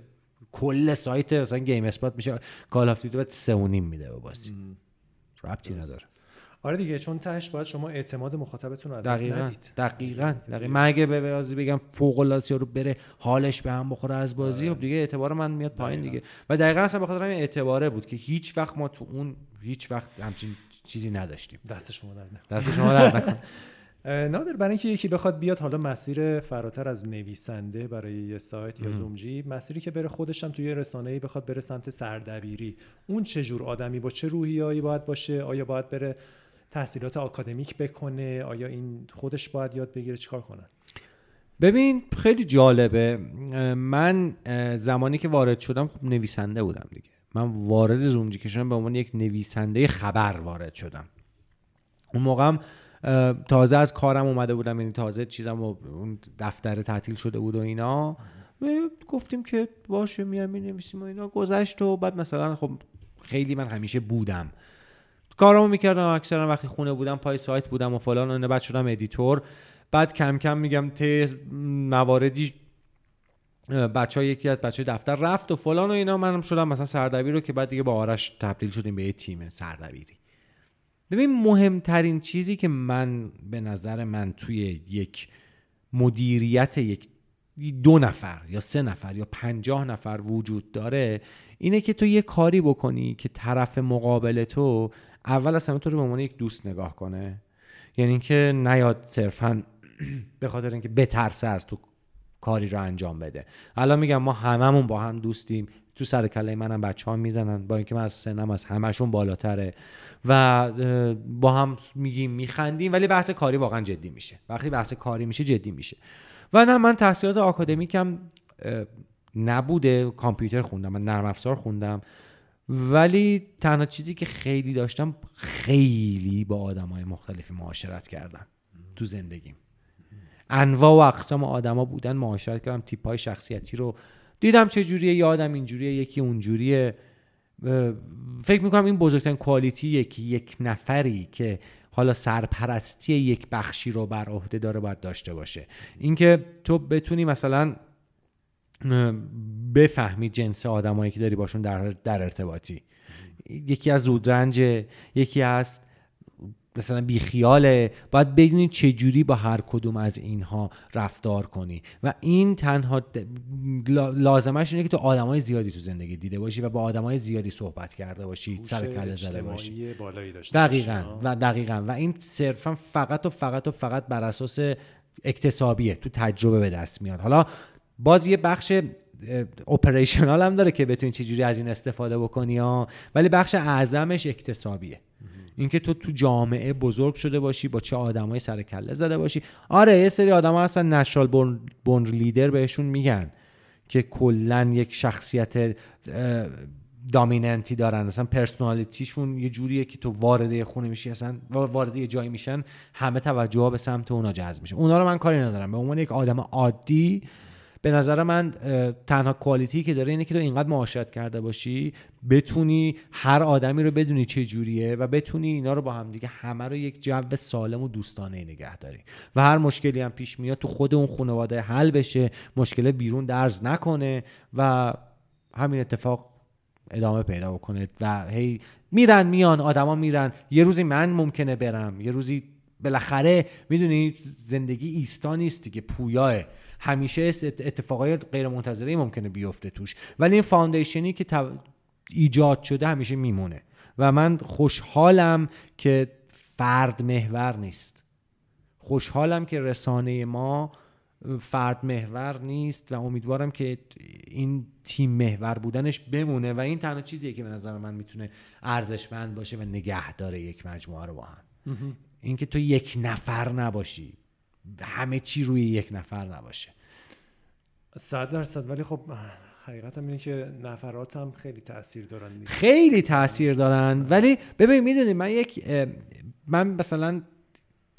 کل سایت مثلا GameSpot میشه. Call of Duty بعد سه و نیم میده به بازی. ربطی نداره. آره دیگه چون تهش باید شما اعتماد مخاطبتون رو از دست ندید. دقیقا دقیقا. من اگه به بازی بگم فوق العاده رو بره حالش به هم بخوره از بازی خب دیگه اعتبار من میاد پایین دیگه. و دقیقا اصلا به خاطر همین اعتباره بود که هیچ وقت ما تو اون هیچ وقت همچین چیزی نداشتیم. دست شما در. دست شما در نادر برای اینکه یکی بخواد بیاد حالا مسیر فراتر از نویسنده برای یه سایت یا زومجی مسیری که بره خودش هم توی رسانه‌ای بخواد بره سمت سردبیری. اون چه جور آدمی با چه روحیه‌ای باید باشه؟ آیا باید بره تحصیلات آکادمیک بکنه؟ آیا این خودش باید یاد بگیره؟ چیکار کنه ببین خیلی جالبه. من زمانی که وارد شدم خب نویسنده بودم دیگه. من وارد زومجی که شدم به عنوان یک نویسنده خبر وارد شدم. اون موقعم تازه از کارم اومده بودم یعنی تازه چیزم و دفتر تعطیل شده بود و اینا. گفتیم که باشه میام می‌نویسیم و اینا. گذشت و بعد مثلا خب خیلی من همیشه بودم. کارامو می‌کردم اکثرا وقتی خونه بودم پای سایت بودم و فلان و بعد شدم editor. بعد کم کم میگم ته مواردی بچه ها یکی از بچه دفتر رفت و فلان و اینا. منم شدم مثلا سردبیر رو که بعد دیگه با آرش تبدیل شدیم به یه تیم سردبیری. ببین مهمترین چیزی که من به نظر من توی یک مدیریت یک دو نفر یا سه نفر یا پنجاه نفر وجود داره اینه که تو یه کاری بکنی که طرف مقابل تو اول همه تو رو به عنوان یک دوست نگاه کنه. یعنی اینکه نیاد صرفا به خاطر اینکه بترسه از تو کاری رو انجام بده. الان میگم ما هممون با هم دوستیم. تو سر کله منم بچه ها می‌زنن. با اینکه من از سنم از همشون بالاتره. و با هم میگیم میخندیم ولی بحث کاری واقعا جدی میشه. وقتی بحث کاری میشه جدی میشه. و نه من تحصیلات آکادمیکم نبوده. کامپیوتر خوندم. من نرم افزار خوندم. ولی تنها چیزی که خیلی داشتم خیلی با آدم های مختلفی معاشرت کردم تو زندگیم. انواع و اقسام آدما بودن معاشرت کردم تیپ های شخصیتی رو دیدم چه جوریه یه آدم اینجوریه یکی اونجوریه فکر می‌کنم این بزرگترین کوالیتی یکی یک نفری که حالا سرپرستی یک بخشی رو بر عهده داره باید داشته باشه. اینکه تو بتونی مثلا بفهمی جنس آدمایی که داری باشون در, در ارتباطی. یکی از زودرنج یکی از مثلا بیخیاله. باید بدونی چجوری با هر کدوم از اینها رفتار کنی. و این تنها لازمش اینه که تو آدمای زیادی تو زندگی دیده باشی و با آدمای زیادی صحبت کرده باشی سر کله زده باشی. بالایی داشته دقیقا. و دقیقا. و این صرفا فقط و فقط و فقط بر اساس اکتسابیه. تو تجربه به دست میاد. حالا باز یه بخش اپریشنال هم داره که بتونی چجوری از این استفاده بکنی ها. ولی بخش اعظمش اکتسابیه. اینکه تو تو جامعه بزرگ شده باشی با چه آدمای سر کله زده باشی. آره یه سری آدما هستن نشرال بون, بون لیدر بهشون میگن که کلا یک شخصیت دامیننتی دارن. اصلا پرسونالیتیشون یه جوریه که تو وارد یه خونه میشی اصلا وارد یه جایی میشن همه توجه ها به سمت اونا جذب میشه. اونا رو من کاری ندارم. به عنوان یک آدم عادی به نظر من تنها کوالیتی که داره اینه که تو اینقدر معاشرت کرده باشی بتونی هر آدمی رو بدونی چه جوریه و بتونی اینا رو با هم دیگه همه رو یک جو سالم و دوستانه نگه داری. و هر مشکلی هم پیش میاد تو خود اون خانواده حل بشه مشکل بیرون درز نکنه و همین اتفاق ادامه پیدا بکنه و هی میرن میان آدما میرن. یه روزی من ممکنه برم یه روزی بالاخره می‌دونی زندگی ایستا نیست دیگه پویاه. همیشه اتفاقای غیر منتظره ممکنه بیفته توش. ولی این فاندیشنی که ایجاد شده همیشه میمونه. و من خوشحالم که فرد محور نیست. خوشحالم که رسانه ما فرد محور نیست و امیدوارم که این تیم محور بودنش بمونه. و این تنها چیزیه که به نظر من می‌تونه ارزشمند باشه و نگه داره یک مجموعه رو با هم. اینکه تو یک نفر نباشی. همه چی روی یک نفر نباشه. صد درصد. ولی خب حقیقت هم اینه که نفرات هم خیلی تاثیر دارن دیگه. خیلی تاثیر دارن. ولی ببین می‌دونی من یک من مثلا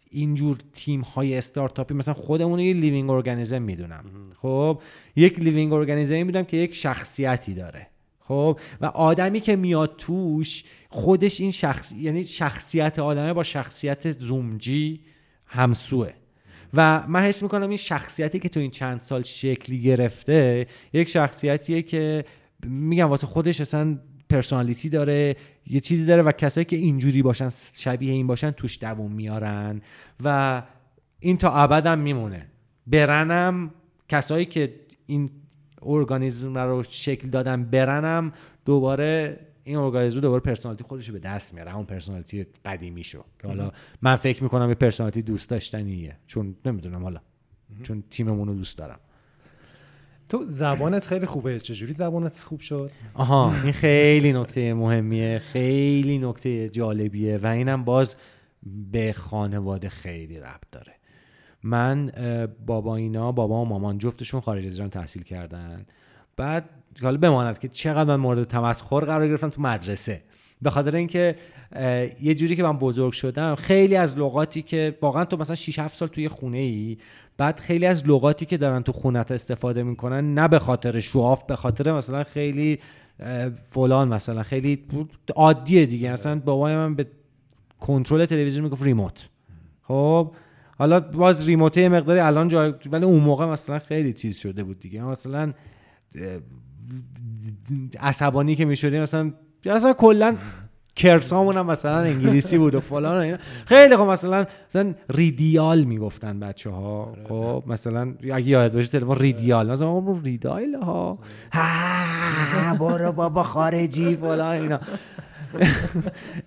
اینجور تیم های استارتاپی مثلا خودمون یه living organism می‌دونم. خب یک living organism می‌دونم که یک شخصیتی داره. خب و آدمی که میاد توش خودش این شخص یعنی شخصیت آدمه با شخصیت زومجی همسوئه. و من حس می‌کنم این شخصیتی که تو این چند سال شکلی گرفته یک شخصیتیه که میگم واسه خودش اصلا personality داره یه چیزی داره و کسایی که اینجوری باشن شبیه این باشن توش دووم میارن و این تا ابدم میمونه. برن هم کسایی که این organism رو شکل دادن برن هم دوباره این organism دوباره personality خودش رو به دست میاره. همون personality قدیمی شو که حالا من فکر می‌کنم یه personality دوست داشتنیه. چون نمی‌دونم حالا. چون تیممون رو دوست دارم. تو زبانت خیلی خوبه. چجوری زبانت خوب شد؟ آها این خیلی نکته مهمیه. خیلی نکته جالبیه و اینم باز به خانواده خیلی ربط داره. من بابا اینا بابا و مامان جفتشون خارج از ایران تحصیل کردن. بعد حالا بماند که چقدر من مورد تمسخر قرار گرفتم تو مدرسه. به خاطر اینکه یه جوری که من بزرگ شدم خیلی از لغاتی که واقعا تو مثلا 6 7 سال توی خونه ای بعد خیلی از لغاتی که دارن تو خونت استفاده می‌کنن نه به خاطر شواف به خاطر مثلا خیلی فلان مثلا خیلی عادیه دیگه. مثلا بابای من به کنترل تلویزیون می‌گفت ریموت. خب حالا باز ریموته مقداری الان جای ولی اون موقع مثلا خیلی چیز شده بود دیگه. مثلا عصبانی که می‌شدیم مثلا مثلا کلا کرسامون هم مثلا انگلیسی بود و فلان و اینا. خیلی خب مثلا مثلا ریدیال می‌گفتن بچه ها آره. خب مثلا اگه یاد باشه تلفن ریدیال مثلا اون ریدایل ها. ها برو بابا خارجی فلان اینا.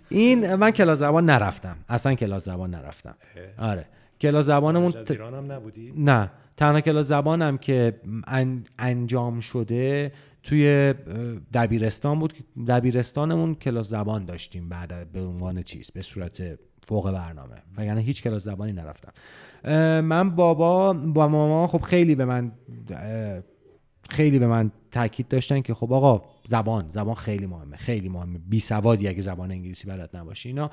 این من کلاس زبان نرفتم. اصلا کلاس زبان نرفتم. آره. کلاس زبانمون ت... هم نبودی؟ نه. تنها کلاس زبانم که انجام شده توی دبیرستان بود که دبیرستانمون کلاس زبان داشتیم بعد به عنوان چیز به صورت فوق برنامه. وگرنه هیچ کلاس زبانی نرفتم. من بابا با ماما خب خیلی به من خیلی به من تاکید داشتن که خب آقا زبان زبان خیلی مهمه خیلی مهمه. بی سوادی اگه زبان انگلیسی بلد نباشی اینا.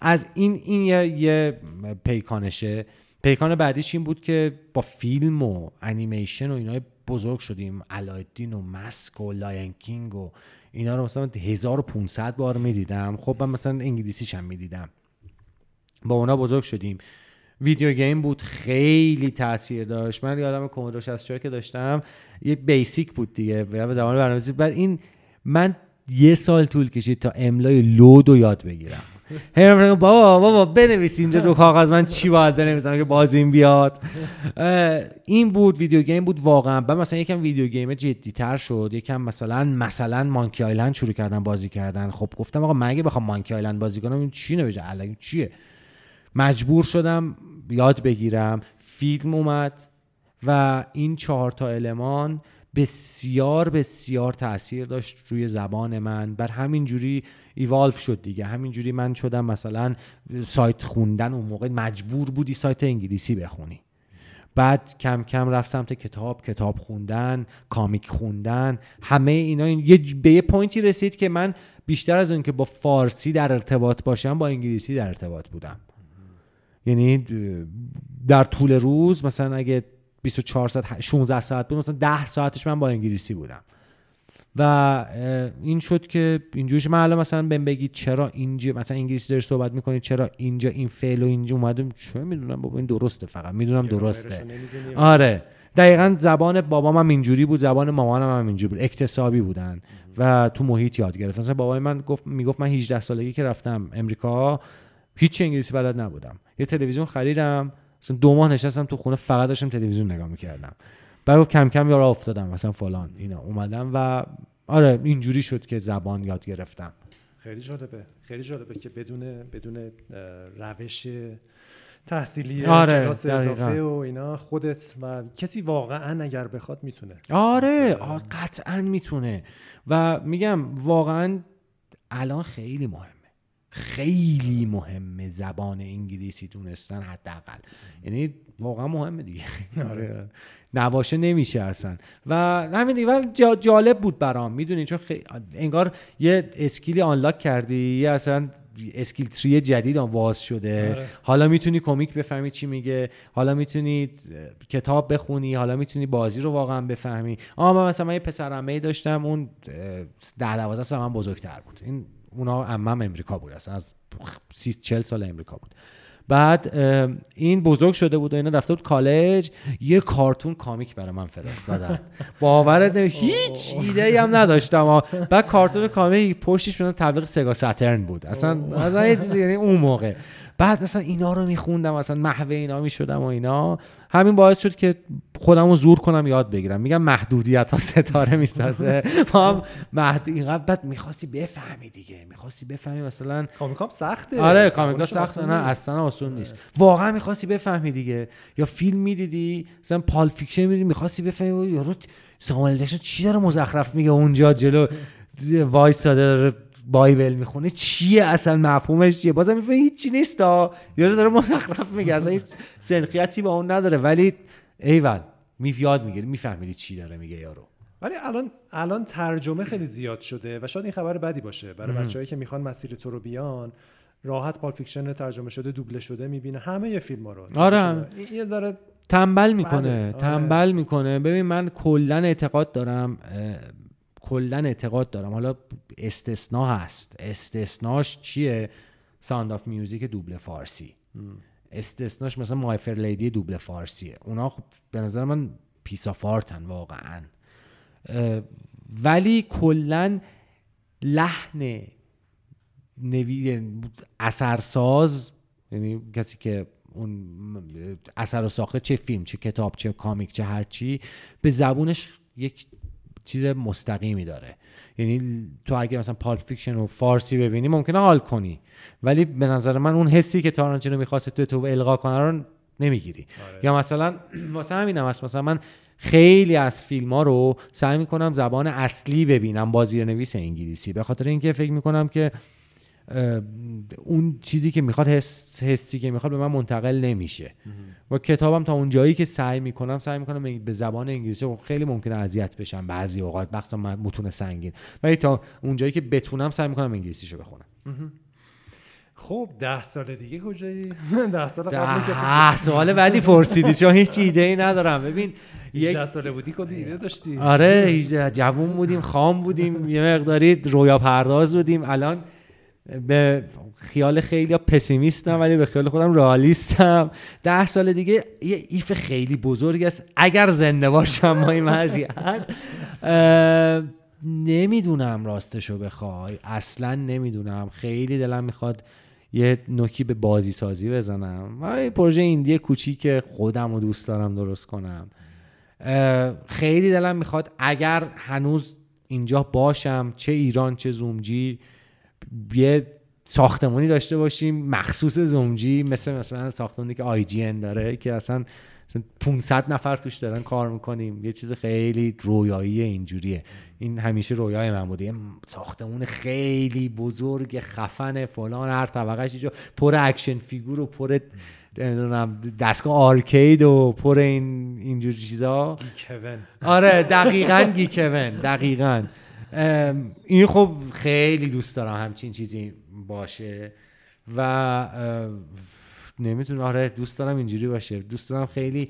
از این این یه, یه پیکانشه. پیکان بعدیش این بود که با فیلم و انیمیشن و اینا بزرگ شدیم علاءالدین و مسک و Lion King و اینا رو مثلا 1500 بار می‌دیدم. خب من مثلا انگلیسیش هم می‌دیدم. با اونا بزرگ شدیم. video game بود خیلی تاثیر داشت. من یادم Commodore 64 که داشتم یه Basic بود دیگه یه زبان برنامه‌نویسی بعد این من یه سال طول کشید تا املای load رو یاد بگیرم. هی بابا بابا بنویس اینجا رو کاغذ من چی باید بنویسم؟ که بازیم بیاد. این بود video game بود واقعا. بعد مثلا یکم video game جدی تر شد. یکم مثلا مثلا Monkey Island شروع کردن بازی کردن. خب گفتم آقا من اگه بخوام Monkey Island بازی کنم این چی نوشته؟ الان چیه؟ مجبور شدم یاد بگیرم. فیلم اومد و این چهار تا المان بسیار بسیار تاثیر داشت روی زبان من. و همین جوری evolve شد دیگه. همین جوری من شدم مثلا سایت خوندن اون موقع مجبور بودی سایت انگلیسی بخونی. بعد کم کم رفت سمت کتاب کتاب خوندن comic خوندن. همه اینا یه به یه point ی رسید که من بیشتر از اون که با فارسی در ارتباط باشم با انگلیسی در ارتباط بودم. یعنی در طول روز مثلا اگه 24 ساعت 16 ساعت بود مثلا 10 ساعتش من با انگلیسی بودم. و این شد که اینجوریش من الان مثلا بهم بگید چرا اینجا مثلا انگلیسی داری صحبت می‌کنید چرا اینجا این فعل و اینجا اومدم چه می‌دونم بابا این درسته فقط. می‌دونم درسته. آره. دقیقا زبان بابام هم اینجوری بود زبان مامانم هم اینجوری بود. اکتسابی بودن و تو محیط یاد گرفتن مثلا بابای من گفت می‌گفت من 18 سالگی که رفتم امریکا هیچ انگلیسی بلد نبودم. یه تلویزیون خریدم مثلا دو ماه نشستم تو خونه فقط داشتم تلویزیون نگاه می‌کردم. بعد کم کم یارو افتادم مثلا فلان اینا اومدم و آره اینجوری شد که زبان یاد گرفتم. خیلی جالبه خیلی جالبه که بدون بدون روش تحصیلی آره کلاس اضافه و اینا خودت و کسی واقعا اگر بخواد می‌تونه. آره قطعا می‌تونه. و میگم واقعا الان خیلی مهم خیلی مهمه زبان انگلیسی دونستن حداقل. یعنی واقعا مهمه دیگه. آره. نباشه نمیشه اصلا. و همین دیگه جالب بود برام. می‌دونی چون انگار یه اسکیلی آنلاک کردی یه اصلا اسکیل تری جدید واز شده. آره. حالا می‌تونی کمیک بفهمی چی میگه. حالا می‌تونی کتاب بخونی. حالا می‌تونی بازی رو واقعا بفهمی. آه من مثلا من یه پسرمه داشتم. اون ده دوازده سال من بزرگتر بود. این اونا عمم امریکا بود اصلا از 30 40 سال امریکا بود. بعد این بزرگ شده بود و اینا رفته بود کالج یه کارتون کامیک برای من فرستادن. باورت هیچ ایده ای هم نداشتم بعد کارتون کامیک پشتش من تبلیغ سگا ساترن بود. اصلا اصلا یه چیزی یعنی اون موقع. بعد مثلا اینا رو میخوندم مثلا محوه اینا می‌شدم و اینا. همین باعث شد که خودم رو زور کنم یاد بگیرم. میگم محدودیت ها ستاره می‌سازه. ما هم محد... اینقدر بعد می‌خواستی بفهمی دیگه. می‌خواستی بفهمی مثلا comic ام سخته. آره comic ا سخته. نه اصلا آسون نیست. واقعا می‌خواستی بفهمی دیگه. یا فیلم می‌دیدی مثلا Pulp Fiction می‌دیدی می‌خواستی بفهمی یارو ساموئل چی داره مزخرف میگه اونجا جلو؟ وایساده داره Bible می‌خونه چیه اصلا؟ مفهومش چیه؟ بازم می‌فهمی هیچی نیست یارو داره مزخرف میگه اصلا هیچ سنخیتی با اون نداره. ولی ایول می یاد می‌گیری میفهمیدی چی داره میگه یارو. ولی الان الان ترجمه خیلی زیاد شده و شاید این خبر بدی باشه. برای بچههایی که می‌خوان مسیر تو رو بیان راحت Pulp Fiction ترجمه شده دوبله شده می‌بینه. همه فیلم ها رو آره. یه ذره تنبل می‌کنه بله، آره. تنبل می‌کنه. ببین من کلا اعتقاد دارم کلا اعتقاد دارم. حالا استثناء هست. استثناش چیه؟ Sound of Music دوبله فارسی. استثناش مثلا My Fair Lady دوبله فارسیه. اونا خب به نظر من piece of art ان واقعا. اه، ولی کلا لحن اون اثرساز یعنی کسی که اون اثر رو ساخته چه فیلم چه کتاب چه comic چه هر چی به زبونش یک چیز مستقیمی داره. یعنی تو اگه مثلا Pulp Fiction و فارسی ببینی ممکنه حال کنی. ولی به نظر من اون حسی که تارانتینو می‌خواست تو تو القا کنه رو نمی‌گیری. آره. یا مثلا واسه همینم هست. مثلا من خیلی از فیلم ها رو سعی می‌کنم زبان اصلی ببینم با زیرنویس انگلیسی. به خاطر اینکه فکر می‌کنم که اون چیزی که می‌خواد حس حسی که می‌خواد به من منتقل نمیشه. و کتابم تا اون جایی که سعی می‌کنم سعی می‌کنم به زبان انگلیسی خب خیلی ممکنه اذیت بشم بعضی اوقات من متون سنگین. ولی تا اون جایی که بتونم سعی می‌کنم انگلیسیشو بخونم. خب ده سال دیگه کجایی؟ ده سال قبل ده سوال بعدی پرسیدی چون هیچ ایده ای ندارم. ببین یک 18 ساله بودی کلی ایده داشتی؟ آره 18 جوون بودیم خام بودیم یه مقداری رویا پرداز بودیم. الان به خیال خیلی پسیمیستم ولی به خیال خودم رئالیستم. ده سال دیگه یه ایف خیلی بزرگ است. اگر زنده باشم با این وضعیت. نمی‌دونم راستشو بخوای. اصلا نمی‌دونم. خیلی دلم می‌خواد یه نوکی به بازی سازی بزنم. و یه پروژه ایندی کوچیک خودم رو دوست دارم درست کنم. خیلی دلم می‌خواد اگر هنوز اینجا باشم چه ایران چه زومجی یه ساختمانی داشته باشیم. مخصوص زومجی مثل مثلا ساختمانی که آی جی ان داره که اصلا مثلا 500 نفر توش دارن کار می‌کنیم. یه چیز خیلی رویایی اینجوریه. این همیشه رویای من بوده. یه ساختمون خیلی بزرگ خفن فلان هر طبقهش اینجا پر action figure و پر نمی‌دونم دستگاه arcade و پر این اینجور چیزا. گیکون. آره دقیقا گیکون دقیقا. این خب خیلی دوست دارم همچین چیزی باشه و نمی‌تونم آره دوست دارم اینجوری باشه. دوست دارم خیلی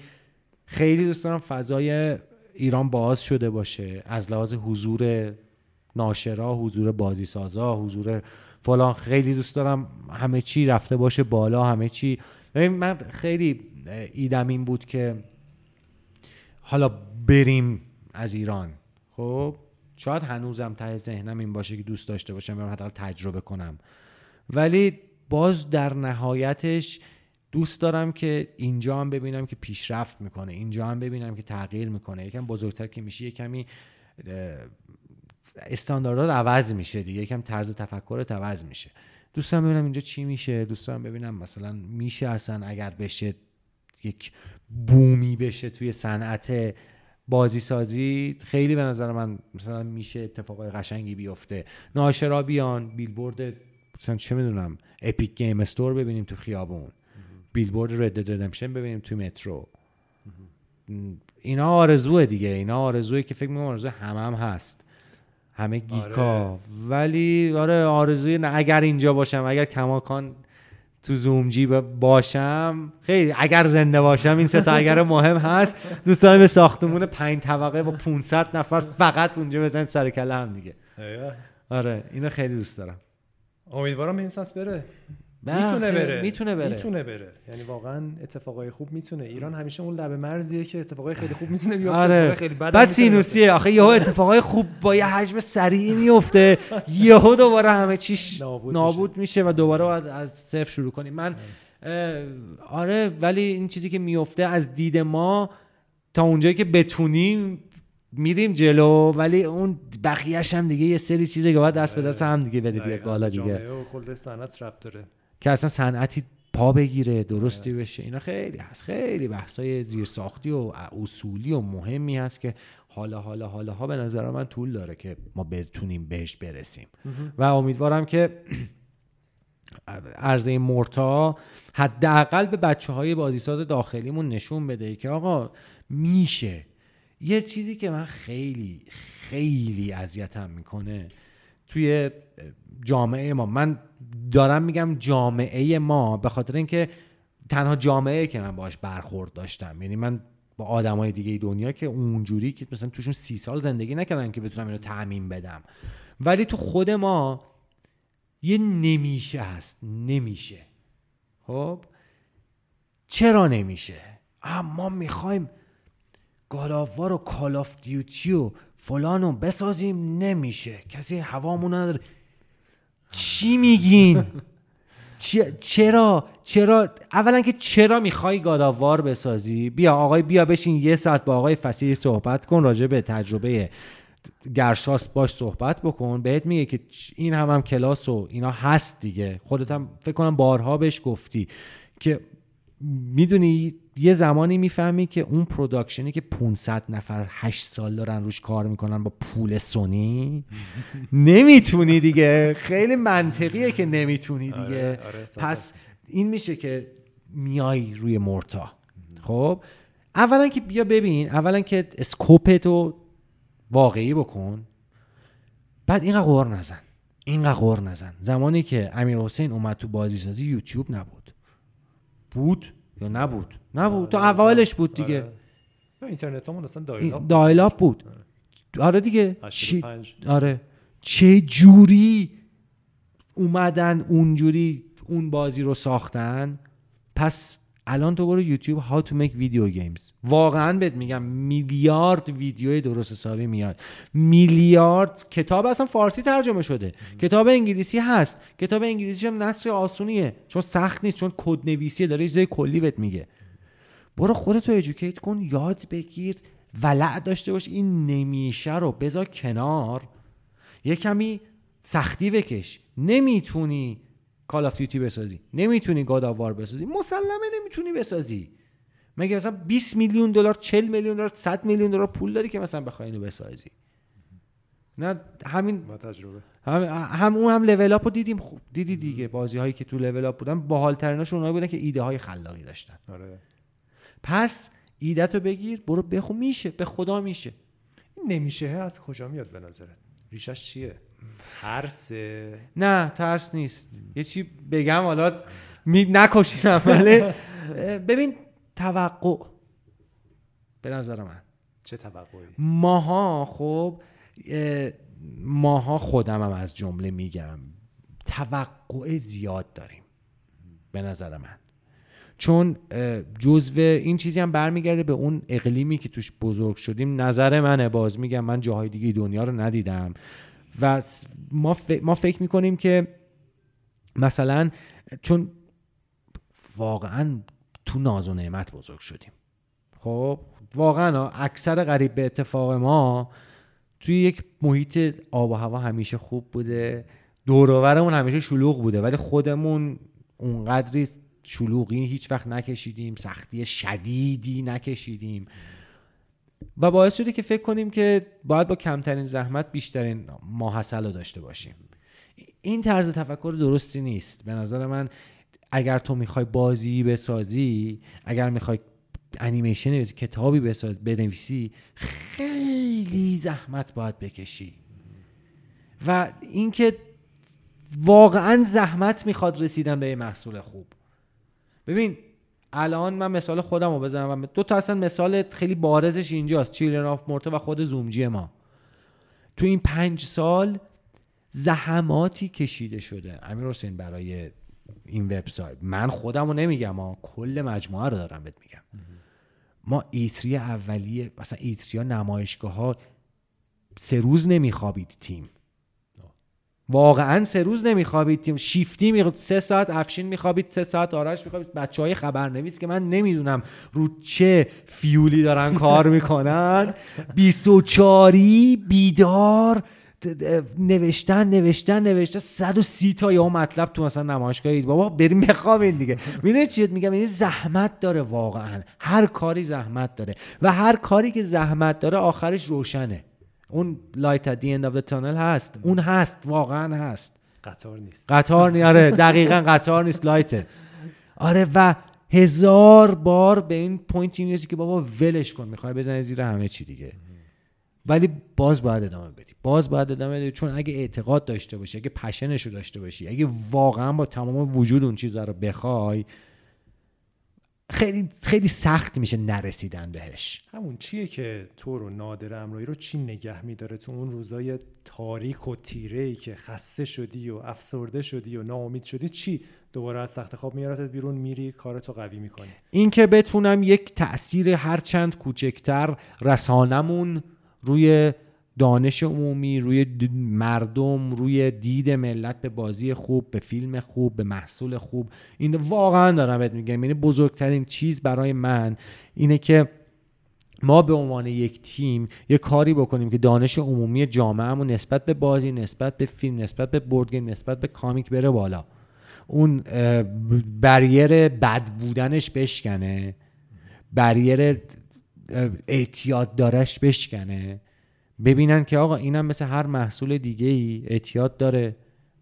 خیلی دوست دارم فضای ایران باز شده باشه. از لحاظ حضور ناشرا حضور بازی سازا حضور فلان خیلی دوست دارم همه چی رفته باشه بالا همه چی. من خیلی ایدم این بود که حالا بریم از ایران. خب؟ شاید هنوزم ته ذهنم این باشه که دوست داشته باشم برم حداقل تجربه کنم. ولی باز در نهایتش دوست دارم که اینجا هم ببینم که پیشرفت می‌کنه اینجا هم ببینم که تغییر می‌کنه. یکم بزرگتر که میشه یه کمی اه، استانداردات عوض میشه دیگه یکم طرز تفکرت عوض میشه. دوست دارم ببینم اینجا چی میشه دوست دارم ببینم مثلا میشه اصلا اگر بشه یک بومی بشه توی صنعت بازی سازی خیلی به نظر من مثلا میشه اتفاقای قشنگی بیفته. ناشرا بیان بیلبورد مثلا چه می‌دونم اپیک گیم استور ببینیم تو خیابون. بیلبورد رد دد ردمپشن ببینیم تو مترو. اینا آرزوه دیگه اینا آرزوه که فکر می‌کنم آرزو همه هم هست. همه گیکا ولی آره آرزوی نه اگر اینجا باشم اگر کماکان تو زومجی ب- باشم. خیلی اگر زنده باشم این سه تا اگر مهم هست. دوست دارم به ساختمون پنج طبقه با 500 نفر فقط اونجا بزنیم سر کله هم دیگه. آره اینو خیلی دوست دارم. امیدوارم این سمت بره. می‌تونه بره. می‌تونه بره. می‌تونه بره. یعنی واقعا اتفاقای خوب می‌تونه. ایران همیشه اون لبه مرزیه که اتفاقای خیلی خوب می‌تونه بیفته آره. خیلی بد بعد سینوسیه آخه یهو اتفاقای خوب با یه حجم سریعی میفته یهو دوباره همه چیش نابود, نابود میشه. و دوباره باید از صفر شروع کنیم. من آره ولی این چیزی که میفته از دید ما تا اونجایی که بتونیم میریم جلو ولی اون بقیهش هم دیگه یه سری چیزه که باید دست به دست هم دیگه بده بیاد بالا دیگه. و کل صنعت ربط داره. که اصلا صنعتی پا بگیره درستی بشه. اینا خیلی هست. خیلی بحثای زیرساختی و اصولی و مهمی هست که حالا حالا حالا ها به نظر من طول داره که ما بتونیم بهش برسیم. و امیدوارم که عرضه مرتا حداقل به بچه های بازیساز داخلیمون نشون بده که آقا میشه. یه چیزی که من خیلی خیلی اذیتم می‌کنه توی جامعه ما. من دارم میگم جامعه ما به خاطر اینکه تنها جامعه که من باش برخورد داشتم. یعنی من با آدمای دیگه دنیا که اونجوری که مثلا توشون سی سال زندگی نکردن که بتونم اینو تعمین بدم. ولی تو خود ما یه نمیشه هست. نمیشه. خب؟ چرا نمیشه؟ ما می‌خوایم گاداوار و کال آف دیوتی فلانو بسازیم نمیشه. کسی هوامون نداره. چی میگین؟ چرا؟ چرا؟ اولا که چرا می‌خوای گاداوار بسازی؟ بیا آقای بیا بشین یه ساعت با آقای فسیحی صحبت کن راجع به تجربه گرشاس باش صحبت بکن. بهت میگه که این هم هم کلاس و اینا هست دیگه. خودت هم فکر کنم بارها بهش گفتی که می‌دونی یه زمانی می‌فهمی که اون production ی که 500 نفر 8 سال دارن روش کار می‌کنن با پول سونی نمی‌تونی دیگه. خیلی منطقیه که نمی‌تونی دیگه. آره، آره، پس این میشه که میای روی مرتا خب؟ اولا که بیا ببین اولا که scope تو واقعی بکن. بعد اینقدر غر نزن. اینقدر غر نزن. زمانی که امیر حسین اومد تو بازی سازی یوتیوب نبود. بود. یا نبود؟ نبود. تو اولش بود دیگه. آره. اینترنت همون اصلا dial-up dial-up بود. آره. دیگه. چه آره. چه جوری اومدن اونجوری اون بازی رو ساختن؟ پس الان تو برو یوتیوب how to make video games واقعا بهت میگم میلیارد ویدیو درست حسابی میاد. میلیارد کتاب اصلا فارسی ترجمه شده. کتاب انگلیسی هست. کتاب انگلیسی هم نثر آسونیه. چون سخت نیست چون کد نویسیه داره چیزای کلی بهت میگه. برو خودتو educate کن یاد بگیر ولع داشته باش. این نمیشه رو بذار کنار. یه کمی سختی بکش. نمی‌تونی Call of Duty بسازی. نمی‌تونی God of War بسازی. مسلمه نمی‌تونی بسازی. مگه مثلا 20 میلیون دلار 40 میلیون دلار 100 میلیون دلار پول داری که مثلا بخوای اینو بسازی؟ نه همین با تجربه. هم, هم اون هم لول اپ دیدیم. خوب دیدی دیگه. بازی هایی که تو لول اپ بودن باحال تریناشون اونایی بودن که ایده های خلاقی داشتن. آره. پس ایده تو بگیر برو بخو میشه به خدا میشه. این نمیشه از کجا میاد به نظرت؟ ریشش چیه؟ ترس. نه ترس نیست. یه چی بگم حالا می نکشینم ولی ببین توقع. به نظر من. چه توقعی؟ ماها خب ماها خودم هم از جمله میگم توقع زیاد داریم. به نظر من. چون جزو این چیزی هم برمیگرده به اون اقلیمی که توش بزرگ شدیم. نظر منه باز میگم من جاهای دیگه دنیا رو ندیدم. و ما, ما فکر می‌کنیم که مثلا چون واقعا تو ناز و نعمت بزرگ شدیم. خب واقعا اکثر قریب به اتفاق ما توی یک محیط آب و هوا همیشه خوب بوده. دوروورمون همیشه شلوغ بوده ولی خودمون اونقدری شلوغی هیچ وقت نکشیدیم سختی شدیدی نکشیدیم. و باعث شده که فکر کنیم که باید با کمترین زحمت بیشترین ماحصل رو داشته باشیم. این طرز تفکر درستی نیست. به نظر من اگر تو می‌خوای بازی بسازی اگر می‌خوای انیمیشن بسازی کتابی بساز بنویسی خیلی زحمت باید بکشی. و اینکه واقعا زحمت می‌خواد رسیدن به محصول خوب. ببین الان من مثال خودم رو بزنم دو تا اصلا مثال خیلی بارزش اینجاست. چیلن آف مورته و خود زومجی ما. تو این پنج سال زحماتی کشیده شده. امیر حسین برای این وبسایت. من خودم رو نمیگم ها کل مجموعه رو دارم بهت میگم. ما ایتری اولیه مثلا ایتری ها نمایشگاه ها سه روز نمیخوابید تیم. واقعا سه روز نمیخوابید. تیم شیفتی می سه ساعت افشین میخوابید سه ساعت آرش میخوابید. بچه های خبرنویس که من نمی‌دونم رو چه فیولی دارن کار می‌کنن. 24 بیدار نوشتن نوشتن نوشتن. 130 تا یا مطلب تو مثلا نمایشگاه بابا بریم بخوابین دیگه. می‌دونید چی میگم؟ این زحمت داره واقعا. هر کاری زحمت داره. و هر کاری که زحمت داره آخرش روشنه. اون light at the end of tunnel هست. اون هست واقعا هست. قطار نیست. قطار نیاره آره دقیقا قطار نیست light ه آره و هزار بار به این point می‌رسی که بابا ولش کن می‌خوای بزنی زیر همه چی دیگه. ولی باز باید ادامه بدی. باز باید ادامه بدی. چون اگه اعتقاد داشته باشی اگه پشنش رو داشته باشی اگه واقعا با تمام وجود اون چیزها رو بخوای خیلی خیلی سخت میشه نرسیدن بهش. همون چیه که تو رو نادر امرایی رو چی نگه میداره تو اون روزای تاریک و تیره ای که خسته شدی و افسرده شدی و ناامید شدی؟ چی؟ دوباره از تخت خواب میارتت بیرون میری کارتو قوی می‌کنی. این که بتونم یک تاثیر هرچند کوچکتر رسانمون روی دانش عمومی روی مردم روی دید ملت به بازی خوب به فیلم خوب به محصول خوب. این واقعا دارم بهت میگم. یعنی بزرگترین چیز برای من اینه که ما به عنوان یک تیم یه کاری بکنیم که دانش عمومی جامعهمون نسبت به بازی نسبت به فیلم نسبت به بورد نسبت به کامیک بره بالا. اون بریر بد بودنش بشکنه. بریر اعتیاد دارش بشکنه. ببینن که آقا اینم مثل هر محصول دیگه ای اعتیاد داره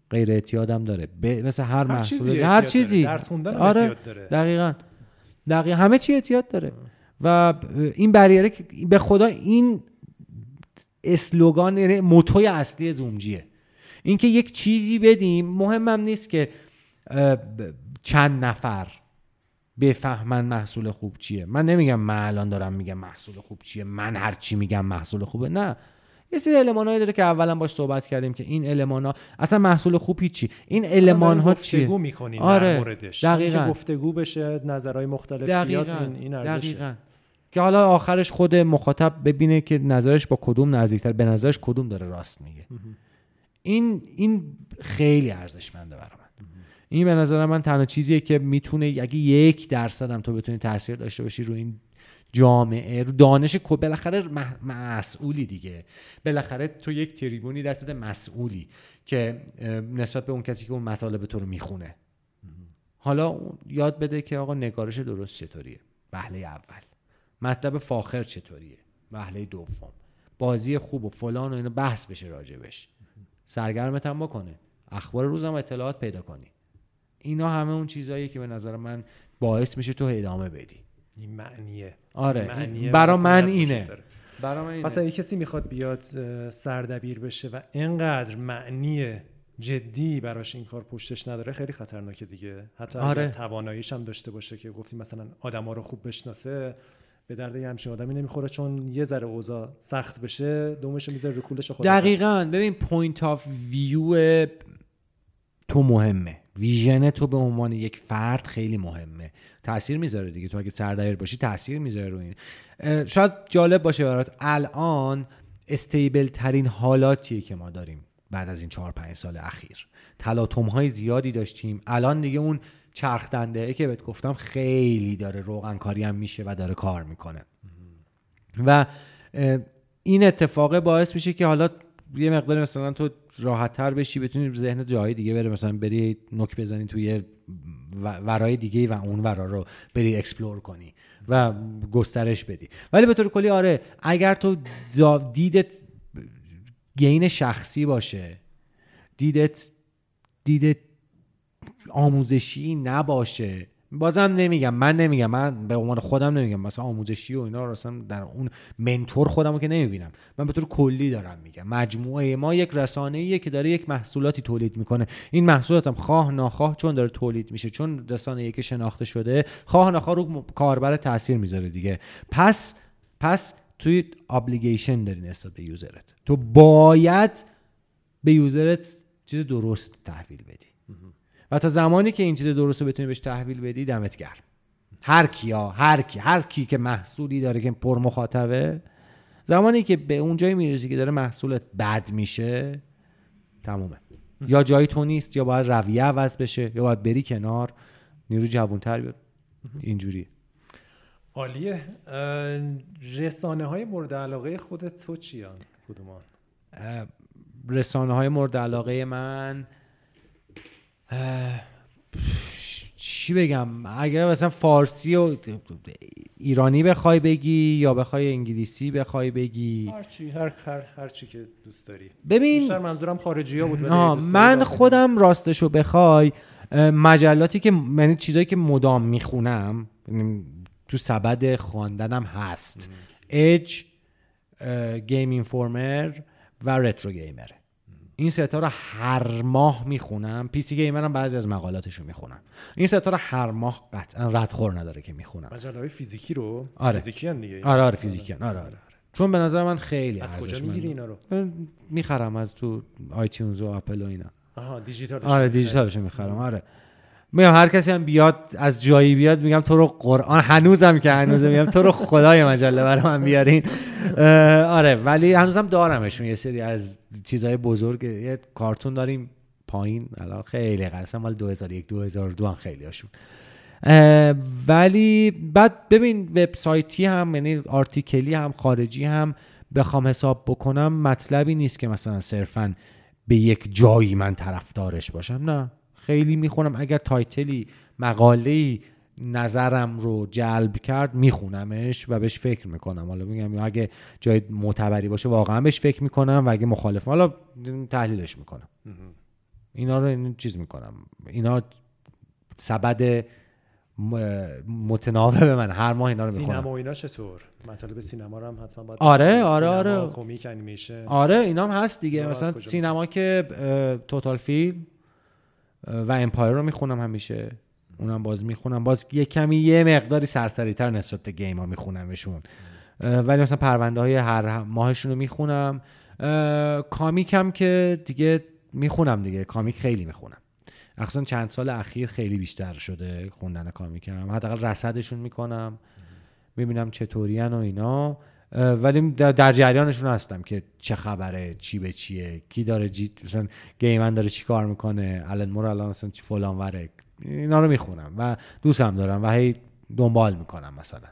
غیر اعتیاد هم داره. ب... مثل هر, هر محصول چیزی هر چیزی. درس خوندن آره اعتیاد داره. دقیقا. دقیقا. همه چی اعتیاد داره. و این بریره به خدا این اسلوگان یعنی موتوی اصلی زومجیه. اینکه یک چیزی بدیم مهمم نیست که چند نفر بفهمن محصول خوب چیه. من نمیگم من الان دارم میگم محصول خوب چیه. من هر چی میگم محصول خوبه. نه. یه سری المانایی داره که اولا باش صحبت کردیم که این المان ها اصلا محصول خوب هیچی. این المان ها چیه گفتگو می‌کنیم آره. در موردش دقیقاً. گفتگو بشه نظرهای مختلف دقیقاً. این این دقیقاً. که حالا آخرش خود مخاطب ببینه که نظرش با کدوم نزدیکتر. به نظرش کدوم داره راست میگه. این این خیلی ارزشمنده برام. این به نظر من تنها چیزیه که می‌تونه اگه یک درصد هم تو بتونی تاثیر داشته باشی رو این جامعه رو دانش بالاخره مسئولی دیگه. بالاخره تو یک تریبونی دستت مسئولی که نسبت به اون کسی که اون مطالب تو رو می‌خونه. حالا یاد بده که آقا نگارش درست چطوریه؟ وهله اول. مطلب فاخر چطوریه؟ وهله دوم. بازی خوب و فلان و اینو بحث بشه راجبش. سرگرمت هم بکنه. اخبار روزم اطلاعات پیدا کنی. اینا همه اون چیزهایی که به نظر من باعث میشه تو ادامه بدی. این معنیه. آره معنیه. برا من اینه. برا من اینه. مثلا یه کسی می‌خواد بیاد سردبیر بشه و اینقدر معنی جدی براش این کار پشتش نداره خیلی خطرناکه دیگه. حتی آره. تواناییش هم داشته باشه که گفتیم مثلا آدما رو خوب بشناسه به درد یه همچین آدمی نمی‌خوره چون یه ذره اوضاع سخت بشه دمش می‌ذاره رو کولش خود دقیقاً. ببین point of view تو مهمه. vision تو به عنوان یک فرد خیلی مهمه. تاثیر می‌ذاره دیگه. تو اگه سردبیر باشی تاثیر می‌ذاره رو این. شاید جالب باشه برات. الان استیبل ترین حالاتیه که ما داریم بعد از این چهار پنج سال اخیر. تلاطم های زیادی داشتیم. الان دیگه اون چرخ دنده که بهت گفتم خیلی داره روغن کاری هم میشه و داره کار می‌کنه. و این اتفاق باعث میشه که حالا یه مقدار مثلا تو راحت تر بشی بتونی ذهن جای دیگه بره. مثلا بری نک بزنی توی ورای دیگه و اون ورا رو بری explore کنی و گسترش بدی. ولی به طور کلی آره اگر تو دیدت gain شخصی باشه دیدت دیدت آموزشی نباشه بازم نمیگم من نمیگم من به عنوان خودم نمیگم. مثلا آموزشی و اینا رو در اون mentor خودم رو که نمی‌بینم. من به طور کلی دارم میگم. مجموعه ما یک رسانه ایه که داره یک محصولاتی تولید می‌کنه. این محصولات هم خواه ناخواه چون داره تولید میشه چون رسانه که شناخته شده خواه ناخواه رو کاربر تاثیر می‌ذاره دیگه. پس پس توی ابلیگیشن داری نسبت به یوزرت. تو باید به یوزرت چیز درست تحویل بدی. و تا زمانی که این چیز درست رو بتونی بهش تحویل بدی دمت گرم. هر کیا هر کی هر کی که محصولی داره که پر مخاطبه زمانی که به اون جایی می‌رسی که داره محصولت بد میشه تمومه. یا جایی تو نیست یا باید رویه عوض بشه یا باید بری کنار نیرو جوانتر بیاد اینجوری عالیه. رسانه های مورد علاقه خودت تو چیان؟ کدومان؟ رسانه های مورد علاقه من چی بگم؟ اگر مثلا فارسی و ایرانی بخوای بگی یا بخوای انگلیسی بخوای بگی. هر چی هر هر, هر چی که دوست داری. ببین بیشتر منظورم خارجی ها بود من خودم راستشو بخوای مجلاتی که یعنی چیزایی که مدام می‌خونم یعنی تو سبد خواندنم هست. Edge, Game Informer و Retro Gamer این ستا رو هر ماه می‌خونم. PC Gamer هم بعضی از مقالاتشو می‌خونم. این ستا رو هر ماه قطعا ردخور نداره که می‌خونم. مجله فیزیکی رو؟ آره. فیزیکی دیگه. آره آره فیزیکی آره آره, آره. چون به نظر من خیلی از کجا می‌گیری اینا رو؟ می‌خرم از تو آیتیونز و اپل و اینا. آها دیجیتال آره دیجیتالش می‌خرم. آره. میگم هر کسی هم بیاد از جایی بیاد میگم تو رو قرآن هنوزم که هنوزم میگم تو رو خدای مجله برای من بیارین. آره ولی هنوزم دارمشون یه سری از چیزهای بزرگ. یه کارتون داریم پایین الان خیلی قصه مال 2001 2002 هم خیلی هاشون. ولی بعد ببین وبسایتی هم یعنی آرتیکلی هم خارجی هم بخوام حساب بکنم مطلبی نیست که مثلا صرفا به یک جایی من طرفدارش باشم نه. خیلی می‌خونم. اگر تایتلی مقاله نظرم رو جلب کرد میخونمش و بهش فکر می‌کنم. حالا میگم یا اگه جای معتبری باشه واقعا بهش فکر می‌کنم و اگه مخالف حالا تحلیلش می‌کنم. اینا رو این چیز می‌کنم. اینا سبد متناوب به من. هر ماه اینا رو می‌خونم. سینما و اینا چطور؟ مطالب سینما رو هم حتما باید آره آره آره. کمیک انیمیشن. آره اینا هم هست دیگه. مثلا سینما که Total Film و Empire رو می‌خونم همیشه. اونم باز می‌خونم. باز یه کمی یه مقداری سرسری تر نسبت به game ها میخونمشون ولی مثلا پرونده های هر ماهشون رو می‌خونم. comic هم که دیگه می‌خونم دیگه. comic خیلی می‌خونم. اصلا چند سال اخیر خیلی بیشتر شده خوندن comic هم. حداقل رصدشون می‌کنم. می‌بینم چطورین و اینا. ولی در جریانشون هستم که چه خبره چی به چیه کی داره جی مثلا گیمن داره چی کار می‌کنه الان مور الان مثلا چی فلان وره. اینا رو می‌خونم و دوستم دارم و هی دنبال می‌کنم مثلا.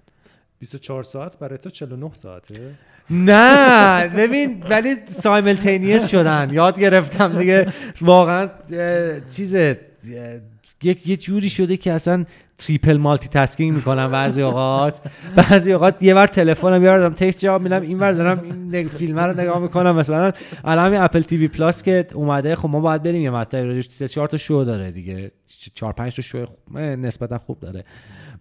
24 ساعت برای تو 49 ساعته؟ نه ببین ولی سایملتینیس شدن. یاد گرفتم دیگه. واقعا چیز یک یه جوری شده که اصلا triple multitasking می‌کنم بعضی اوقات. بعضی اوقات یه بار تلفنم میارم text جواب میدم این ور دارم این فیلم رو نگاه می‌کنم. مثلا الان Apple TV Plus که اومده خب ما باید بریم یه راجعش 3 4 تا شو داره دیگه. 4 5 تا شو نسبتا خوب داره.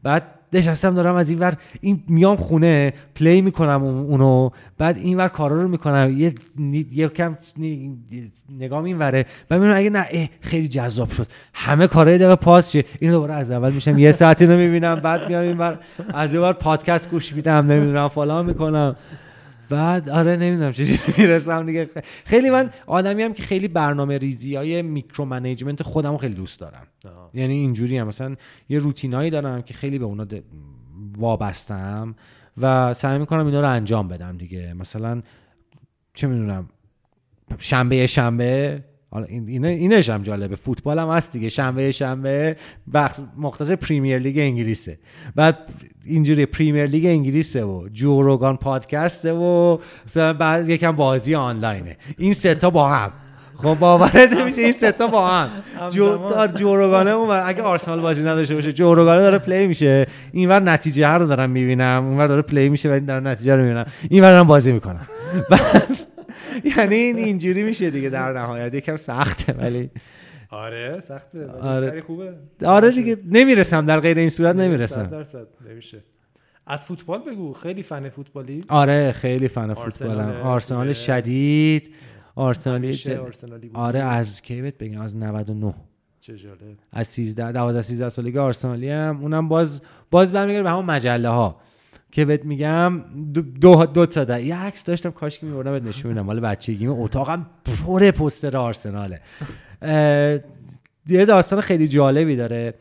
بعد نشستم دارم از این ور این میام خونه play می‌کنم اونو بعد این ور کارا رو می‌کنم. یه یه کم نگام این وره بعد می‌بینم اگه نه خیلی جذاب شد. همه کارها یه دقیقه pause شه. اینو دوباره از اول میشم. یه ساعتی رو می‌بینم. بعد میام این ور از این ور پادکست گوش میدم. نمی‌دونم فلان می‌کنم. بعد آره نمی‌دونم چجوری می‌رسم دیگه. خیلی من آدمی هم که خیلی برنامه ریزی های micromanagement خودم خیلی دوست دارم. یعنی اینجوری هم مثلا یه روتینایی دارم که خیلی به اونا وابستم و سعی می‌کنم اینا رو انجام بدم دیگه. مثلا چه می‌دونم شنبه شنبه حالا این اینش هم جالبه. فوتبال هم هست دیگه. شنبه شنبه وقت مختص Premier League انگلیسه. بعد اینجوری Premier League انگلیسه و Joe Rogan پادکسته و مثلا بعد یکم بازی آنلاینه. این سه تا با هم. خب باورت نمیشه. این سه تا با هم. جو Joe Rogan ه اون اگه آرسنال بازی نداشته باشه Joe Rogan ه داره play میشه. اینور نتیجه هر رو دارم می‌بینم. اونور داره play میشه ولی دارم نتیجه رو می‌بینم. اینور دارم بازی می‌کنم. یعنی این اینجوری میشه دیگه در نهایت. یکم سخته ولی آره سخته آره. خوبه. آره دیگه نمی‌رسم در غیر این صورت نمی‌رسم. درصد نمیشه. از فوتبال بگو خیلی فن فوتبالی؟ آره خیلی فن فوتبالم. آرسنال شدید. آرسنالی آره از کی بهت بگم؟ از 99 چه جالب. از 13 12 13 سالگی آرسنالی هم. اونم باز باز برمیگرده به همون مجله ها که بهت میگم دو, دو, تا ده یه عکس داشتم کاش که میبردم بهت نشون بدم مال بچگی اتاقم پر پوستر آرسناله. یه داستان خیلی جالبی داره.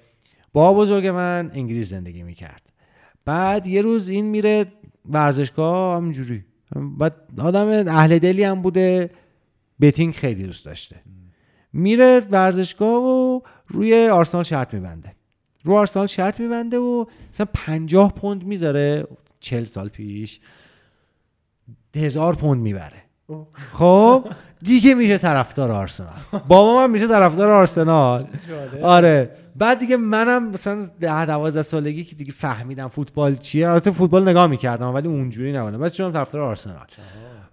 با بزرگ من انگلیس زندگی می‌کرد. بعد یه روز این میره ورزشگاه همینجوری. بعد آدم اهل دلی هم بوده. بتینگ خیلی دوست داشته. میره ورزشگاه و روی آرسنال شرط میبنده. رو آرسنال شرط میبنده و مثلا پنجاه پوند می‌ذاره چل سال پیش. هزار پوند می‌بره. خب؟ دیگه میشه طرفدار آرسنال. بابا من میشه طرفدار آرسنال. آره. بعد دیگه منم مثلا ده دوازده سالگی که دیگه فهمیدم فوتبال چیه. البته فوتبال نگاه می‌کردم ولی اونجوری نبودم. بعد شدم طرفدار آرسنال.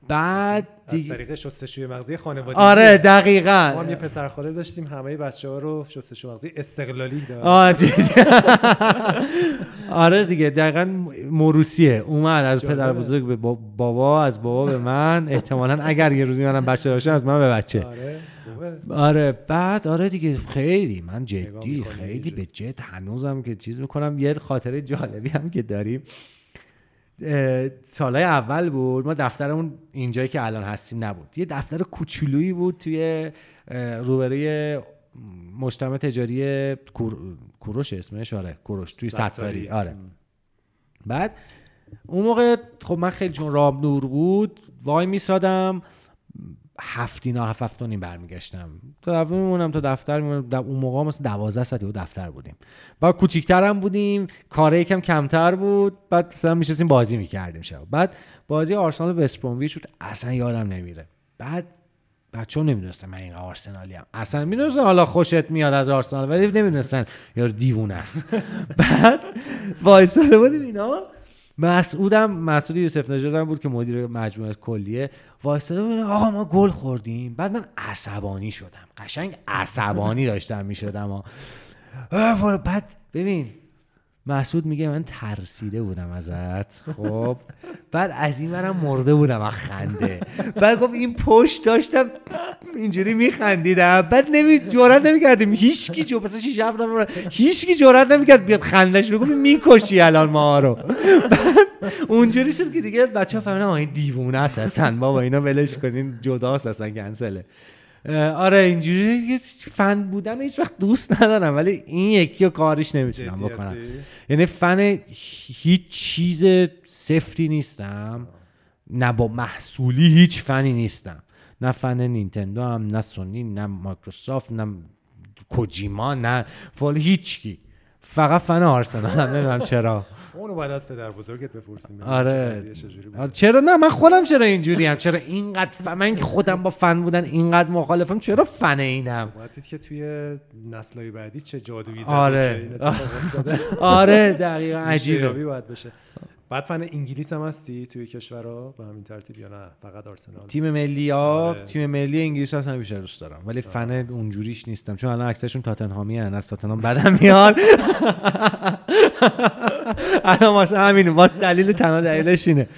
بعد از دیگه طریق شستشوی مغزی خانوادگی آره ما دقیقا. هم یه پسر خاله داشتیم همه بچه ها رو شستشوی مغزی استقلالی دارن. جدی. آره دیگه دقیقا موروسیه اومد از. پدر بزرگ به با- بابا از بابا به من. احتمالا اگر یه روزی منم بچه داشتم از من به بچه. آره. آره بعد آره دیگه خیلی. من جدی خیلی. به جد هنوزم که چیز می‌کنم. یه خاطره جالبی هم که داریم. سالهای اول بود. ما دفترمون اینجایی که الان هستیم نبود. یه دفتر کوچولویی بود توی روبروی مجتمع تجاری کور... کوروش اسمش؟ آره کوروش توی ستاری. ستاری. آره. بعد اون موقع خب من خیلی چون رام نور بود وای میسادم. هفت اینا هفت هفت و نیم برمیگشتم. تا دفتر میمونم تا دفتر میمونم. اون موقع مثلا دوازده ساعت یهو دفتر بودیم. بعد کوچیکتر هم بودیم کاره یکم کمتر بود. بعد مثلا میشستیم بازی می‌کردیم شب. بعد بازی آرسنال و وست برومویچ بود اصلا یادم نمیره. بعد بچه ها نمی‌دونستن من این آرسنالی هم اصلا می‌دونستن حالا خوشت میاد از آرسنال ولی نمی‌دونستن یارو دیوونه است. بعد وایساده بودیم اینا. مسعودم مسعود یوسف نژاد هم بود که مدیر مجموعه کلیه. وایساده بود آقا ما گل خوردیم. بعد من عصبانی شدم. قشنگ عصبانی داشتم می‌شدم. بعد ببین مسعود میگه من ترسیده بودم ازت. خب. بعد از این منم مرده بودم از خنده. بعد گفت این پشت داشتم اینجوری میخندیدم. بعد نمی جرئت نمی‌کردیم. هیچ کی جو پس 6 7 نفر هیچ کی جرئت نمی‌کرد بیاد خندش رو گفت می‌کشی الان ما رو. بعد اونجوری شد که دیگه بچه‌ها فهمیدن آ این دیوونه است اصلا. بابا اینا ولش کنین. جداست اصلا کنسله. آره اینجوری فن بودن هیچ وقت دوست ندارم ولی این یکی رو کارش نمی‌تونم بکنم؟ یعنی فن هیچ چیز سفتی نیستم نه با محصولی هیچ فنی نیستم. نه فن نینتندو هم نه سونی نه مایکروسافت نه کوجیما نه فال هیچکی فقط فن آرسنال هم نمی‌دونم چرا. اونو بعد از پدر بزرگت بپرسیم. آره. آره، چرا نه؟ من خودم چرا اینجوری هم چرا اینقدر ف... من که خودم با فن بودن اینقدر مخالفم چرا فن اینم؟ دید که توی نسلهای بعدی چه جادویی زده آره. آره دقیقا عجیبه. باید بشه. بعد فن انگلیس هم هستی توی کشورها؟ به همین ترتیب یا نه؟ فقط آرسنال. تیم ملی ها آره. تیم ملی انگلیس اصلا بیشتر دوست دارم. ولی فن اونجوریش نیستم چون الان اکثرشون تاتنهامی هن از تاتنهام بدم میاد. الان واسه همین واسه دلیل تنها دلیلش اینه.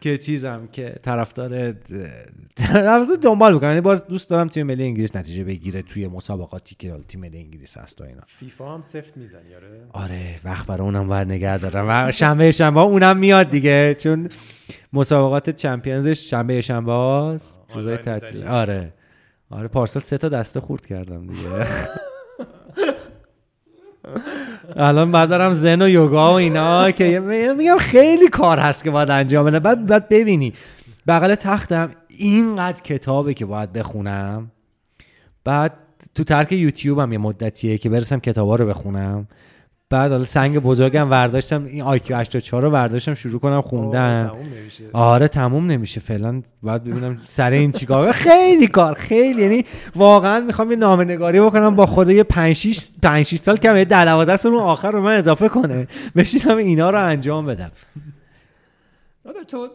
که چیزم که طرفدار طرفدار دنبال می‌کنم یعنی باز دوست دارم تیم ملی انگلیس نتیجه بگیره توی مسابقاتی که تیم ملی انگلیس هست و اینا. فیفا هم سفت می‌زنی آره؟ آره وقت برای اونم باید نگه دارم. و شنبه شنبه اونم میاد دیگه چون مسابقات چمپیونزش شنبه شنبه هاست. روزای تعطیل؟ آره. آره پارسال سه تا دسته خورد کردم دیگه. الان بعد برم زن و یوگا و اینا که میگم خیلی کار هست که باید انجام بده. بعد بعد ببینی. بغل تختم اینقدر کتابه که باید بخونم. بعد تو ترک یوتیوب هم یه مدتیه که برسم کتابا رو بخونم. بعد حالا سنگ بزرگم ورداشتم این آیکیو 84 رو ورداشتم شروع کنم خوندن. تموم نمیشه. آره تموم نمیشه. فعلا باید ببینم سر این چیکار خیلی کار خیلی. یعنی واقعا می‌خوام یه نامه نگاری بکنم با خدا یه 5 6 5 6 سال کم یه 10 12 سال اون آخر رو من اضافه کنه. بشینم اینا رو انجام بدم. آره تو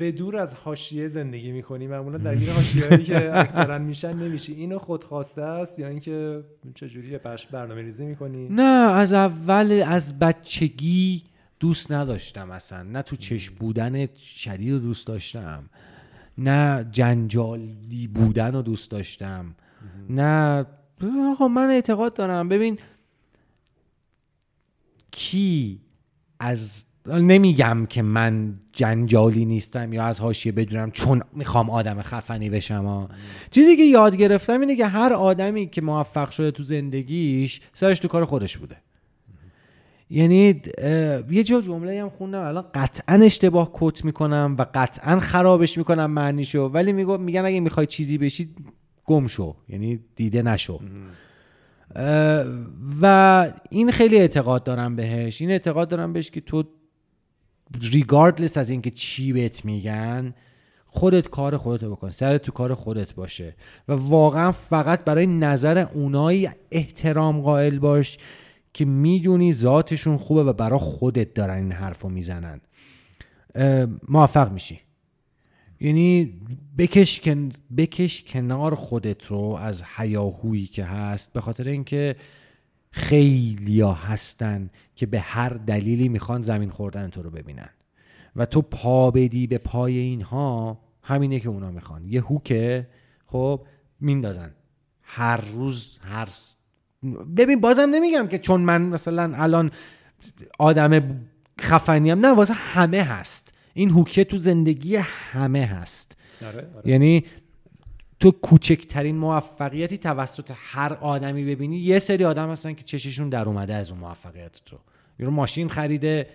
به دور از حاشیه زندگی می‌کنی. معمولا درگیر حاشیه‌ای که اکثرا میشن نمیشی. اینو خودخواسته است یا اینکه چجوری بش برنامه ریزی می‌کنی؟ نه از اول از بچگی دوست نداشتم اصلا. نه تو چشم بودن شدید رو دوست داشتم. نه جنجالی بودن رو دوست داشتم. نه آقا من اعتقاد دارم. ببین کی از نمیگم که من جنجالی نیستم یا از حاشیه بدونم چون می‌خوام آدم خفنی بشم ها. چیزی که یاد گرفتم اینه که هر آدمی که موفق شده تو زندگیش سرش تو کار خودش بوده. یعنی یه جا جمله هم خوندم الان قطعا اشتباه کت می‌کنم و قطعا خرابش می‌کنم معنیشو ولی میگو میگن اگه می‌خوای چیزی بشی گم شو یعنی دیده نشو. و این خیلی اعتقاد دارم بهش. این اعتقاد دارم بهش که تو ریگاردلس از اینکه چی بهت میگن خودت کار خودت بکن. سر تو کار خودت باشه. و واقعا فقط برای نظر اونایی احترام قائل باش که می‌دونی ذاتشون خوبه و برای خودت دارن این حرف رو می‌زنن موفق میشی. یعنی بکش, کن... بکش کنار خودت رو از حیاهویی که هست به خاطر اینکه خیلیا هستن که به هر دلیلی می‌خوان زمین خوردن تو رو ببینن. و تو پا بدی به پای اینها همینه که اونا می‌خوان. یه هوکه خب میندازن. هر روز هر ببین بازم نمیگم که چون من مثلا الان آدم خفنیم نه واسه همه هست. این هوکه تو زندگی همه هست. آره، آره. یعنی تو کوچکترین موفقیتی توسط هر آدمی ببینی یه سری آدم هستن که چششون در اومده از اون موفقیت تو. یه ماشین خریده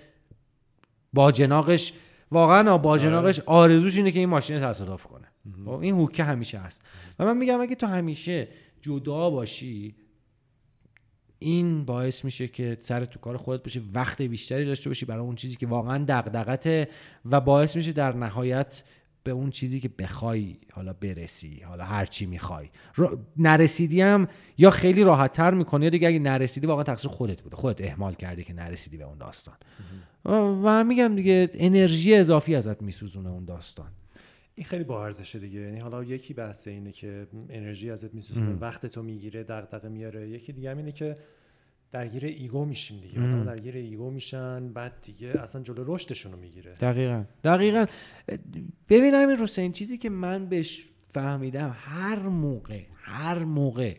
با جناقش واقعا با جناقش آره. آرزوش اینه که این ماشین تصادف کنه. خب، این هوکه همیشه هست. و من میگم اگه تو همیشه جدا باشی این باعث میشه که سر تو کار خودت باشی وقت بیشتری داشته باشی برای اون چیزی که واقعا دغدغته و باعث میشه در نهایت به اون چیزی که بخوای حالا برسی حالا هر چی می‌خوای. نرسیدی هم یا خیلی راحت تر می‌کنی یا دیگه اگه نرسیدی واقعا تقصیر خودت بوده. خودت احمال کردی که نرسیدی به اون داستان. و میگم دیگه انرژی اضافی ازت میسوزونه اون داستان. این خیلی با ارزشه دیگه. یعنی حالا یکی بحث اینه که انرژی ازت میسوزونه. وقت تو می‌گیره دغدغه میاره. یکی دیگه هم اینه که درگیر ego میشیم دیگه. آدم درگیر ego میشن بعد دیگه اصلا جلو رشدشون رو می‌گیره. دقیقا. دقیقا. ببین همین این چیزی که من بهش فهمیدم هر موقع هر موقع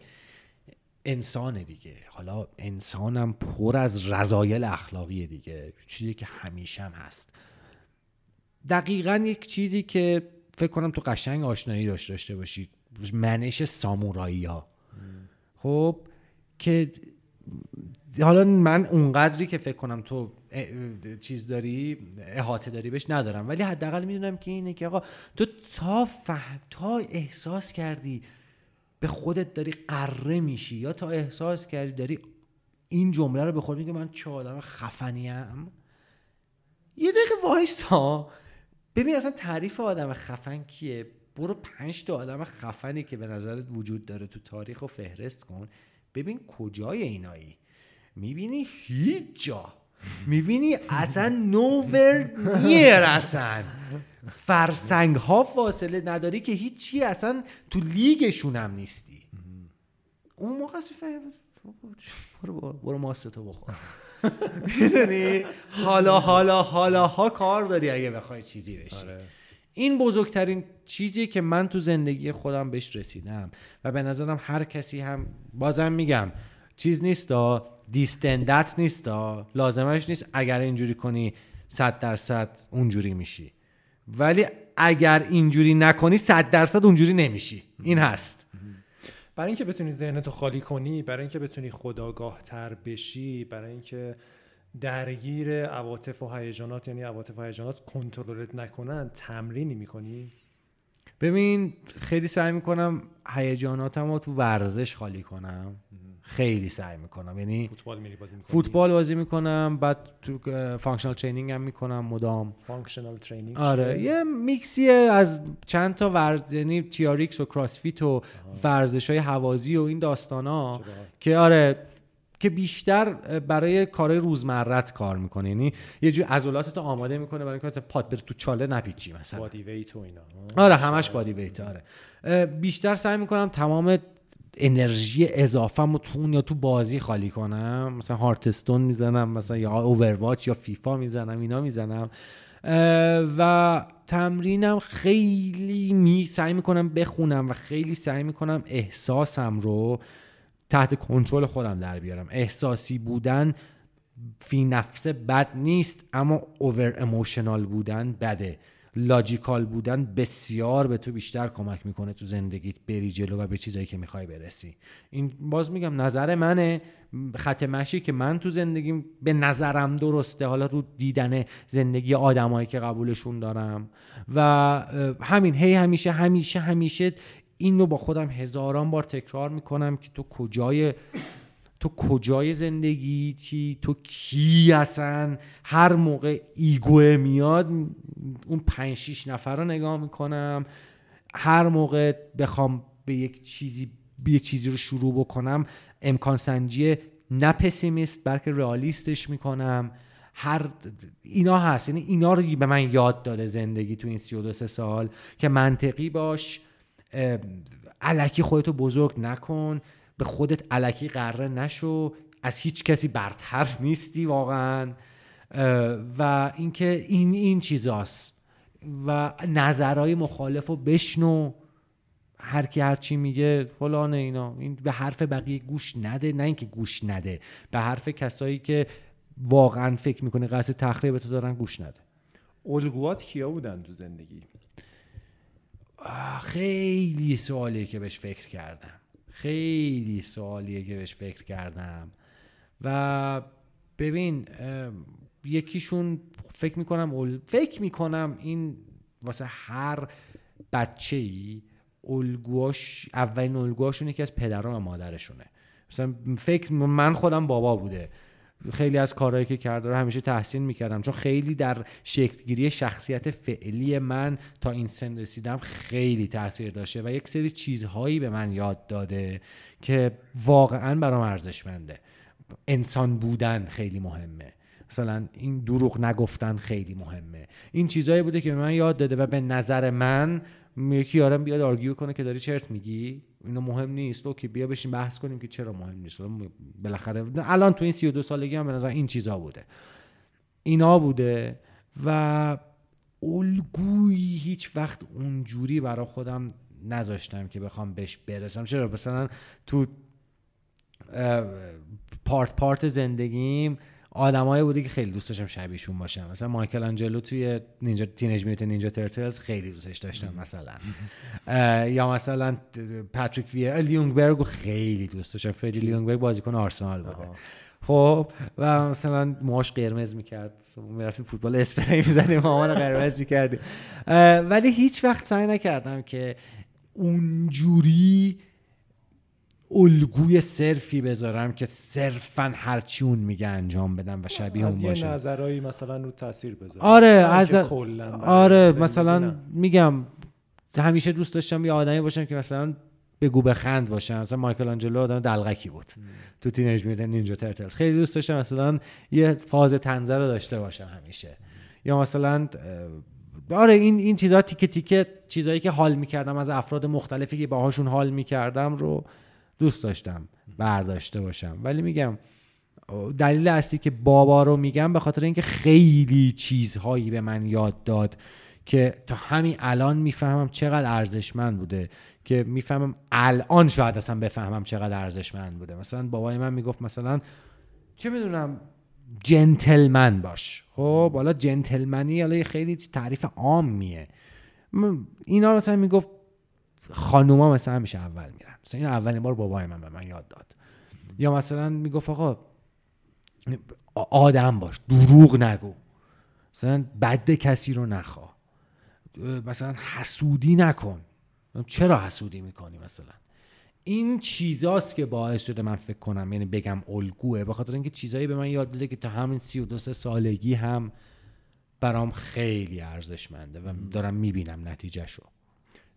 انسان دیگه. حالا انسانم پر از رذایل اخلاقی دیگه. چیزی که همیشه هم هست. دقیقا یک چیزی که فکر کنم تو قشنگ آشنایی داشته داشته باشید. منش سامورایی ها خب که حالا من اونقدری که فکر کنم تو چیز داری احاطه داری بهش ندارم. ولی حداقل می‌دونم که اینه که آقا تو تا فهم تا احساس کردی به خودت داری قره میشی یا تا احساس کردی داری این جمله رو به خود میگه من چه آدم خفنیم؟ یه دقیقه وایسا. ببین اصلا تعریف آدم خفن کیه؟ برو پنج تا آدم خفنی که به نظرت وجود داره تو تاریخ و فهرست کن. ببین کجای اینایی. می‌بینی هیچ جا. می‌بینی اصلا نوور نیر اصلا. فرسنگ ها فاصله نداری که هیچی اصلا تو لیگشون هم نیستی. اون موقع برو, برو ماستو بخور. می‌دونی؟ حالا حالا حالا ها کار داری اگه بخوای چیزی بشی. آره. این بزرگترین چیزی که من تو زندگی خودم بهش رسیدم. و به نظرم هر کسی هم بازم میگم چیز نیست دیستندت نیست لازمش نیست اگر اینجوری کنی صد درصد اونجوری میشی. ولی اگر اینجوری نکنی صد درصد اونجوری نمیشی. این هست. برای اینکه بتونی ذهنتو خالی کنی برای اینکه بتونی خداگاه تر بشی برای اینکه درگیر عواطف و هیجانات یعنی عواطف و هیجانات کنترلت نکنن تمرینی می‌کنی؟ ببین خیلی سعی می‌کنم هیجاناتم رو تو ورزش خالی کنم. خیلی سعی می‌کنم. یعنی فوتبال میری بازی می‌کنم فوتبال بازی می‌کنم بعد تو functional training هم می‌کنم مدام. functional training آره یه میکسی از چند تا ورز یعنی TRX و CrossFit و ورزش های هوازی و این داستان ها که آره که بیشتر برای کارهای روزمرت کار می‌کنه. یعنی یه جور عضلاتتو آماده می‌کنه برای اینکه مثلا پات بره تو چاله نپیچی مثلا. بادی ویت و اینا. آره همش بادی ویت آره. بیشتر سعی می‌کنم تمام انرژی اضافه تو یا تو بازی خالی کنم. مثلا هارتستون می‌زنم مثلا یا اوورواچ یا فیفا می‌زنم اینا می‌زنم. و تمرینم خیلی می سعی می‌کنم بخونم و خیلی سعی می‌کنم احساسم رو تحت کنترل خودم در بیارم. احساسی بودن فی نفسه بد نیست اما اوور اموشنال بودن بده. لاجیکال بودن بسیار به تو بیشتر کمک می‌کنه تو زندگیت بری جلو و به چیزایی که می‌خوای برسی. این باز میگم نظر منه. خط مشی که من تو زندگیم به نظرم درسته. حالا رو دیدن زندگی آدمایی که قبولشون دارم. و همین هی همیشه همیشه همیشه این رو با خودم هزاران بار تکرار می‌کنم که تو کجای تو کجای زندگی؟ چی؟ تو کی هستن؟ هر موقع ego میاد اون پنج شیش نفر رو نگاه می‌کنم. هر موقع بخوام به یک چیزی به یک چیزی رو شروع بکنم امکان سنجی نه pessimist بلکه realist ش می‌کنم. هر اینا هست. یعنی اینا رو به من یاد داده زندگی تو این 32 سال. که منطقی باش علکی خودتو بزرگ نکن. به خودت علکی قره نشو. از هیچ کسی برتر نیستی واقعا. و اینکه این این چیزاست. و نظرهای مخالف رو بشنو. هر کی هر چی میگه فلان اینا. این به حرف بقیه گوش نده. نه اینکه گوش نده. به حرف کسایی که واقعا فکر می‌کنه قصد تخریب تو دارن گوش نده. الگوات کیا بودن تو زندگی؟ خیلی سوالیه که بهش فکر کردم. خیلی سوالیه که بهش فکر کردم. و ببین یکیشون فکر می‌کنم فکر می‌کنم این واسه هر بچه ای الگوش اولین الگوهاشون یکی از پدران و مادرشونه. مثلا فکر من خودم بابا بوده. خیلی از کارهایی که کرده رو همیشه تحسین می‌کردم. چون خیلی در شکلگیری شخصیت فعلی من تا این سن رسیدم خیلی تاثیر داشته و یک سری چیزهایی به من یاد داده که واقعا برام ارزشمنده. انسان بودن خیلی مهمه. مثلا این دروغ نگفتن خیلی مهمه. این چیزهایی بوده که به من یاد داده و به نظر من یکی یارم بیاد آرگیو کنه که داری چرت میگی؟ اینو مهم نیست. اوکی بیا بشین بحث کنیم که چرا مهم نیست. بالاخره الان تو این 32 سالگی هم به نظر این چیزا بوده. اینا بوده و الگویی هیچ وقت اونجوری برا خودم نذاشتم که بخوام بهش برسم. چرا؟ مثلا تو پارت پارت زندگیم آدمایی بوده که خیلی دوست داشتم شبیهشون باشم. مثلا مایکل آنجلو توی نینجا تینیج میوت نینجا ترتلز خیلی دوستش داشتم مثلا. یا مثلا پاتریک ویر لیونگبرگ خیلی دوست داشتم. فردی لیونگبرگ بازیکن آرسنال بوده. خب و مثلا موهاش قرمز می‌کرد. می‌رفتی فوتبال اسپری می‌زنیم مامان قرمز می‌کردیم ولی هیچ وقت سعی نکردم که اونجوری الگوی صرفی بذارم که صرفا هرچی اون میگه انجام بدم و شبیه اون باشه. از یه نظرهایی مثلا رو تاثیر بذارم آره از آره مثلا میگم همیشه دوست داشتم یه آدمی باشم که مثلا بگو بخند باشم. مثلا مایکل آنجلو آدم دلغکی بود. تو تینیج میدن نینجا ترتلز. خیلی دوست داشتم مثلا یه فاز تنزه رو داشته باشم همیشه. یا مثلا آره این این چیزها تیکه تیکه چیزایی که حال می‌کردم از افراد مختلفی که باهاشون حال می‌کردم رو دوست داشتم برداشته باشم. ولی میگم دلیل اصلی که بابا رو میگم به خاطر اینکه خیلی چیزهایی به من یاد داد که تا همین الان می‌فهمم چقدر ارزشمند بوده که می‌فهمم الان شاید اصلا بفهمم چقدر ارزشمند بوده. مثلا بابای من می‌گفت مثلا چه می‌دونم جنتلمن باش. خب حالا جنتلمنی حالا خیلی تعریف عامیه. اینا مثلا می‌گفت خانوما مثلا همیشه اول میرن. مثلا این اولین بار بابای من به من یاد داد. یا مثلا می‌گفت آقا آدم باش دروغ نگو. مثلا بد کسی رو نخوا. مثلا حسودی نکن. چرا حسودی می‌کنی مثلا؟ این چیزاست که باعث شده من فکر کنم یعنی بگم الگوه. به خاطر اینکه چیزایی به من یاد داده که تا همین سی و دو سالگی هم برام خیلی ارزشمنده و دارم می‌بینم نتیجهشو.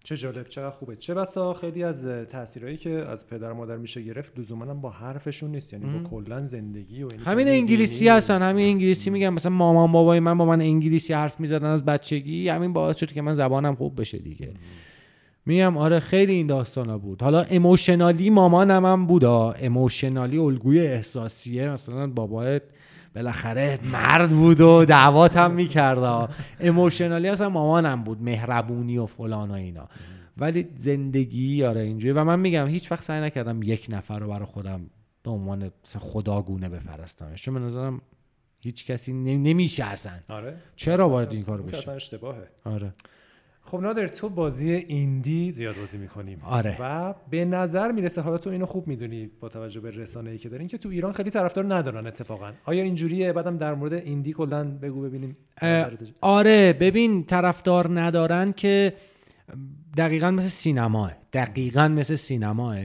چه جالب چقدر خوبه. چه بسا خیلی از تاثیرهایی که از پدر مادر میشه گرفت لزوما با حرفشون نیست. یعنی با کلا زندگی و همین انگلیسی هستن همین انگلیسی میگم مثلا مامان بابای من با من انگلیسی حرف می‌زدن از بچگی همین باعث شد که من زبانم خوب بشه دیگه. میگم آره خیلی این داستانا بود. حالا اموشنالی مامانم هم بودا. اموشنالی الگوی احساسیه مثلا بابایت بالاخره مرد بود و دعوات هم می‌کرد. اموشنالی اصلا مامانم بود مهربونی و فلان و اینا. ولی زندگی آره اینجوری. و من میگم هیچ وقت سعی نکردم یک نفر رو برای خودم به عنوان خداگونه بپرستمش چون به نظرم هیچ کسی نمیشه اصلا. آره. چرا باید این کارو بشه اصلا اشتباهه. آره. خب نادر تو بازی ایندی زیاد بازی می‌کنیم. آره. و به نظر می‌رسه حالا تو اینو خوب می‌دونی با توجه به رسانه‌ای که دارین که تو ایران خیلی طرفدار ندارن اتفاقا. آیا اینجوریه؟ بعدم در مورد ایندی کلا بگو ببینیم؟ آره ببین طرفدار ندارن که دقیقا مثل سینماه. دقیقا مثل سینماه.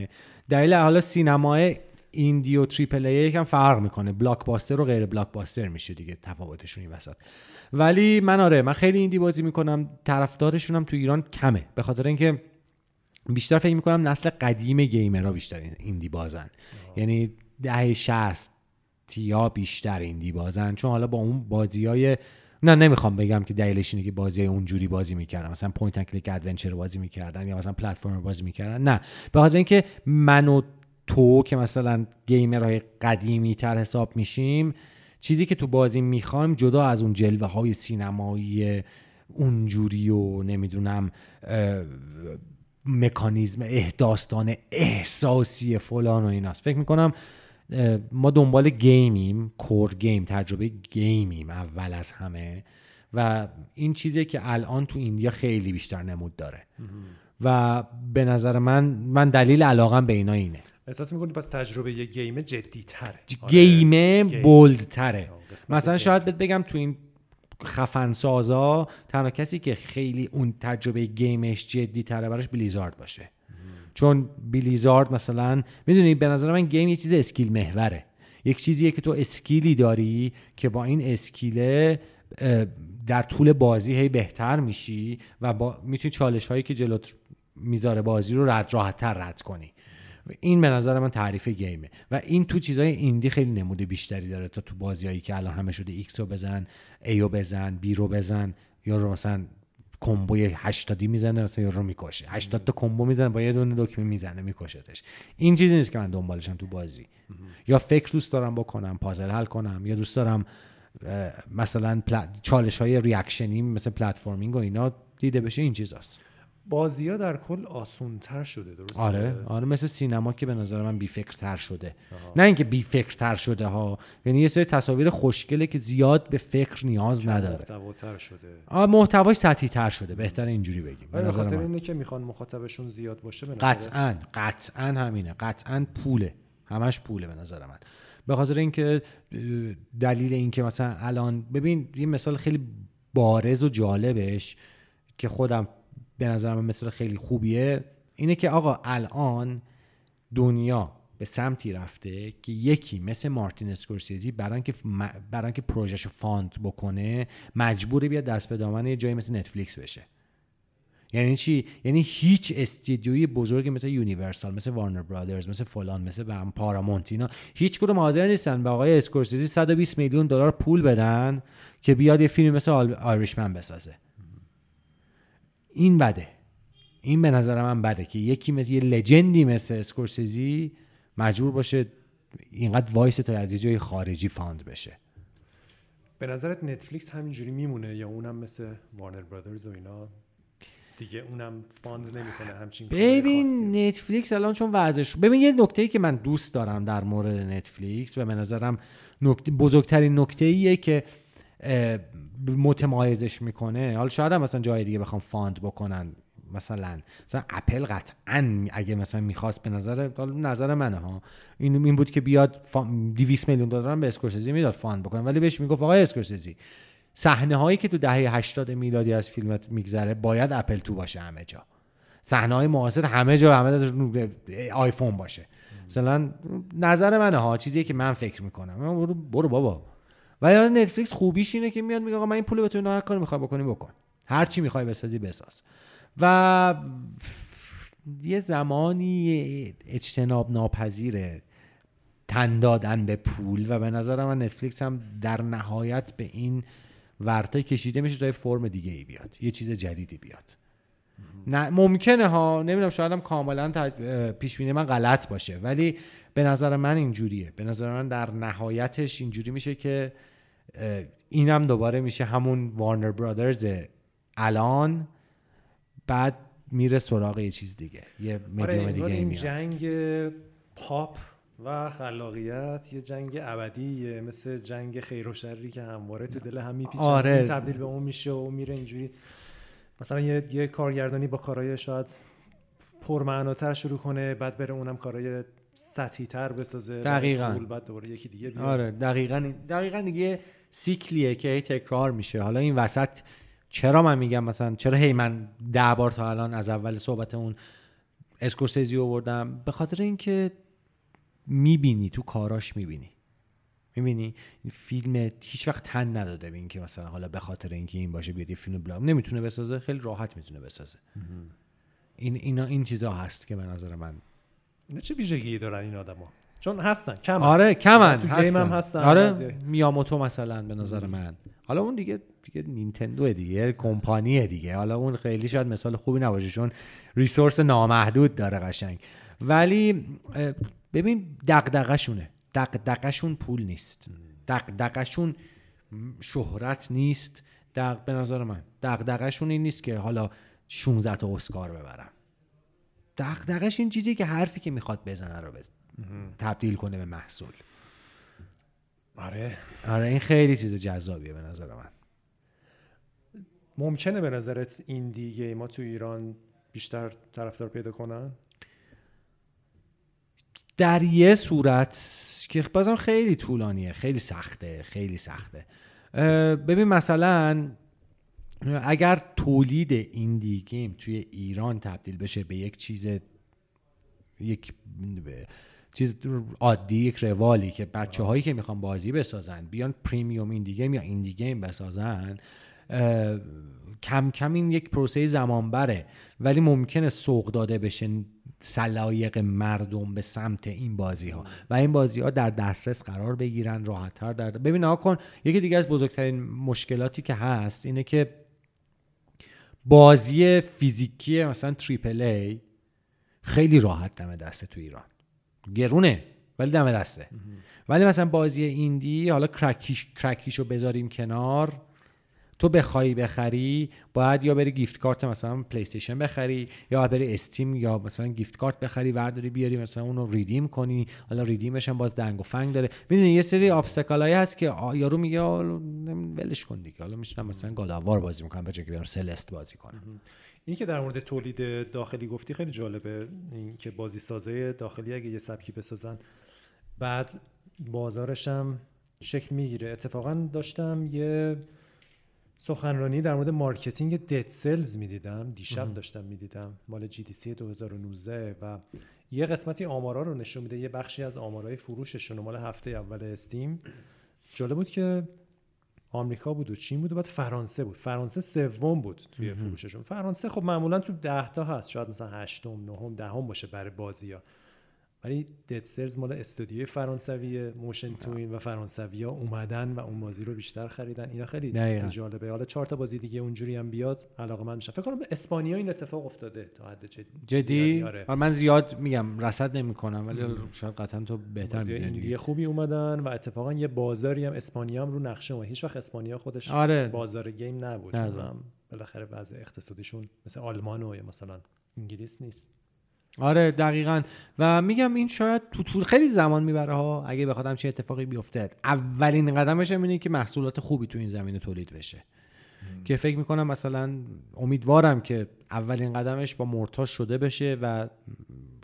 دلیل حالا سینمای indie و triple A یکم فرق می‌کنه. blockbuster و غیر blockbuster میشه دیگه تفاوتشون این وسط. ولی من آره من خیلی indie بازی می‌کنم. طرفدارشونم تو ایران کمه. به خاطر اینکه بیشتر فکر می‌کنم نسل قدیم gamer ها بیشتر indie بازن. یعنی دهه 60 یا بیشتر indie بازن. چون حالا با اون بازی های نه نمی‌خوام بگم که دلیلش اینه که بازی های اونجوری بازی می‌کردن. مثلا point and click adventure بازی می‌کردن یا مثلا پلتفرم بازی می‌کردن. نه. به خاطر اینکه من و تو که مثلا gamer های قدیمی تر حساب میشیم چیزی که تو بازی می‌خوایم جدا از اون جلوه های سینمایی اونجوری و نمی‌دونم مکانیزم داستان احساسی فلان و ایناست. فکر می‌کنم ما دنبال game ایم core game تجربه game ایم اول از همه و این چیزی که الان تو indie ها خیلی بیشتر نمود داره. و به نظر من من دلیل علاقم به اینا اینه. احساس می‌کنی پس تجربه یه game جدی تره game bold تره مثلا شاید بهت بگم تو این خفن سازا تنها کسی که خیلی اون تجربه game ش جدی تره براش بلیزارد باشه. چون بلیزارد مثلا می‌دونی به نظر من game یه چیز skill محوره. یک چیزیه که تو skill ی داری که با این skill ه در طول بازی هی بهتر میشی و با می‌تونی چالش هایی که جلوت می‌ذاره بازی رو رد راحت تر رد کنی. این به نظر من تعریف game ه. و این تو چیزای indie خیلی نمود بیشتری داره تا تو بازیایی که الان همه شده X رو بزن A رو بزن B رو بزن یا رو مثلا combo ی 80 می‌زنه مثلا یا رو می‌کشه. 80 تا combo می‌زنه با یه دونه دکمه می‌زنه میکشتش. این چیزی نیست که من دنبالشم تو بازی. یا فکر دوست دارم بکنم puzzle حل کنم یا دوست دارم مثلا چالش های reaction ی مثل platforming و اینا دیده بشه این چیزاست. بازی ها در کل آسون تر شده درسته؟ آره آره مثل سینما که به نظر من بی محتواتر شده نه اینکه بی محتواتر شده ها یعنی یه سری تصاویر خوشگله که زیاد به فکر نیاز نداره. محتواتر شده. آه محتواش سطحی تر شده بهتر اینجوری بگیم به خاطر اینه که می‌خوان مخاطبشون زیاد باشه به قطعا قطعا همینه قطعا پوله همش پوله به نظر من. به خاطر اینکه دلیل اینکه مثلا الان ببین یه مثال خیلی بارز و جالبش که خودم به نظر من مثال خیلی خوبیه اینه که آقا الان دنیا به سمتی رفته که یکی مثل مارتین اسکورسیزی برای که برای که پروژه‌شو fund بکنه مجبوره بیاد دست به دامن یه جایی مثل Netflix بشه. یعنی چی؟ یعنی هیچ استدیوی بزرگی مثل Universal مثل Warner Brothers مثل فلان مثل Paramount اینا هیچ کدوم حاضر نیستن به آقای اسکورسیزی 120 میلیون دلار پول بدن که بیاد یه فیلم مثل Irishman بسازه. این بده. این به نظر من بده که یکی مثل یه legend ی مثل اسکورسیزی مجبور باشه اینقدر وایسته تا از یه جای خارجی fund بشه. به نظرت Netflix همینجوری میمونه یا اونم مثل Warner Brothers و اینا؟ دیگه اونم fund نمی‌کنه همچین ببین Netflix الان چون وضعش ببین یه نکته ای که من دوست دارم در مورد Netflix و به نظرم نکته بزرگترین نکته ایه که متمایزش می‌کنه. حالا شاید هم مثلا جای دیگه بخوام fund بکنن مثلا مثلا اپل قطعا اگه مثلا می‌خواست به نظر نظر منه ها. این این بود که بیاد 200 میلیون دلار به اسکورسیزی می‌داد fund بکنه. ولی بهش می‌گفت آقای اسکورسیزی صحنه هایی که تو دهه 80 میلادی از فیلمت میگذره باید اپل تو باشه همه جا. صحنه های معاصر همه جا همه آیفون باشه. مثلا نظر منه ها. چیزی که من فکر می‌کنم. برو بابا. ولی نتفلیکس خوبیش اینه که میاد میگه آقا من این پول به تو هر کاری می‌خوای بکنی بکن. هر چی می‌خوای بسازی بساز. و یه زمانی اجتناب ناپذیره تن دادن به پول و به نظر من نتفلیکس هم در نهایت به این ورطه کشیده میشه تا فرم دیگه ای بیاد یه چیز جدیدی بیاد. نه ممکنه ها نمی‌دونم شاید هم کاملا پیش بینی من غلط باشه ولی به نظر من اینجوریه. به نظر من در نهایتش اینجوری میشه که اینم دوباره میشه همون وارنر برادرز الان بعد میره سراغ یه چیز دیگه یه مدیوم آره دیگه این میاد. جنگ پاپ و خلاقیت یه جنگ ابدیه مثل جنگ خیر و شری که همواره تو دل هم میپیچه آره. تبدیل به اون میشه و میره اینجوری. مثلا یه, یه کارگردانی با کارهای شاید پرمعناتر شروع کنه بعد بره اونم کارهای سطحی تر بسازه دقیقاً. بعد دوباره یکی دیگه بیاد. آره دقیقا. دقیقا دیگه سیکلیه که هی تکرار میشه. حالا این وسط چرا من میگم مثلا چرا هی من ده بار تا الان از اول صحبتمون اسکورسیزی آوردم؟ به خاطر اینکه می‌بینی تو کاراش می‌بینی. می‌بینی؟ فیلم هیچ وقت تن نداده به اینکه مثلا حالا به خاطر اینکه این باشه بیاد یه فیلم بلام نمی‌تونه بسازه خیلی راحت می‌تونه بسازه. این اینا این چیزا هست که به نظر من اینا چه ویژگی دارن این آدما؟ چون هستن کم آره کمن تو گیم هم هستن. آره. میاموتو مثلا به نظر من. حالا اون دیگه دیگه نینتندو دیگه کمپانیه دیگه. حالا اون خیلی شاید مثال خوبی نباشه چون ریسورس نامحدود داره قشنگ. ولی ببین دغدغه‌شونه. دغدغه‌شون پول نیست. دغدغه‌شون شهرت نیست. دق به نظر من دغدغه‌شون این نیست که حالا 16 تا اسکار ببرم دغدغش این چیزی که حرفی که می‌خواد بزنه رو بز... تبدیل کنه به محصول. آره. آره این خیلی چیز جذابیه به نظر من. ممکنه به نظرت این دیگه ما تو ایران بیشتر طرفدار پیدا کنن؟ در یه صورت که بازم خیلی طولانیه خیلی سخته خیلی سخته. ببین مثلا اگر تولید indie game توی ایران تبدیل بشه به یک چیز یک چیز عادی یک روالی که بچه هایی که می‌خوان بازی بسازن بیان premium indie game یا indie game بسازن کم کم این یک پروسه زمان بره ولی ممکنه سوق داده بشه سلایق مردم به سمت این بازی ها و این بازی ها در دسترس قرار بگیرن راحت تر. ببین نگاه کن یکی دیگه از بزرگترین مشکلاتی که هست اینه که بازی فیزیکی مثلا triple A خیلی راحت دم دسته تو ایران. گرونه ولی دم دسته. ولی مثلا بازی indie حالا crack یش crack یشو بذاریم کنار. تو بخوای بخری باید یا بری gift card مثلا PlayStation بخری یا باید بری Steam یا مثلا gift card بخری ورداری بیاری مثلا اونو redeem کنی. حالا redeem ش هم باز دنگ و فنگ داره. می‌دونی یه سری obstacle ایی هست که یارو میگه ولش کن دیگه. حالا میشینم مثلا God of War بازی می‌کنم به که برم Celeste بازی کنم. این که در مورد تولید داخلی گفتی خیلی جالبه. این که بازی سازه داخلی اگه یه سبکی بسازن بعد بازارش هم شکل می‌گیره. اتفاقا داشتم یه سخنرانی در مورد marketing Dead Cells می‌دیدم. دیشب داشتم می‌دیدم مال GDC 2019 و یه قسمتی آمارا رو نشون میده یه بخشی از آمارای فروششون مال هفته اول Steam. جالب بود که آمریکا بود و چین بود و بعد فرانسه بود. فرانسه سوم بود توی فروششون. فرانسه خب معمولا تو ده تا هست. شاید مثلا هشتم نهم دهم باشه برای بازی ها ولی Dead Cells مال استودیوی فرانسویه Motion Twin و فرانسوی ها اومدن و اون بازی رو بیشتر خریدن. اینا خیلی دقیقاً. جالبه. حالا چهار تا بازی دیگه اونجوری هم بیاد علاقه‌مند میشم. فکر کنم به اسپانیا این اتفاق افتاده تا حد جدی. جدی؟ آره. آره، من زیاد میگم رصد نمی‌کنم ولی شاید قطعا تو بهتر می‌دونی ایندی خوبی اومدن و اتفاقا یه بازاری هم اسپانیا هم رو نقشه اومد. هیچ وقت اسپانیا خودش آره. بازار گیم نبود. بالاخره وضع اقتصادیشون مثل آلمان و یا مثلا انگلیس نیست. آره دقیقا. و میگم این شاید تو طول خیلی زمان می‌بره ها اگه بخواد همچین اتفاقی بیفته. اولین قدمش هم اینه که محصولات خوبی تو این زمینه تولید بشه. که فکر می‌کنم مثلا امیدوارم که اولین قدمش با مرتاش شده بشه و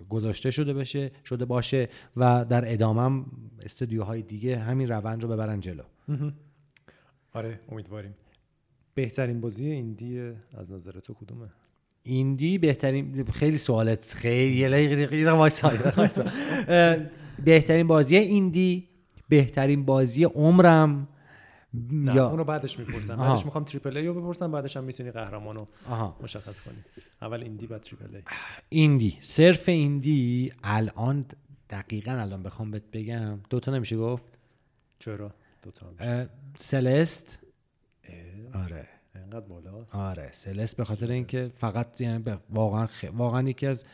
گذاشته شده بشه شده باشه و در ادامه استودیوهای دیگه همین روند رو ببرن جلو. آره امیدواریم. بهترین بازی ایندی از نظر تو کدومه؟ ایندی بهترین خیلی سوالت خیلی یه بهترین بازی ایندی بهترین بازی عمرم؟ نه یا اونو بعدش می‌پرسم. بعدش می‌خوام تریپل ای رو بپرسم بعدش هم می‌تونی قهرمان رو مشخص کنی. اول indie بعد triple A. indie. صرف indie. الان دقیقا الان بخوام بهت بگم. دوتا نمیشه گفت؟ چرا؟ دوتا میشه. اه، Celeste؟ اه، آره. اینقدر بالاست. آره Celeste به خاطر اینکه فقط یعنی واقعا خ... واقعا یکی از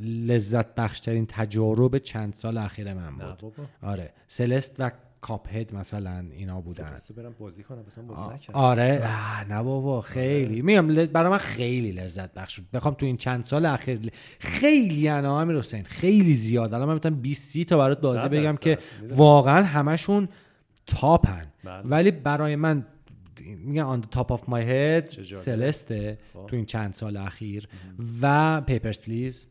لذت بخشترین تجارب چند سال اخیر من بود. بابا. آره Celeste و Cuphead مثلا اینا بودن. برم بازی کنم مثلا بازی نکردم. آره. اه، نه بابا خیلی. میگم ل- برای من خیلی لذت بخش بود. بخوام تو این چند سال اخیر خیلی انا امیر حسین خیلی زیاد. الان من می‌تونم 20 30 تا برات بازی بگم. که. واقعا همشون top ن. بله. ولی برای من میگم on top of my head جالب. Celeste ه خب. تو این چند سال اخیر و Papers, Please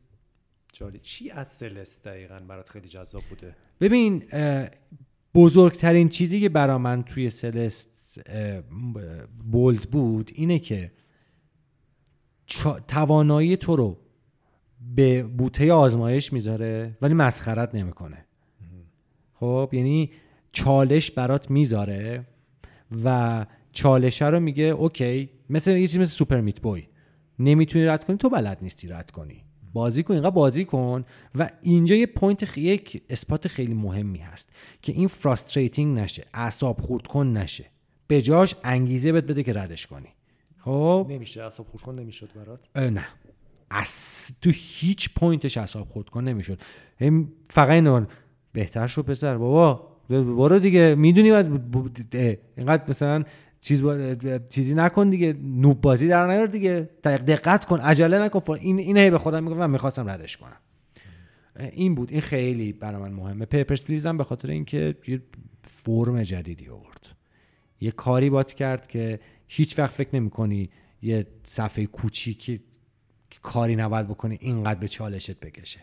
جالب چی از Celeste دقیقا برات خیلی جذاب بوده؟ ببین بزرگترین چیزی که برا من توی Celeste bold بود اینه که توانایی تو رو به بوته آزمایش می‌ذاره ولی مسخرت نمی‌کنه. خب یعنی چالش برات می‌ذاره و چالشه رو میگه OK مثل یه چیزی مثل Super Meat Boy. نمی‌تونی رد کنی تو بلد نیستی رد کنی. بازی کن اینقدر بازی کن. و اینجا یه point خ... یک اثبات خیلی مهمی هست که این frustrating نشه اعصاب خورد کن نشه. به جاش انگیزه بهت بده که ردش کنی. خب؟ نمیشه اعصاب خورد کن نمی‌شد برات؟ نه. از تو هیچ point ش اعصاب خورد کن نمی‌شد. فقط اینو بهتر شو پسر بابا. برو دیگه. می‌دونی باید ب- ب- اه، اینقدر مثلا چیز با- چیزی نکن دیگه. noob بازی در نیار دیگه. دق- دقت کن. عجله نکن. فلان. این این هی به خودم میگم من می‌خواستم ردش کنم. این بود. این خیلی برای من مهمه. Papers, Please هم به خاطر اینکه یه فرم جدیدی آورد. یه کاری بات کرد که هیچ وقت فکر نمی کنی یه صفحه کوچیکی که کاری نباید بکنی اینقدر به چالشت بکشه.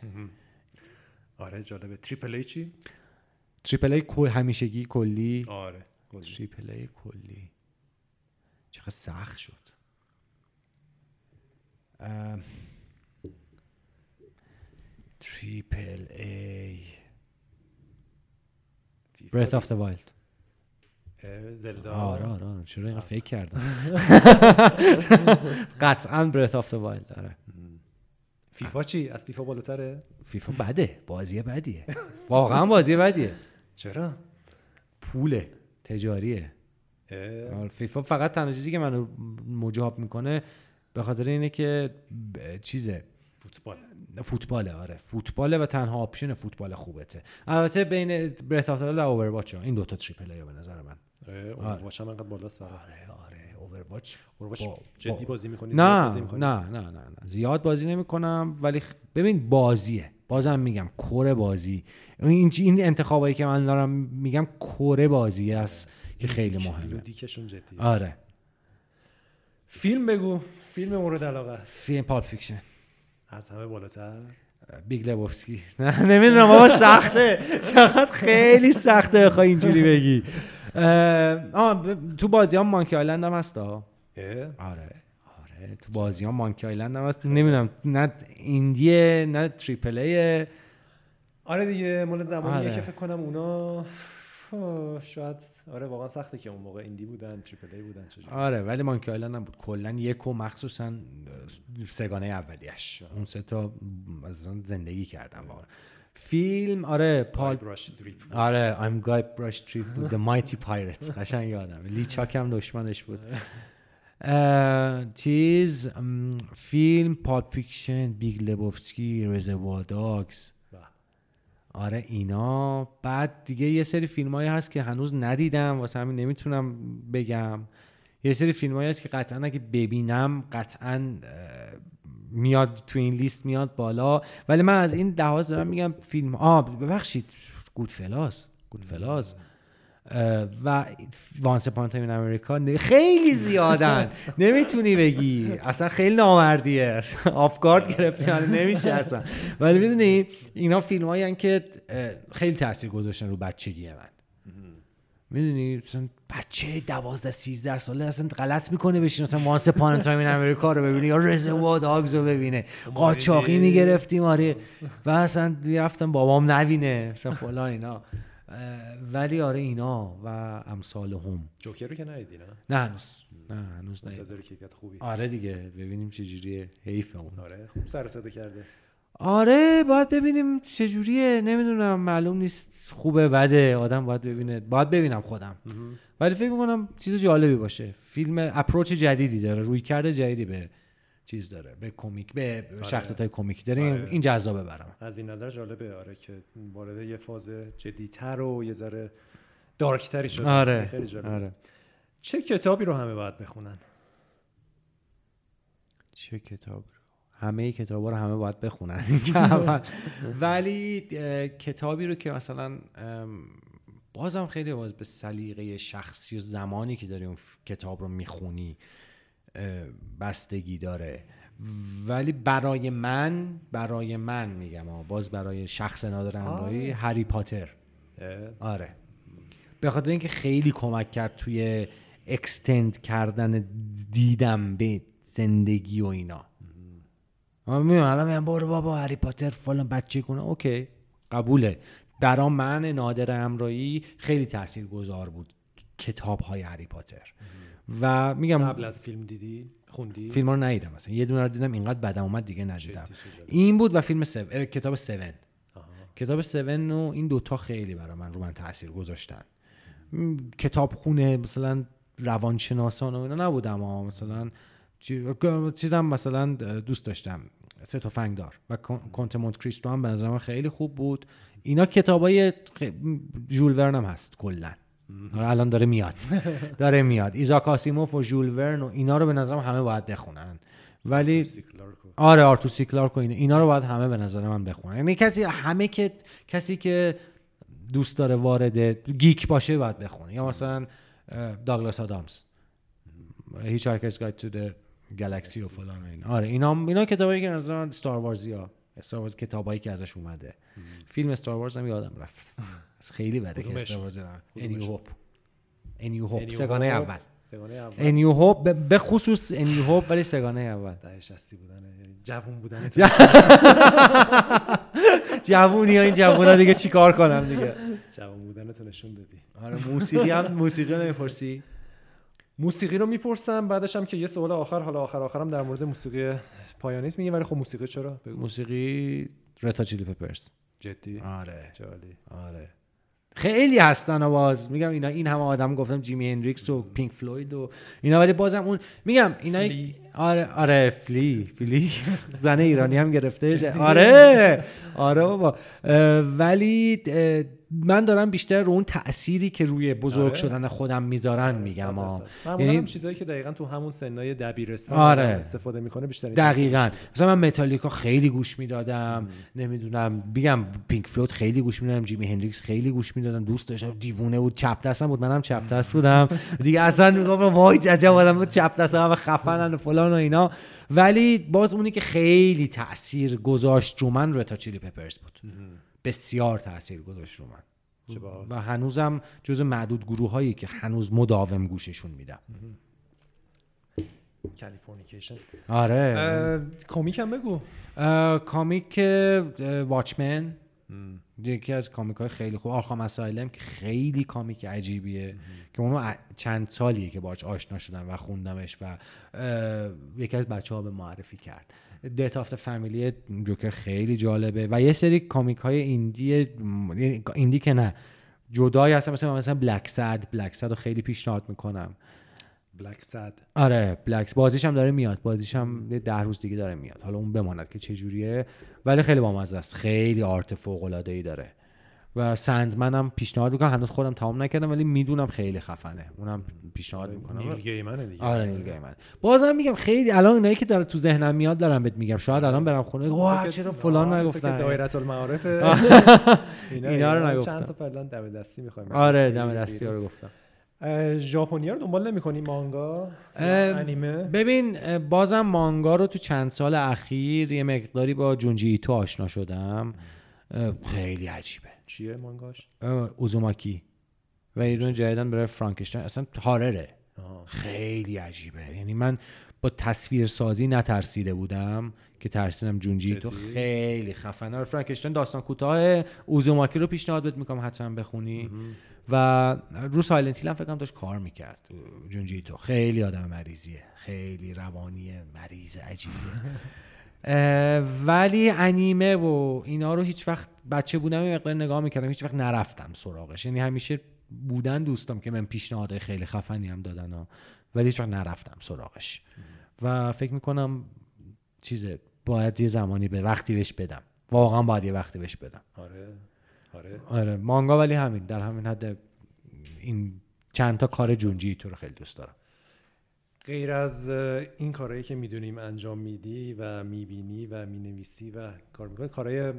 آره جالبه. triple A چی؟ triple A کل همیشگی کلی. آره. triple A کلی. چقدر سخت شد. ام، تریپل ای فیفا. Breath of the Wild. اه، زلدا. آره آره آره. چرا اینقدر فکر کردم؟ قطعا Breath of the Wild آره. فیفا چی؟ از فیفا بالاتره؟ فیفا بده. بازی بدیه. واقعا بازی بدیه. چرا؟ پوله تجاریه. فیفا فقط تنها چیزی که منو مجاب می‌کنه به خاطر اینه که چیزه. فوتبال. فوتباله آره. فوتباله و تنها option فوتبال خوبته. البته بین Breath of و Overwatch این دوتا triple A به نظر من. اه، اون هم انقدر بالاست آره آره. Overwatch با- جدی با- بازی می‌کنی نه بازی می‌کنی؟ نه نه نه نه. زیاد بازی نمی‌کنم ولی ببین بازیه. بازم میگم core بازی. این این انتخابایی که من دارم میگم core بازی است. که خیلی مهمه. ludic شون جدی آره. فیلم بگو. فیلم مورد علاقه. فیلم Pulp Fiction. از همه بالاتر. Big Lebowski. نه نمی‌دونم بابا سخته. چقدر خیلی سخته بخوای اینجوری بگی. آه تو بازی ها Monkey Island هم هست آره آره. تو بازی ها Monkey Island هم هست. نمی‌دونم نه indie ه نه triple آره دیگه مال زمانیه آره. که فکر کنم اونا شاید آره واقعا سخته که اون موقع ایندی بودن تریپل ای بودن چجوری آره ولی مانکی آیلند هم بود کلا یک و مخصوصا سگانه اولیش. اون سه تا زندگی کردم واقعا. فیلم آره پال آره I'm Guy Brush Trip with the Mighty Pirates. قشنگ یادم. لی چاک هم دشمنش بود. چیز فیلم Pulp Fiction، Big Lebowski، Reservoir Dogs. آره اینا. بعد دیگه یه سری فیلم هست که هنوز ندیدم واسه همین نمی‌تونم بگم. یه سری فیلم هست که قطعا اگه ببینم قطعا میاد تو این لیست میاد بالا. ولی من از این لحاظ دارم میگم فیلم آه ببخشید Goodfellas، Goodfellas و Once Upon a Time in America خیلی زیادن. نمی‌تونی بگی. اصلا خیلی نامردیه. اصلا off guard گرفتی نمیشه اصلا. ولی می‌دونی اینا فیلم هایی که خیلی تاثیر گذاشتن رو بچگی من. می‌دونی بچه دوازده سیزده ساله اصلا غلط می‌کنه بشین. مثلا Once Upon a Time in America رو ببینه یا Reservoir Dogs رو ببینه. قاچاقی می‌گرفتیم آره و اصلا می‌رفتم بابام نبینه. مثلا فلان اینا. ولی آره اینا و امثال هم. جوکر رو که ندیدی نه؟ نه هنوز. نه هنوز نه کیفیت خوبی. آره دیگه ببینیم چجوریه حیف اون. آره خوب سر صدا کرده. آره باید ببینیم چجوریه نمی‌دونم معلوم نیست خوبه بده. آدم باید ببینه. باید ببینم خودم. ولی فکر می‌کنم چیز جالبی باشه. فیلم اپروچ جدیدی داره روی کرده جدیدی به چیز داره به کمیک به شخصیت های کمیک داره این- آره. این جذابه برام. از این نظر جالبه آره که وارد یه فاز جدیتر و یه ذره دارکتری شده. آره. خیلی جالب آره. چه کتابی رو همه باید بخونن؟ چه کتاب رو؟ همه کتاب رو همه باید بخونن. ولی کتابی رو که مثلا بازم خیلی باز به سلیقه شخصی و زمانی که داری اون کتاب رو می‌خونی بستگی داره. ولی برای من برای من میگم باز برای شخص نادر همراهی هری پاتر. آره. به خاطر اینکه خیلی کمک کرد توی اکستند کردن دیدم به زندگی و اینا. من میگم الان میگم برو بابا هری پاتر فلان بچه کنه. اوکی. قبوله. برا من نادر امرایی خیلی تأثیر گذار بود. کتاب های هری پاتر. و میگم قبل از فیلم دیدی؟ خوندی؟ فیلم رو ندیدم مثلا یه دونه رو دیدم اینقدر بدم اومد دیگه ندیدم. این بود و فیلم سو... کتاب 7 آها. کتاب 7 و این دوتا خیلی برای من رو من تاثیر گذاشتن. م، کتاب خونه مثلا روانشناسان و اینا نبودم ها. مثلا چی- چیزم مثلا دوست داشتم. سه تفنگدار و کن- کنت مونت کریستو هم به نظر من خیلی خوب بود. اینا کتابای ژول ورن هم هست کلا. الان داره میاد. داره میاد. ایزاک آسیموف و ژول ورن و اینا رو به نظرم همه باید بخونن. ولی آره آرتور سی کلارک و اینا اینا رو باید همه به نظر من بخونن. یعنی کسی همه که کسی که دوست داره وارد geek باشه باید بخونه. یا مثلا داگلاس آدامز. Hitchhiker's Guide to the Galaxy و فلان و اینا. آره اینا اینا کتابایی که نظر من Star Wars ی ها Star Wars کتابایی که ازش اومده. فیلم Star Wars هم یادم رفت. خیلی بده که کدومش؟ Star Wars A New؟ Hope A New Hope سه‌گانه. اول سه‌گانه اول A New Hope به خصوص A New Hope ولی سه‌گانه اول ده شستی بودنه یعنی جوون بودن جوونی ها این جوون ها دیگه چیکار کنم دیگه جوون بودن تو نشون دادی آره موسیقی هم موسیقی نمی‌پرسی موسیقی رو می‌پرسم بعدش هم که یه سوال آخر حالا آخر آخرم در مورد موسیقی پایانیت میگه ولی خب موسیقی چرا موسیقی رتا چیلی پپرز جدی آره جالی آره خیلی هستن و باز میگم اینا این همه آدم گفتم جیمی هندریکس و پینک فلوید و اینا ولی بازم اون میگم اینا. آره آره فلی فلی. زن ایرانی هم گرفته آره آره بابا. ولی من دارم بیشتر رو اون تأثیری که روی بزرگ آره. شدن خودم می‌ذارن میگم ها. یعنی- چیزایی که دقیقا تو همون سنای دبیرستان آره. استفاده می‌کنه بیشتر دقیقا. مثلا من متالیکا خیلی گوش می‌دادم. نمی‌دونم بگم پینک فلوت خیلی گوش می‌دادم. جیمی هندریکس خیلی گوش می‌دادم. دوست داشتم. دیوونه بود. چپ دستم بود. منم چپ دست بودم. دیگه اصلا میگم وای عجب آدم چپ دست هم خفنن و فلان. و اینا. ولی باز اونی که خیلی تاثیر گذاشت رو من Red Hot Chili Peppers بود. بسیار تاثیر گذاشت رو من. و هنوزم جز معدود گروه هایی که هنوز مداوم گوششون میدم. Californication. آره. کمیک هم بگو. اه، Watchmen. یکی از کامیک های خیلی خوب Arkham Asylum که خیلی کامیک عجیبیه که اونو چند سالیه که باش آشنا شدم و خوندمش و یکی از بچه ها به معرفی کرد. دیت آفت فامیلی جوکر خیلی جالبه و یه سری کامیک های ایندی م- ایندی که نه جدایی هستن مثلا مثلا بلک سد بلک سد رو خیلی پیشنهاد می‌کنم. بلک سد آره بلکس بازیش هم داره میاد. بازیش هم یه ده روز دیگه داره میاد. حالا اون بماند که چه جوریه ولی خیلی بامزه است. خیلی آرت فوق العاده ای داره. و سندمن هم پیشنهاد می‌کنم. هنوز خودم تمام نکردم ولی می‌دونم خیلی خفنه. اونم پیشنهاد می‌کنم. نیل گیمنه دیگه. آره نیل گیمن بازم میگم خیلی الان اینایی که داره تو ذهنم میاد دارم بهت میگم. شاید الان برم خونه. که- چرا فلان نگفتن؟ دایره المعارف اینا رو نگفتم. چند تا فعلا دم دستی می‌خوایم. آره دم دستی رو گفتم. ژاپنی رو دنبال نمی‌کنی مانگا انیمه؟ ببین بازم مانگا رو تو چند سال اخیر یه مقداری با جونجی ایتو آشنا شدم. خیلی عجیبه. چیه مانگاش؟ اوزوماکی. و دونه جدیدن برای فرانکشتاین. اصلا هارره. خیلی عجیبه. یعنی من با تصویر سازی نترسیده بودم که ترسیدم جونجی تو؟ خیلی خفنه. آره، فرانکشتاین داستان کوتاه. اوزوماکی رو پیشنهاد بهت می‌کنم حتما بخونی. و رو سایلنت هیل هم فکر کنم داشت کار می‌کرد. جونجی تو خیلی آدم مریضیه. خیلی روانیه مریض عجیبیه. ولی انیمه و اینا رو هیچ وقت بچه بودم یه مقدار نگاه می‌کردم. هیچ وقت نرفتم سراغش. یعنی همیشه بودن دوستم که من پیشنهادهای خیلی خفنی هم دادن ها. ولی هیچ وقت نرفتم سراغش. و فکر می‌کنم چیزه باید یه زمانی به وقتی بهش بدم. واقعا باید یه وقتی بهش بدم. آره. آره. آره. مانگا ولی همین در همین حد این چند تا کار جونجی تو رو خیلی دوست دارم. غیر از این کارهایی که می‌دونیم انجام میدی و می‌بینی و می‌نویسی و کار می‌کنی کارهای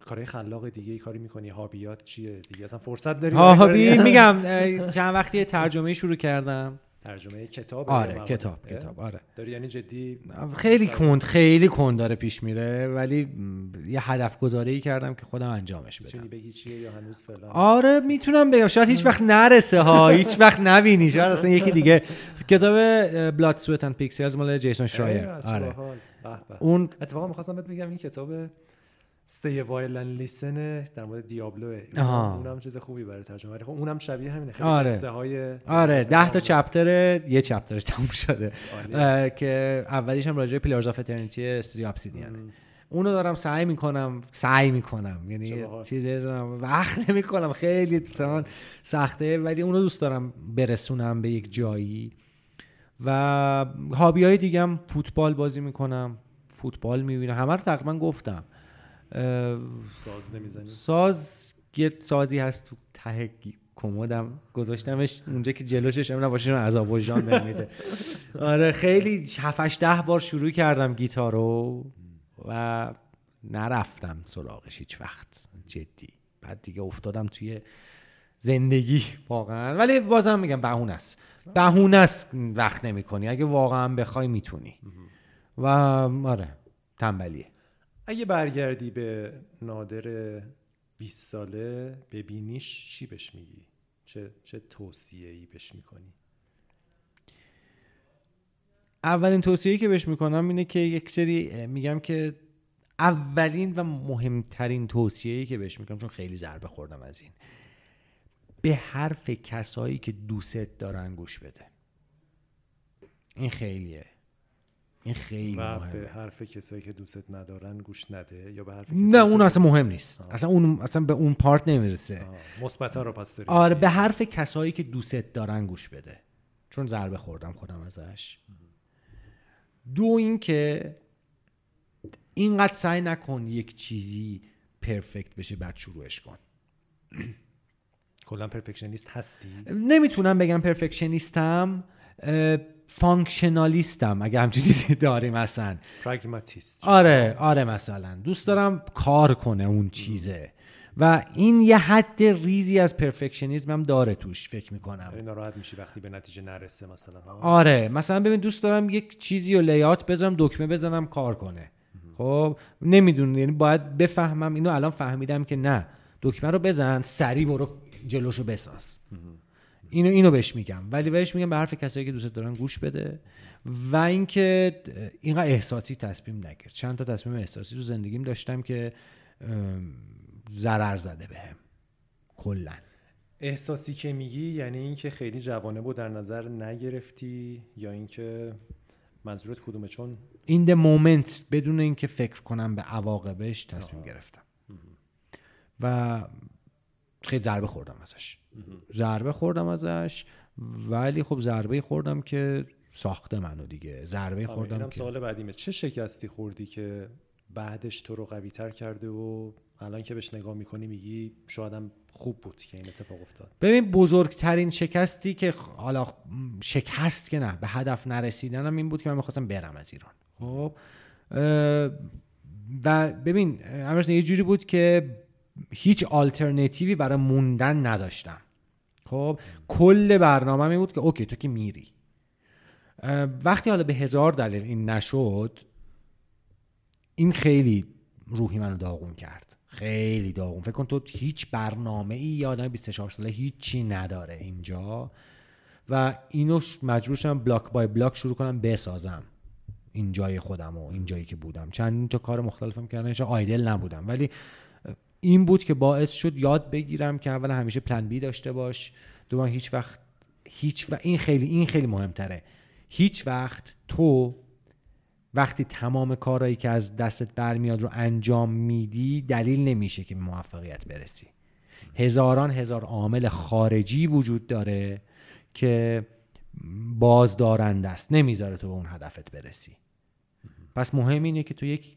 کارهای خلاق دیگه کاری می‌کنی؟ هابیات چیه دیگه؟ اصلا فرصت داری هابی میگم چند وقتی ترجمه شروع کردم. ترجمه کتاب آره کتاب کتاب آره. داری یعنی جدی خیلی کند خیلی کند داره پیش میره ولی یه هدف گذاری کردم که خودم انجامش بدم. می‌تونی بگی چیه یا هنوز فلان؟ آره می‌تونم بگم. شاید هیچ وقت نرسه ها هیچ وقت نبینی. شاید اصلا یکی دیگه. کتاب بلاد سویت اند پیکسی مال جیسون شرایر آره. اون اتفاقا می‌خواستم بهت بگم این کتاب Stay Awhile and Listen در مورد Diablo. اونم چیز خوبی برای ترجمه. خب اونم شبیه همینه. خیلی آره. های آره. 10 تا chapter یه chapter ش تموم شده. که اولیش هم راجع Pillars of Eternity استودیو Obsidian ه اونو دارم سعی می‌کنم سعی می‌کنم. یعنی چیزی وقت نمی‌کنم. خیلی سخته ولی اونو دوست دارم برسونم به یک جایی. و هابی های دیگم فوتبال بازی می‌کنم فوتبال می‌بینم. همه رو تقریبا گفتم. ساز نمی‌زنی. ساز یه سازی هست تو ته کمدم. گذاشتمش اونجا که جلوشش هم نباشه عذاب وجدان نمیده آره خیلی 7 ده بار شروع کردم گیتارو و نرفتم سراغش هیچ وقت. جدی. بعد دیگه افتادم توی زندگی واقعا. ولی بازم میگم بهونه است. بهونه است وقت نمی‌کنی. اگه واقعا بخوای می‌تونی. و آره تنبلیه. اگه برگردی به نادر 20 ساله ببینیش چی بهش میگی؟ چه چه توصیه ای بهش می‌کنی؟ اولین توصیه که بهش می‌کنم اینه که یک سری میگم که اولین و مهمترین توصیه که بهش می‌کنم چون خیلی ضربه خوردم از این به حرف کسایی که دوست دارن گوش بده. این خیلیه. این خیلی و مهمه. به حرف کسایی که دوستت ندارن گوش نده یا به حرف نه اون اصلا مهم نیست. آه. اصلا اون اصلا به اون پارت نمی‌رسه. مثبتا رو پس داری آره به حرف کسایی که دوستت دارن گوش بده. چون ضربه خوردم خودم ازش. دو اینکه اینقدر سعی نکن یک چیزی perfect بشه بعد شروعش کن. کلا perfectionist هستی؟ نمی‌تونم بگم perfectionist م functionalist م اگه همچین چیزی داریم مثلا پراگماتیست آره آره مثلا. دوست دارم کار کنه اون چیزه. و این یه حد ریزی از perfectionism هم داره توش فکر می‌کنم. یعنی ناراحت میشی وقتی به نتیجه نرسه مثلا آره. مثلا ببین دوست دارم یک چیزی و لیات بذارم دکمه بزنم کار کنه. خب؟ نمی‌دونی یعنی باید بفهمم. اینو الان فهمیدم که نه. دکمه رو بزن سری برو جلوشو بساز. اینو اینو بهش میگم. ولی بهش میگم به حرف کسایی که دوست دارن گوش بده و اینکه اینقدر احساسی تصمیم نگیر. چند تا تصمیم احساسی تو زندگیم داشتم که ضرر زده بهم. کلا. احساسی که میگی یعنی اینکه خیلی جوانه بود در نظر نگرفتی یا اینکه منظورت کدومه؟ چون این ده مومنت بدون اینکه فکر کنم به عواقبش تصمیم گرفتم. و خیلی ضربه خوردم ازش. ضربه خوردم ازش ولی خب ضربه خوردم که ساخته منو دیگه. ضربه آره، خوردم که سوال بعدیمه. چه شکستی خوردی که بعدش تو رو قوی تر کرده و الان که بهش نگاه می‌کنی میگی شایدم خوب بود که این اتفاق افتاد؟ ببین بزرگترین شکستی که حالا شکست که نه به هدف نرسیدنم این بود که من می‌خواستم برم از ایران. خب و ببین امروز یه جوری بود که هیچ آلترنتیوی برای موندن نداشتم. خب کل برنامه می بود که اوکی تو که میری. وقتی حالا به هزار دلیل این نشد این خیلی روحی منو داغون کرد. خیلی داغون. فکر کن تو هیچ برنامه ای یا آدم 24 ساله هیچی نداره اینجا. و اینو مجبور شدم بلاک بای بلاک شروع کنم بسازم. این جای خودم و این جایی که بودم. چند تا کار مختلفم کردم آیدل نبودم. ولی این بود که باعث شد یاد بگیرم که اول همیشه پلن بی داشته باش. دوم هیچ وقت هیچ و این خیلی این خیلی مهمتره. هیچ وقت تو وقتی تمام کارهایی که از دستت برمیاد رو انجام میدی دلیل نمیشه که موفقیت برسی. هزاران هزار عامل خارجی وجود داره که بازدارنده است. نمی‌ذاره تو به اون هدفت برسی. پس مهم اینه که تو یک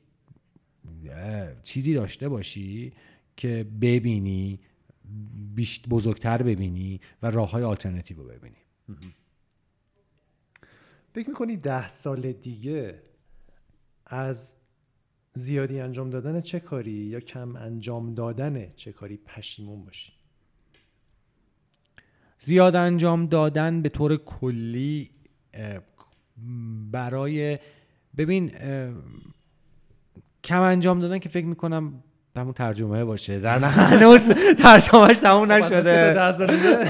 چیزی داشته باشی که ببینی بزرگتر ببینی و راه های آلترنتیو رو ببینی. فکر می‌کنی ده سال دیگه از زیادی انجام دادن چه کاری یا کم انجام دادن چه کاری پشیمون باشی؟ زیاد انجام دادن به طور کلی برای ببین کم انجام دادن که فکر می‌کنم همون ترجمه باشه. در هنوز ترجمهش تموم نشده.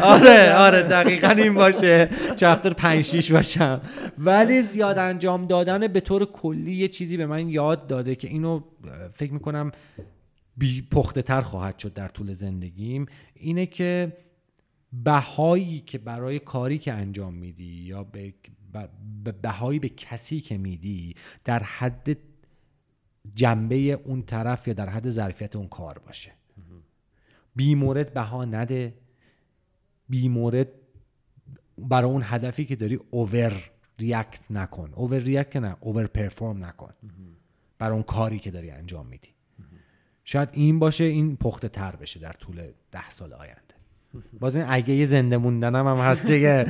آره آره دقیقا این باشه. چپتر 5 6 باشم. ولی زیاد انجام دادن به طور کلی یه چیزی به من یاد داده که اینو فکر می‌کنم پخته تر خواهد شد در طول زندگیم اینه که بهایی که برای کاری که انجام میدی یا به بهایی به کسی که میدی در حد جنبه اون طرف یا در حد ظرفیت اون کار باشه. بی مورد بها نده. بی مورد برای اون هدفی که داری اوور ریاکت نکن. اوور ریاکت نه اوور پرفورم نکن. برای اون کاری که داری انجام میدی. شاید این باشه این پخته تر بشه در طول ده سال آینده. باز این اگه یه زنده موندنم هم هست دیگه.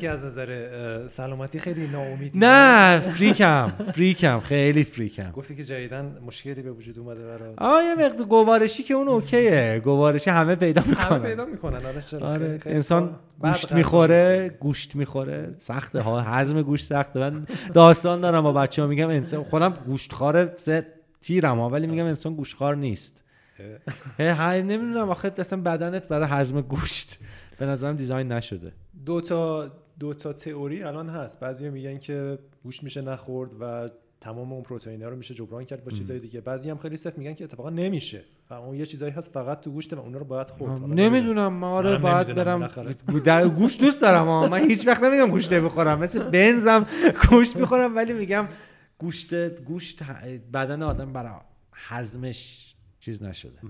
که از نظر سلامتی خیلی ناامیدی؟ نه فریکم فریکم خیلی فریکم. گفتی که جدیدن مشکلی به وجود اومده برات. آه یه مقدار گوارشی که اون اوکیه. گوارشی همه پیدا می‌کنن. همه پیدا می‌کنن. آره, آره. انسان گوشت می‌خوره گوشت می‌خوره. سخته ها هضم گوشت سخته. من داستان دارم با بچه ها میگم انسان خودم گوشت خاره تیرم ها ولی میگم انسان گوشتخوار نیست. هی نمی‌دونم آخه اصلا بدنت برای هضم گوشت به نظرم دیزاین نشده. دو تا دو تا تئوری الان هست. بعضی میگن که گوشت میشه نخورد و تمام اون پروتئین رو میشه جبران کرد با چیزای دیگه. بعضی هم خیلی سخت میگن که اتفاقا نمیشه و اون یه چیزایی هست فقط تو گوشت و اونا رو باید خورد. نمی‌دونم. ما آره باید برم. در گوشت دوست دارم من هیچ وقت نمیگم گوشت بخورم. مثل بنزم گوشت می‌خورم ولی میگم گوشت گوشت بدن آدم برای هضمش چیز نشده.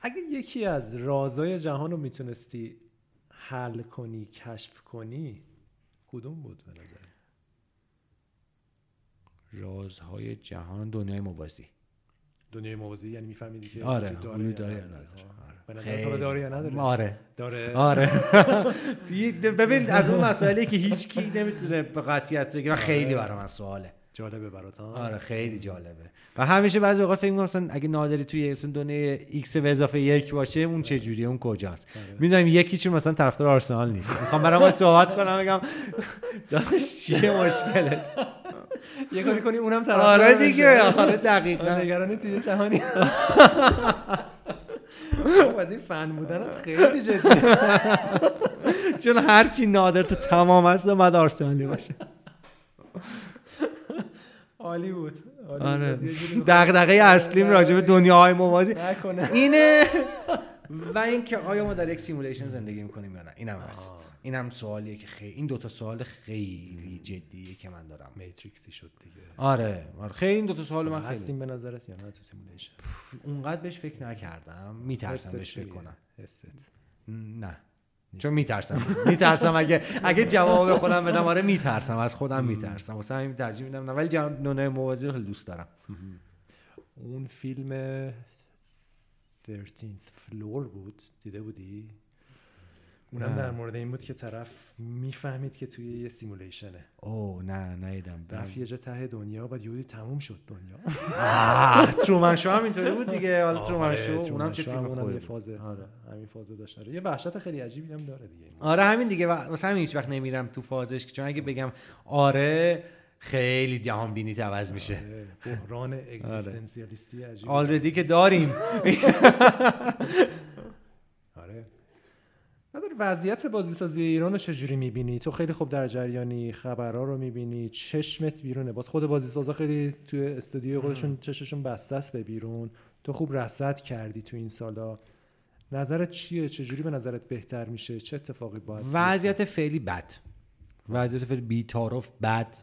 اگه یکی از رازای جهان رو می‌تونستی حل کنی کشف کنی کدوم بود به نظر؟ رازهای جهان دنیای موازی. دنیای موازی یعنی میفهمیدی که آره داره داره یا نداره داره یا نداره؟ آره. داره. آره. ببین از اون مسائلی که هیچ کی نمی‌تونه به قطعیت بگه و خیلی آره. برای من سواله. جالبه برات آره خیلی جالبه. و همیشه بعضی اوقات فکر می‌کنم اگه نادری توی مثلا دنیای ایکس به اضافه یک باشه اون چه جوریه اون کجاست؟ آره. می‌دونم یکیشون مثلا طرفدار آرسنال نیست. می‌خوام برام صحبت کنم بگم داش چیه مشکلت؟ یه کاری کنی اونم طرفدار آره دیگه آره دقیقاً. نگرانی توی جهانی. از این فن بودن خیلی جدی. چون هرچی نادر تو تمام هست بعد آرسنالی باشه. عالی بود. آره. دغدغه اصلیم راجع به دنیاهای موازی اینه. و اینکه آیا ما در یک سیمولیشن زندگی می‌کنیم یا نه؟ اینم هست. اینم سوالیه که خیلی این دوتا سوال خیلی جدیه که من دارم. Matrix ی شد دیگه. آره, آره. خیلی این دوتا سوال من خیلی هستیم به نظرت یا نه تو simulation اونقدر بهش فکر نکردم. میترسم بهش فکر کنم. هست نه چون میترسم. میترسم اگه اگه جواب خودم بدم آره میترسم. از خودم میترسم. واسه همین ترجیح میدم نه. ولی دنیای موازی رو خیلی دوست دارم. اون فیلم 13th فلور بود. دیده بودی؟ اونم در مورد این بود که طرف می‌فهمید که توی یه سیمولیشنه. او نه نیدم رفت یه جا ته دنیا بعد یهودی تموم شد دنیا. ترومن شو هم اینطوری بود دیگه. حالا ترومن آره، شو اونم چه فیلم اونم یه فاز آره. همین فاز داشت. آره یه وحشت خیلی عجیبی هم داره دیگه آره همین دیگه. واسه همین هیچ وقت نمیرم تو فازش چون اگه بگم آره خیلی جهان بینی عوض میشه. آره، بحران اگزیستانسیالیستی عجیبی. آلردی که داریم. نداری وضعیت بازیسازی ایران رو چجوری می‌بینی؟ تو خیلی خوب در جریانی خبرها رو می‌بینی چشمت بیرونه. باز خود بازیسازا خیلی توی استودیو خودشون چششون بسته است به بیرون. تو خوب رصد کردی تو این سالا. نظرت چیه؟ چجوری به نظرت بهتر میشه؟ چه اتفاقی باید وضعیت فعلی بد. وضعیت فعلی بی‌تعارف بد.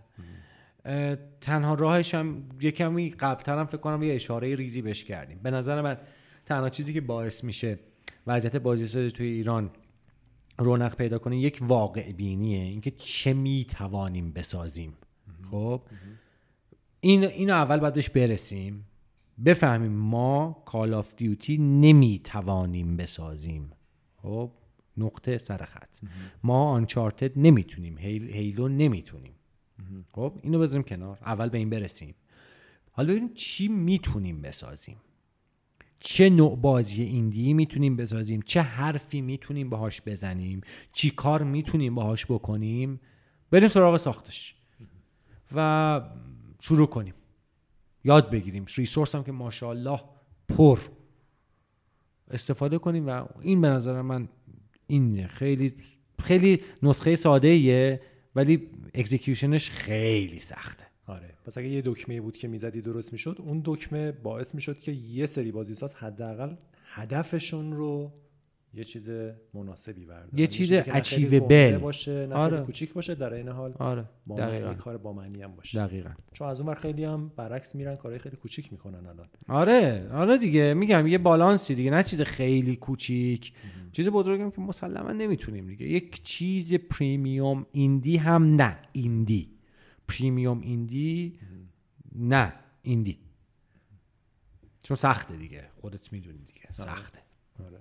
تنها راهش هم یه کمی قبلتر هم فکر کنم یه اشاره ریزی بهش کردیم. به نظر من تنها چیزی که باعث میشه وضعیت بازیسازی توی ایران رونق پیدا کنه یک واقع بینیه اینکه چه می توانیم بسازیم. خب؟ این اینو اول باید بهش برسیم. بفهمیم ما کال آف دیوتی نمی‌توانیم بسازیم. خب؟ نقطه سر خط. ما آنچارتد نمی‌تونیم. هیل، هیلو نمی‌تونیم. خب؟ اینو بذاریم کنار. اول به این برسیم. حالا ببینیم چی می‌تونیم بسازیم. چه نوع بازی ایندی می‌تونیم بسازیم؟ چه حرفی می‌تونیم باهاش بزنیم؟ چی کار می‌تونیم باهاش بکنیم؟ بریم سراغ ساختش و شروع کنیم. یاد بگیریم. ریسورس هم که ماشاءالله پر. استفاده کنیم و این به نظر من این خیلی خیلی نسخه ساده ایه ولی اکزیکیوشنش خیلی آره پس اگه یه دکمه بود که می‌زدی درست می‌شد اون دکمه باعث می‌شد که یه سری بازیساز حداقل هدفشون رو یه چیز مناسبی بردارن. یه چیز. گنده باشه نه آره. کوچیک باشه در این حال آره. با دقیقاً. کار با معنی هم باشه. دقیقا. چون از اون ور خیلی هم برعکس میرن کارهای خیلی کوچیک می‌کنن الان. آره آره دیگه. میگم یه بالانسی دیگه نه چیز خیلی کوچیک. چیز بزرگم که مسلما نمی‌تونیم دیگه. یک چیز پریمیوم ایندی هم نه. ایندی. پریمیوم ایندی نه ایندی. چون سخته دیگه. خودت می‌دونی دیگه. سخته. آره.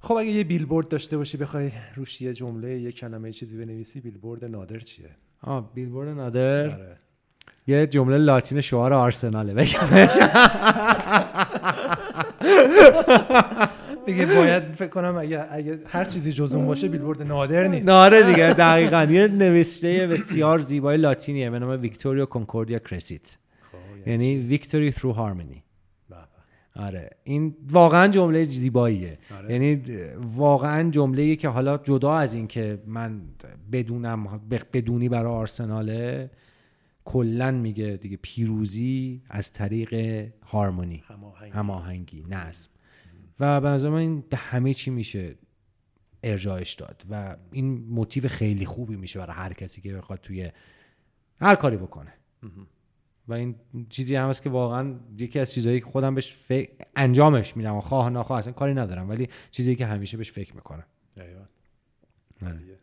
خب اگه یه بیلبورد داشته باشی بخوای روش یه جمله یه کلمه یه چیزی بنویسی بیلبورد نادر چیه؟ آه بیلبورد نادر. آره. یه جمله لاتین شعار آرسناله. بگم. دیگه باید فکر کنم اگه, اگه هر چیزی جز اون باشه بیلبورد نادر نیست. آره دیگه دقیقا. یه نوشته بسیار زیبای لاتینیه به نام ویکتوریا کنکوردیا کرسیت. خب، یعنی ویکتوری through harmony. به به. آره. این واقعا جمله زیباییه. آره. یعنی واقعا جمله که حالا جدا از این که من بدونم بدونی برای آرسناله کلا میگه دیگه پیروزی از طریق هارمونی هماهنگی. هماهنگی. نظم و به نظر من این به همه چی میشه ارجاعش داد و این موتیو خیلی خوبی میشه برای هر کسی که بخواد توی هر کاری بکنه و این چیزی هم هست که واقعا یکی از چیزهایی که خودم بهش فکر انجامش میدم خواه ناخواه اصلا کاری ندارم ولی چیزی که همیشه بهش فکر می‌کنم. عالیه.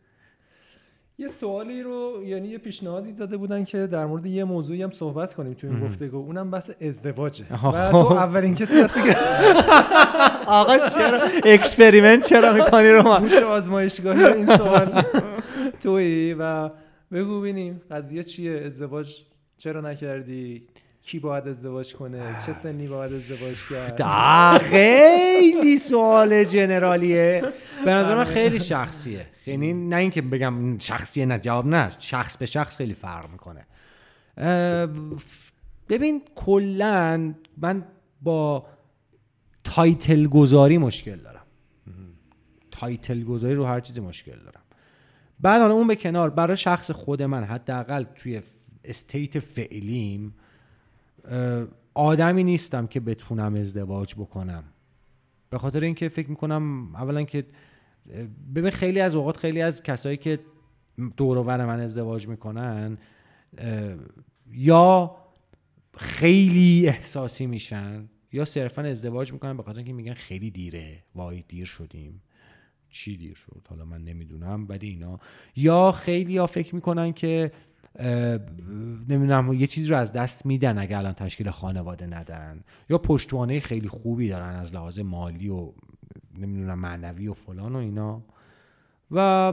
یه سوالی رو یعنی یه پیشنهادی داده بودن که در مورد یه موضوعی هم صحبت کنیم تو این گفتگو اونم بحث ازدواجه. و تو اولین کسی هستی که آقا چرا experiment چرا می‌کنی رو من موش آزمایشگاهی این سوال. تویی و بگو ببینیم قضیه چیه؟ ازدواج چرا نکردی؟ کی باید ازدواج کنه؟ چه سنی باید ازدواج کرد؟ خیلی سوال general یه. به نظر من خیلی شخصیه. یعنی نه اینکه بگم شخصیه نه جواب نه. شخص به شخص خیلی فرق می‌کنه. ببین کلا من با title گذاری مشکل دارم. title گذاری رو هر چیزی مشکل دارم. بعد حالا اون به کنار برای شخص خود من حداقل توی استیت فعلیم آدمی نیستم که بتونم ازدواج بکنم. به خاطر اینکه فکر می‌کنم اولا که ببین خیلی از اوقات خیلی از کسایی که دور و بر من ازدواج می‌کنن یا خیلی احساسی میشن یا صرفا ازدواج می‌کنن به خاطر اینکه میگن خیلی دیره. وای دیر شدیم. چی دیر شد؟ حالا من نمی‌دونم ولی اینا. یا خیلی ها فکر می‌کنن که نمی‌دونم یه چیزی رو از دست میدن اگر الان تشکیل خانواده ندن. یا پشتوانه خیلی خوبی دارن از لحاظ مالی و نمی‌دونم معنوی و فلان و اینا. و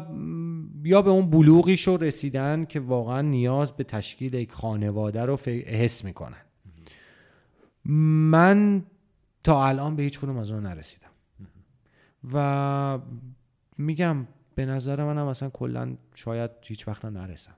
یا به اون بلوغیش رو رسیدن که واقعا نیاز به تشکیل یک خانواده رو حس می‌کنن. من تا الان به هیچ کدوم از اون نرسیدم. و میگم به نظر منم اصلا کلا شاید هیچ وقت نرسم.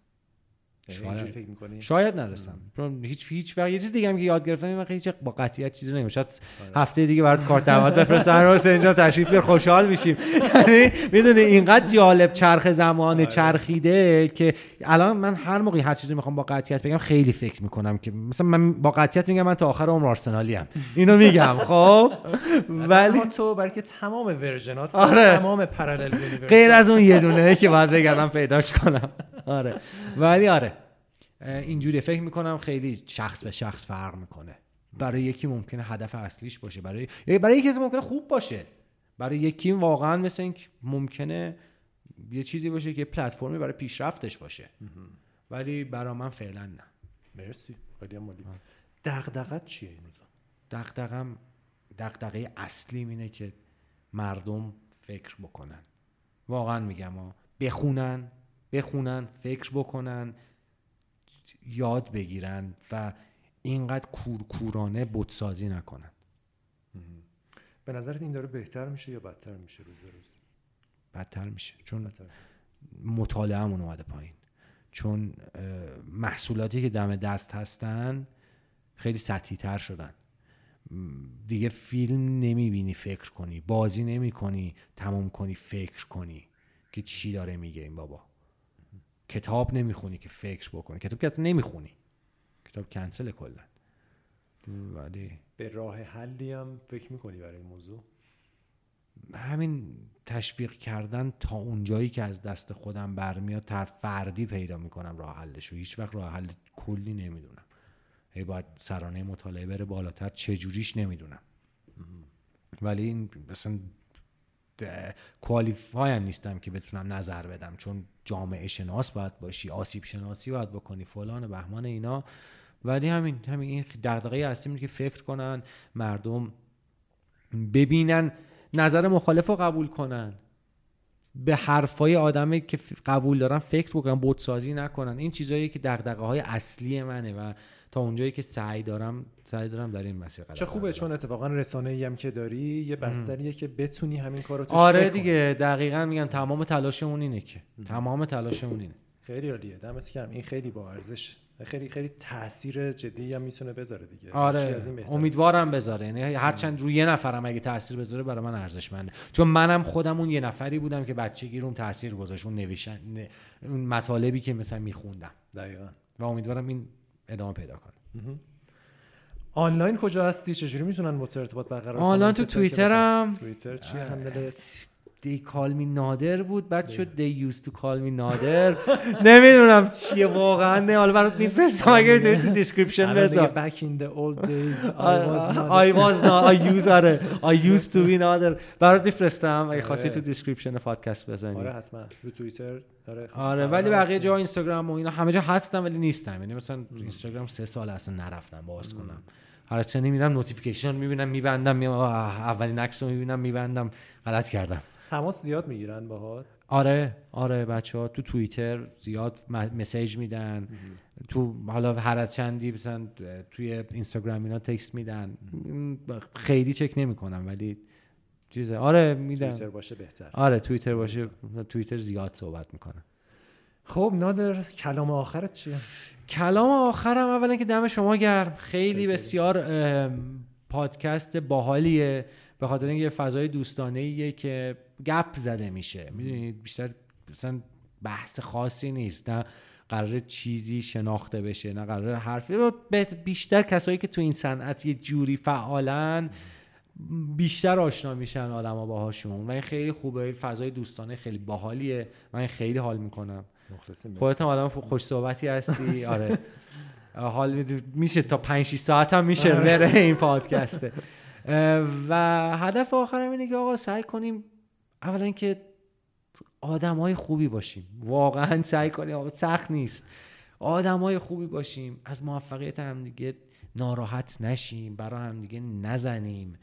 اینجوری فکر می‌کنی؟ شاید نرسم. چون هیچ هیچ وقت یه چیز دیگه هم که یاد گرفتم این وقت هیچ با قطعیت چیزی نمیشه شاید هفته دیگه برات کارت دعوت بفرستن حسین اینجا تشریف بیار خوشحال میشیم. یعنی می‌دونی اینقدر جالب چرخ زمان چرخیده که الان من هر موقع هر چیزی می‌خوام با قطعیت بگم خیلی فکر می‌کنم که مثلا من با قطعیت میگم من تا آخر عمر آرسنالی ام اینو میگم خب؟ ولی تو بلکه تمام version ات آره. تمام parallel universe غیر از اون یه دونه که باید بگردم پیداش کنم. آره. ولی آره. اینجوری فکر می‌کنم خیلی شخص به شخص فرق می‌کنه. برای یکی ممکنه هدف اصلیش باشه. برای یا برای یکی ممکنه خوب باشه. برای یکی واقعا مثل این ممکنه یه چیزی باشه که پلتفرمی برای پیشرفتش باشه. ولی برای من فعلا نه. مرسی. خیلی مالی دغدغت چیه این دقدقم دقدقه اصلی اینه که مردم فکر بکنن. واقعا میگم ها. بخونن. بخونن فکر بکنن. یاد بگیرن و اینقدر کورکورانه بتسازی نکنن. به نظرت این داره بهتر میشه یا بدتر میشه روز به روز؟ بدتر میشه. چون بدتر. مطالعهمون اومده پایین. چون محصولاتی که دم دست هستن خیلی سطحی تر شدن. دیگه فیلم نمی‌بینی فکر کنی بازی نمی کنی تمام کنی فکر کنی که چی داره میگه این بابا. کتاب نمی‌خونی که فکر بکنی. کتاب که اصلا نمی‌خونی. کتاب کنسل کلا ولی به راه حلی هم فکر می‌کنی برای این موضوع؟ همین تشویق کردن تا اونجایی که از دست خودم برمیاد تر فردی پیدا می‌کنم راه حلش و هیچ وقت راه حل کلی نمی‌دونم. هی باید سرانه مطالعه بره بالاتر چجوریش نمی‌دونم. ولی این مثلا کوالیفای هم نیستم که بتونم نظر بدم. چون جامعه شناس باید باشی آسیب شناسی باید بکنی فلان بهمان اینا. ولی همین همین این دغدغه اصلی که فکر کنن مردم ببینن نظر مخالف رو قبول کنن. به حرفای آدمی که قبول دارن فکر بکنن بودسازی نکنن. این چیزهایی که دغدغه های اصلی منه و تا اونجایی که سعی دارم سعی دارم در این مسیر چه خوبه بردارم. چون اتفاقا رسانه ای هم که داری یه بستریه که بتونی همین کارو توش آره. دیگه دقیقا میگم تمام تلاشمون اینه که. تمام تلاشمون اینه. خیلی عالیه دمت گرم. این خیلی با ارزش خیلی خیلی تاثیر جدی هم می‌تونه بذاره دیگه. آره از این بهتر. امیدوارم بذاره. یعنی هرچند روی یه نفرم اگه تاثیر بذاره برای من ارزشمنده. چون منم خودم اون یه نفری بودم که بچگی روم تاثیر گذاشت. اون نوشتن اون مطالبی که مثلا میخوندم. دقیقاً. و امیدوارم این ادامه پیدا کنه. آنلاین کجا هستی؟ چجوری می‌تونن با ارتباط برقرار کنن؟ آنلاین تو توییترم. توییتر هندلت دی کال می نادر بود. بعد شد دی یوز تو کال می نادر نمی‌دونم چیه واقعا. نه حالا برات میفرستم. اگه بتونی تو description بذار. Back in the old days I was not I was not I use آره. I used to be نادر برات میفرستم. اگه خواستی آره. تو description پادکست بزنی. آره حتما. رو توییتر. آره آره قبلا ولی بقیه. جا اینستاگرام و اینا همه جا هستم ولی نیستم یعنی مثلا اینستاگرام سه سال اصلا نرفتم باز کنم. هر چه میرم notification می‌بینم میبندم اولین عکس رو می‌بینم میبندم. غلط کردم. تماس زیاد می‌گیرن باهات؟ آره آره بچه ها تو توییتر زیاد مسیج میدن. تو حالا هر از چندی مثلا توی اینستاگرام اینا تکست میدن. خیلی چک نمی‌کنم ولی چیزه. آره میدن. توییتر باشه بهتر. آره توییتر باشه توییتر زیاد صحبت می‌کنم خب نادر کلام آخرت چیه؟ کلام آخرم اولا که دم شما گرم. خیلی شکری. بسیار پادکست باحالیه. به خاطر اینکه فضای دوستانه ایه که گپ زده میشه. می‌دونید بیشتر مثلا بحث خاصی نیست. نه قرار چیزی شناخته بشه نه قرار حرفی رو بیشتر کسایی که تو این صنعت یه جوری فعالن بیشتر آشنا میشن آدما باهاشون. و این خیلی خوبه. این فضای دوستانه خیلی باحالیه. من خیلی حال می‌کنم. خودت هم آدم خوش صحبتی هستی. آره. حال میشه تا 5 6 ساعت هم میشه بره این پادکسته. و هدف آخرم اینه که آقا سعی کنیم اولا که آدم های خوبی باشیم. واقعا سعی کنیم. سخت نیست. آدم های خوبی باشیم. از موفقیت هم دیگه ناراحت نشیم. برای هم دیگه نزنیم.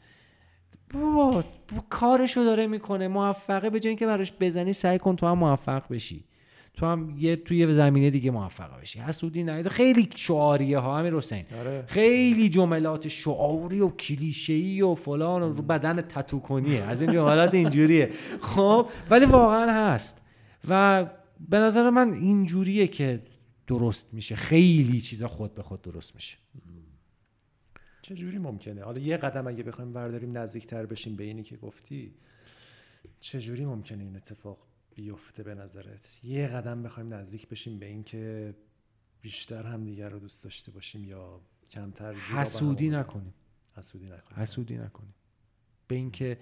بابا کارشو داره می‌کنه. موفقه به جای اینکه براش بزنی سعی کن تو هم موفق بشی. تو هم یه توی یه زمینه دیگه موفق بشی. حسودی نه. خیلی شعاریه ها همین حسین. آره. خیلی جملات شعاری و کلیشه‌ای و فلان و رو بدن تتو کنیه. از این جملات اینجوریه. خب ولی واقعا هست. و به نظر من اینجوریه که درست میشه. خیلی چیزا خود به خود درست میشه. چه جوری ممکنه؟ حالا یه قدم اگه بخوایم برداریم نزدیکتر بشیم به اینی که گفتی چه جوری ممکنه این اتفاق بیفته به نظرت. یه قدم بخوایم نزدیک بشیم به این که بیشتر هم دیگر رو دوست داشته باشیم یا کمتر حسودی؟ نکنیم. حسودی نکنیم. حسودی نکنیم. به اینکه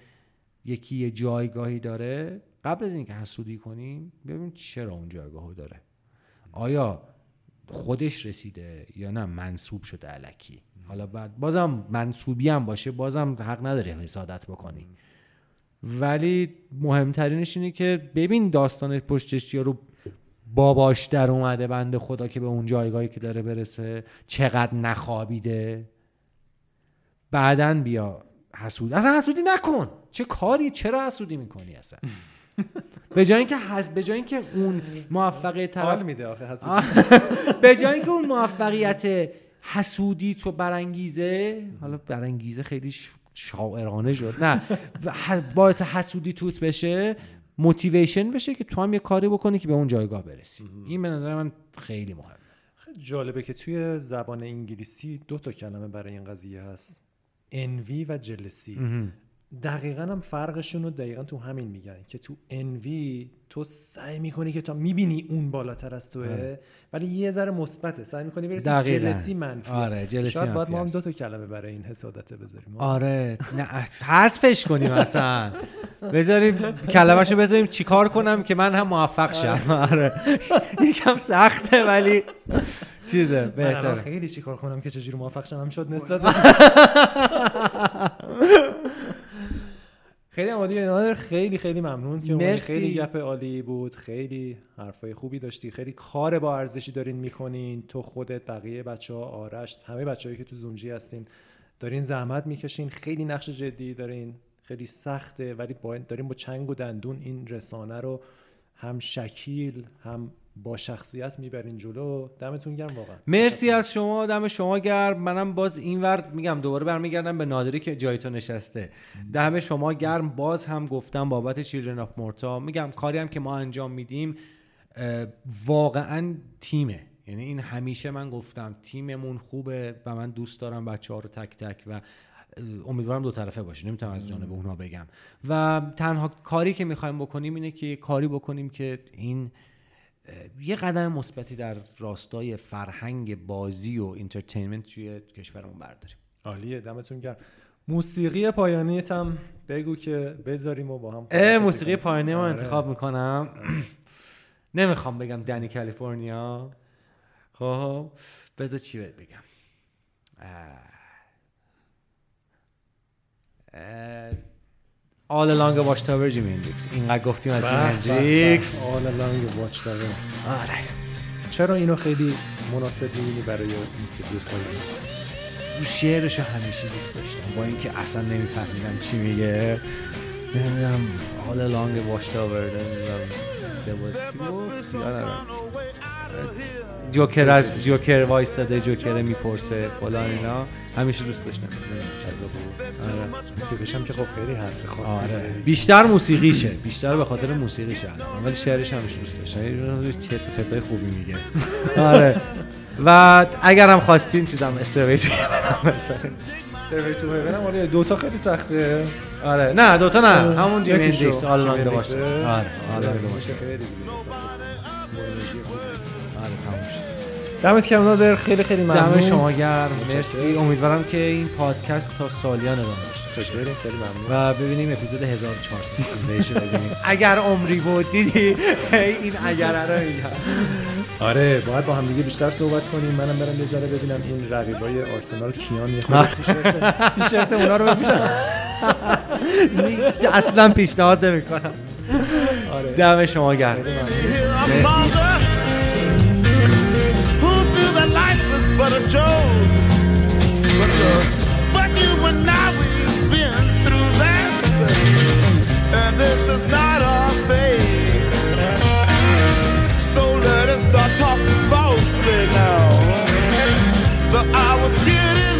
یکی یه جایگاهی داره قبل از اینکه حسودی کنیم ببین چرا اون جایگاهو داره. آیا خودش رسیده یا نه؟ منصوب شده علکی. حالا بعد بازم منصوبی هم باشه بازم حق نداری حسادت بکنی. ولی مهمترینش اینه که ببین داستان پشتش یا رو باباش در اومده بنده خدا که به اون جایگاهی که داره برسه چقدر نخوابیده. بعدا بیا حسود اصلا حسودی نکن. چه کاری؟ چرا حسودی می‌کنی اصلا؟ به جای اینکه حس... به جای اینکه اون موفقیت طرف میده آخه حسودی. به جای اینکه اون موفقیت حسودی تو برانگیزه حالا برانگیزه خیلی ش- شاعرانه شد. نه. باعث حسودی توت بشه موتیویشن بشه که تو هم یه کاری بکنی که به اون جایگاه برسی. این به نظر من خیلی مهم خیلی جالبه که توی زبان انگلیسی دو تا کلمه برای این قضیه هست. انوی و جلسی دقیقا هم فرقشون رو دقیقا تو همین میگن که تو انوی تو سعی می‌کنی که تو می‌بینی اون بالاتر از توه ولی یه ذره مثبته. سعی می‌کنی برسی دقیقاً. جلسی منفی آره، جلسی شاید باید ما هم. دو تا کلمه برای این حسادته بذاریم. آره نه حذفش کنیم اصلا. بذاریم کلمه‌شو بذاریم چیکار کنم که من هم موفق شم. آره. یکم سخته ولی چیزه بهتره. خیلی چیکار کنم که چجوری موفق شم؟ هم شد نسبت خیلی عالی نادر خیلی خیلی ممنون که. مرسی. خیلی گپ عالی بود. خیلی حرفای خوبی داشتی. خیلی کار با ارزشی دارین می‌کنین. تو خودت بقیه بچه ها آرش همه بچه‌هایی که تو زومجی هستین دارین زحمت می‌کشین. خیلی نقش جدی دارین. خیلی سخته. ولی با دارین با چنگ و دندون این رسانه رو هم شکیل هم با شخصیت می‌برین جلو. دمتون گرم واقعا. مرسی از شما دم شما گرم. منم باز اینور میگم دوباره برمیگردم به نادری که جای تو نشسته. دم شما گرم. باز هم گفتم بابت چیلدرن آف مورتا میگم کاری هم که ما انجام میدیم واقعا تیمه. یعنی این همیشه من گفتم تیممون خوبه و من دوست دارم بچه ها رو تک تک و امیدوارم دو طرفه باشه. نمی‌تونم از جانب اونا بگم. و تنها کاری که می‌خوایم بکنیم اینه که کاری بکنیم که این یه قدم مثبتی در راستای فرهنگ بازی و entertainment توی کشورمون برداریم عالیه دمتون گرم موسیقی پایانیت هم بگو که بذاریم و با هم موسیقی. پایانی رو آره. انتخاب می‌کنم نمی‌خوام بگم Dani California خب بذار چی بهت بگم اه. اه. All Along the Watchtower جیمی هندریکس. اینقدر گفتیم از جیمی هندریکس. All along the watchtower. آره. چرا اینو خیلی مناسب می‌بینی برای موسیقی پایانیت شعرش همیشه دوست داشتم. با اینکه اصلا نمیفهمیدم چی میگه. نمی‌دونم حال لانگ واشتاور نمی‌دونم. جوکر از جوکر وایستاده جوکر می‌پرسه فلان اینا. همیشه دوست داشتم چه بود. آره. موسیقیش هم که خب خیلی حرف خاصی آره. بیشتر موسیقیشه. بیشتر به خاطر موسیقیشه ولی شعرش همیشه دوست داشتم یه چرت و پرتای خوبی میگه. آره. و اگرم خواستین چیزم استرویت مثلا To Heaven هم آره دوتا خیلی سخته. آره. نه دوتا نه. همون جیمی یکیشو. هندریکس آل جیمی لانگ هندریکس. باشه آره آره. آره باشه. خیلی دیگه. آره تموم. دمت گرم نادر خیلی خیلی ممنون. دم شما گرم. مرسی. امیدوارم که این پادکست تا سالیان ادامه داشته باشه. خیلی خیلی ممنون. و ببینیم اپیزود 1400 بهش ببینیم. اگر عمری بود دیدی؟ این اگر رو میگم آره باید با هم دیگه بیشتر صحبت کنیم. منم برم یه ذره ببینم این رقیبای آرسنال کیان یه خورده تیشرت تیشرت اونا رو بپوشن اصلا پیشنهاد نمی‌کنم. آره. دم شما گرم. خیلی this is not our fate. So let us start talking falsely now. The hour's getting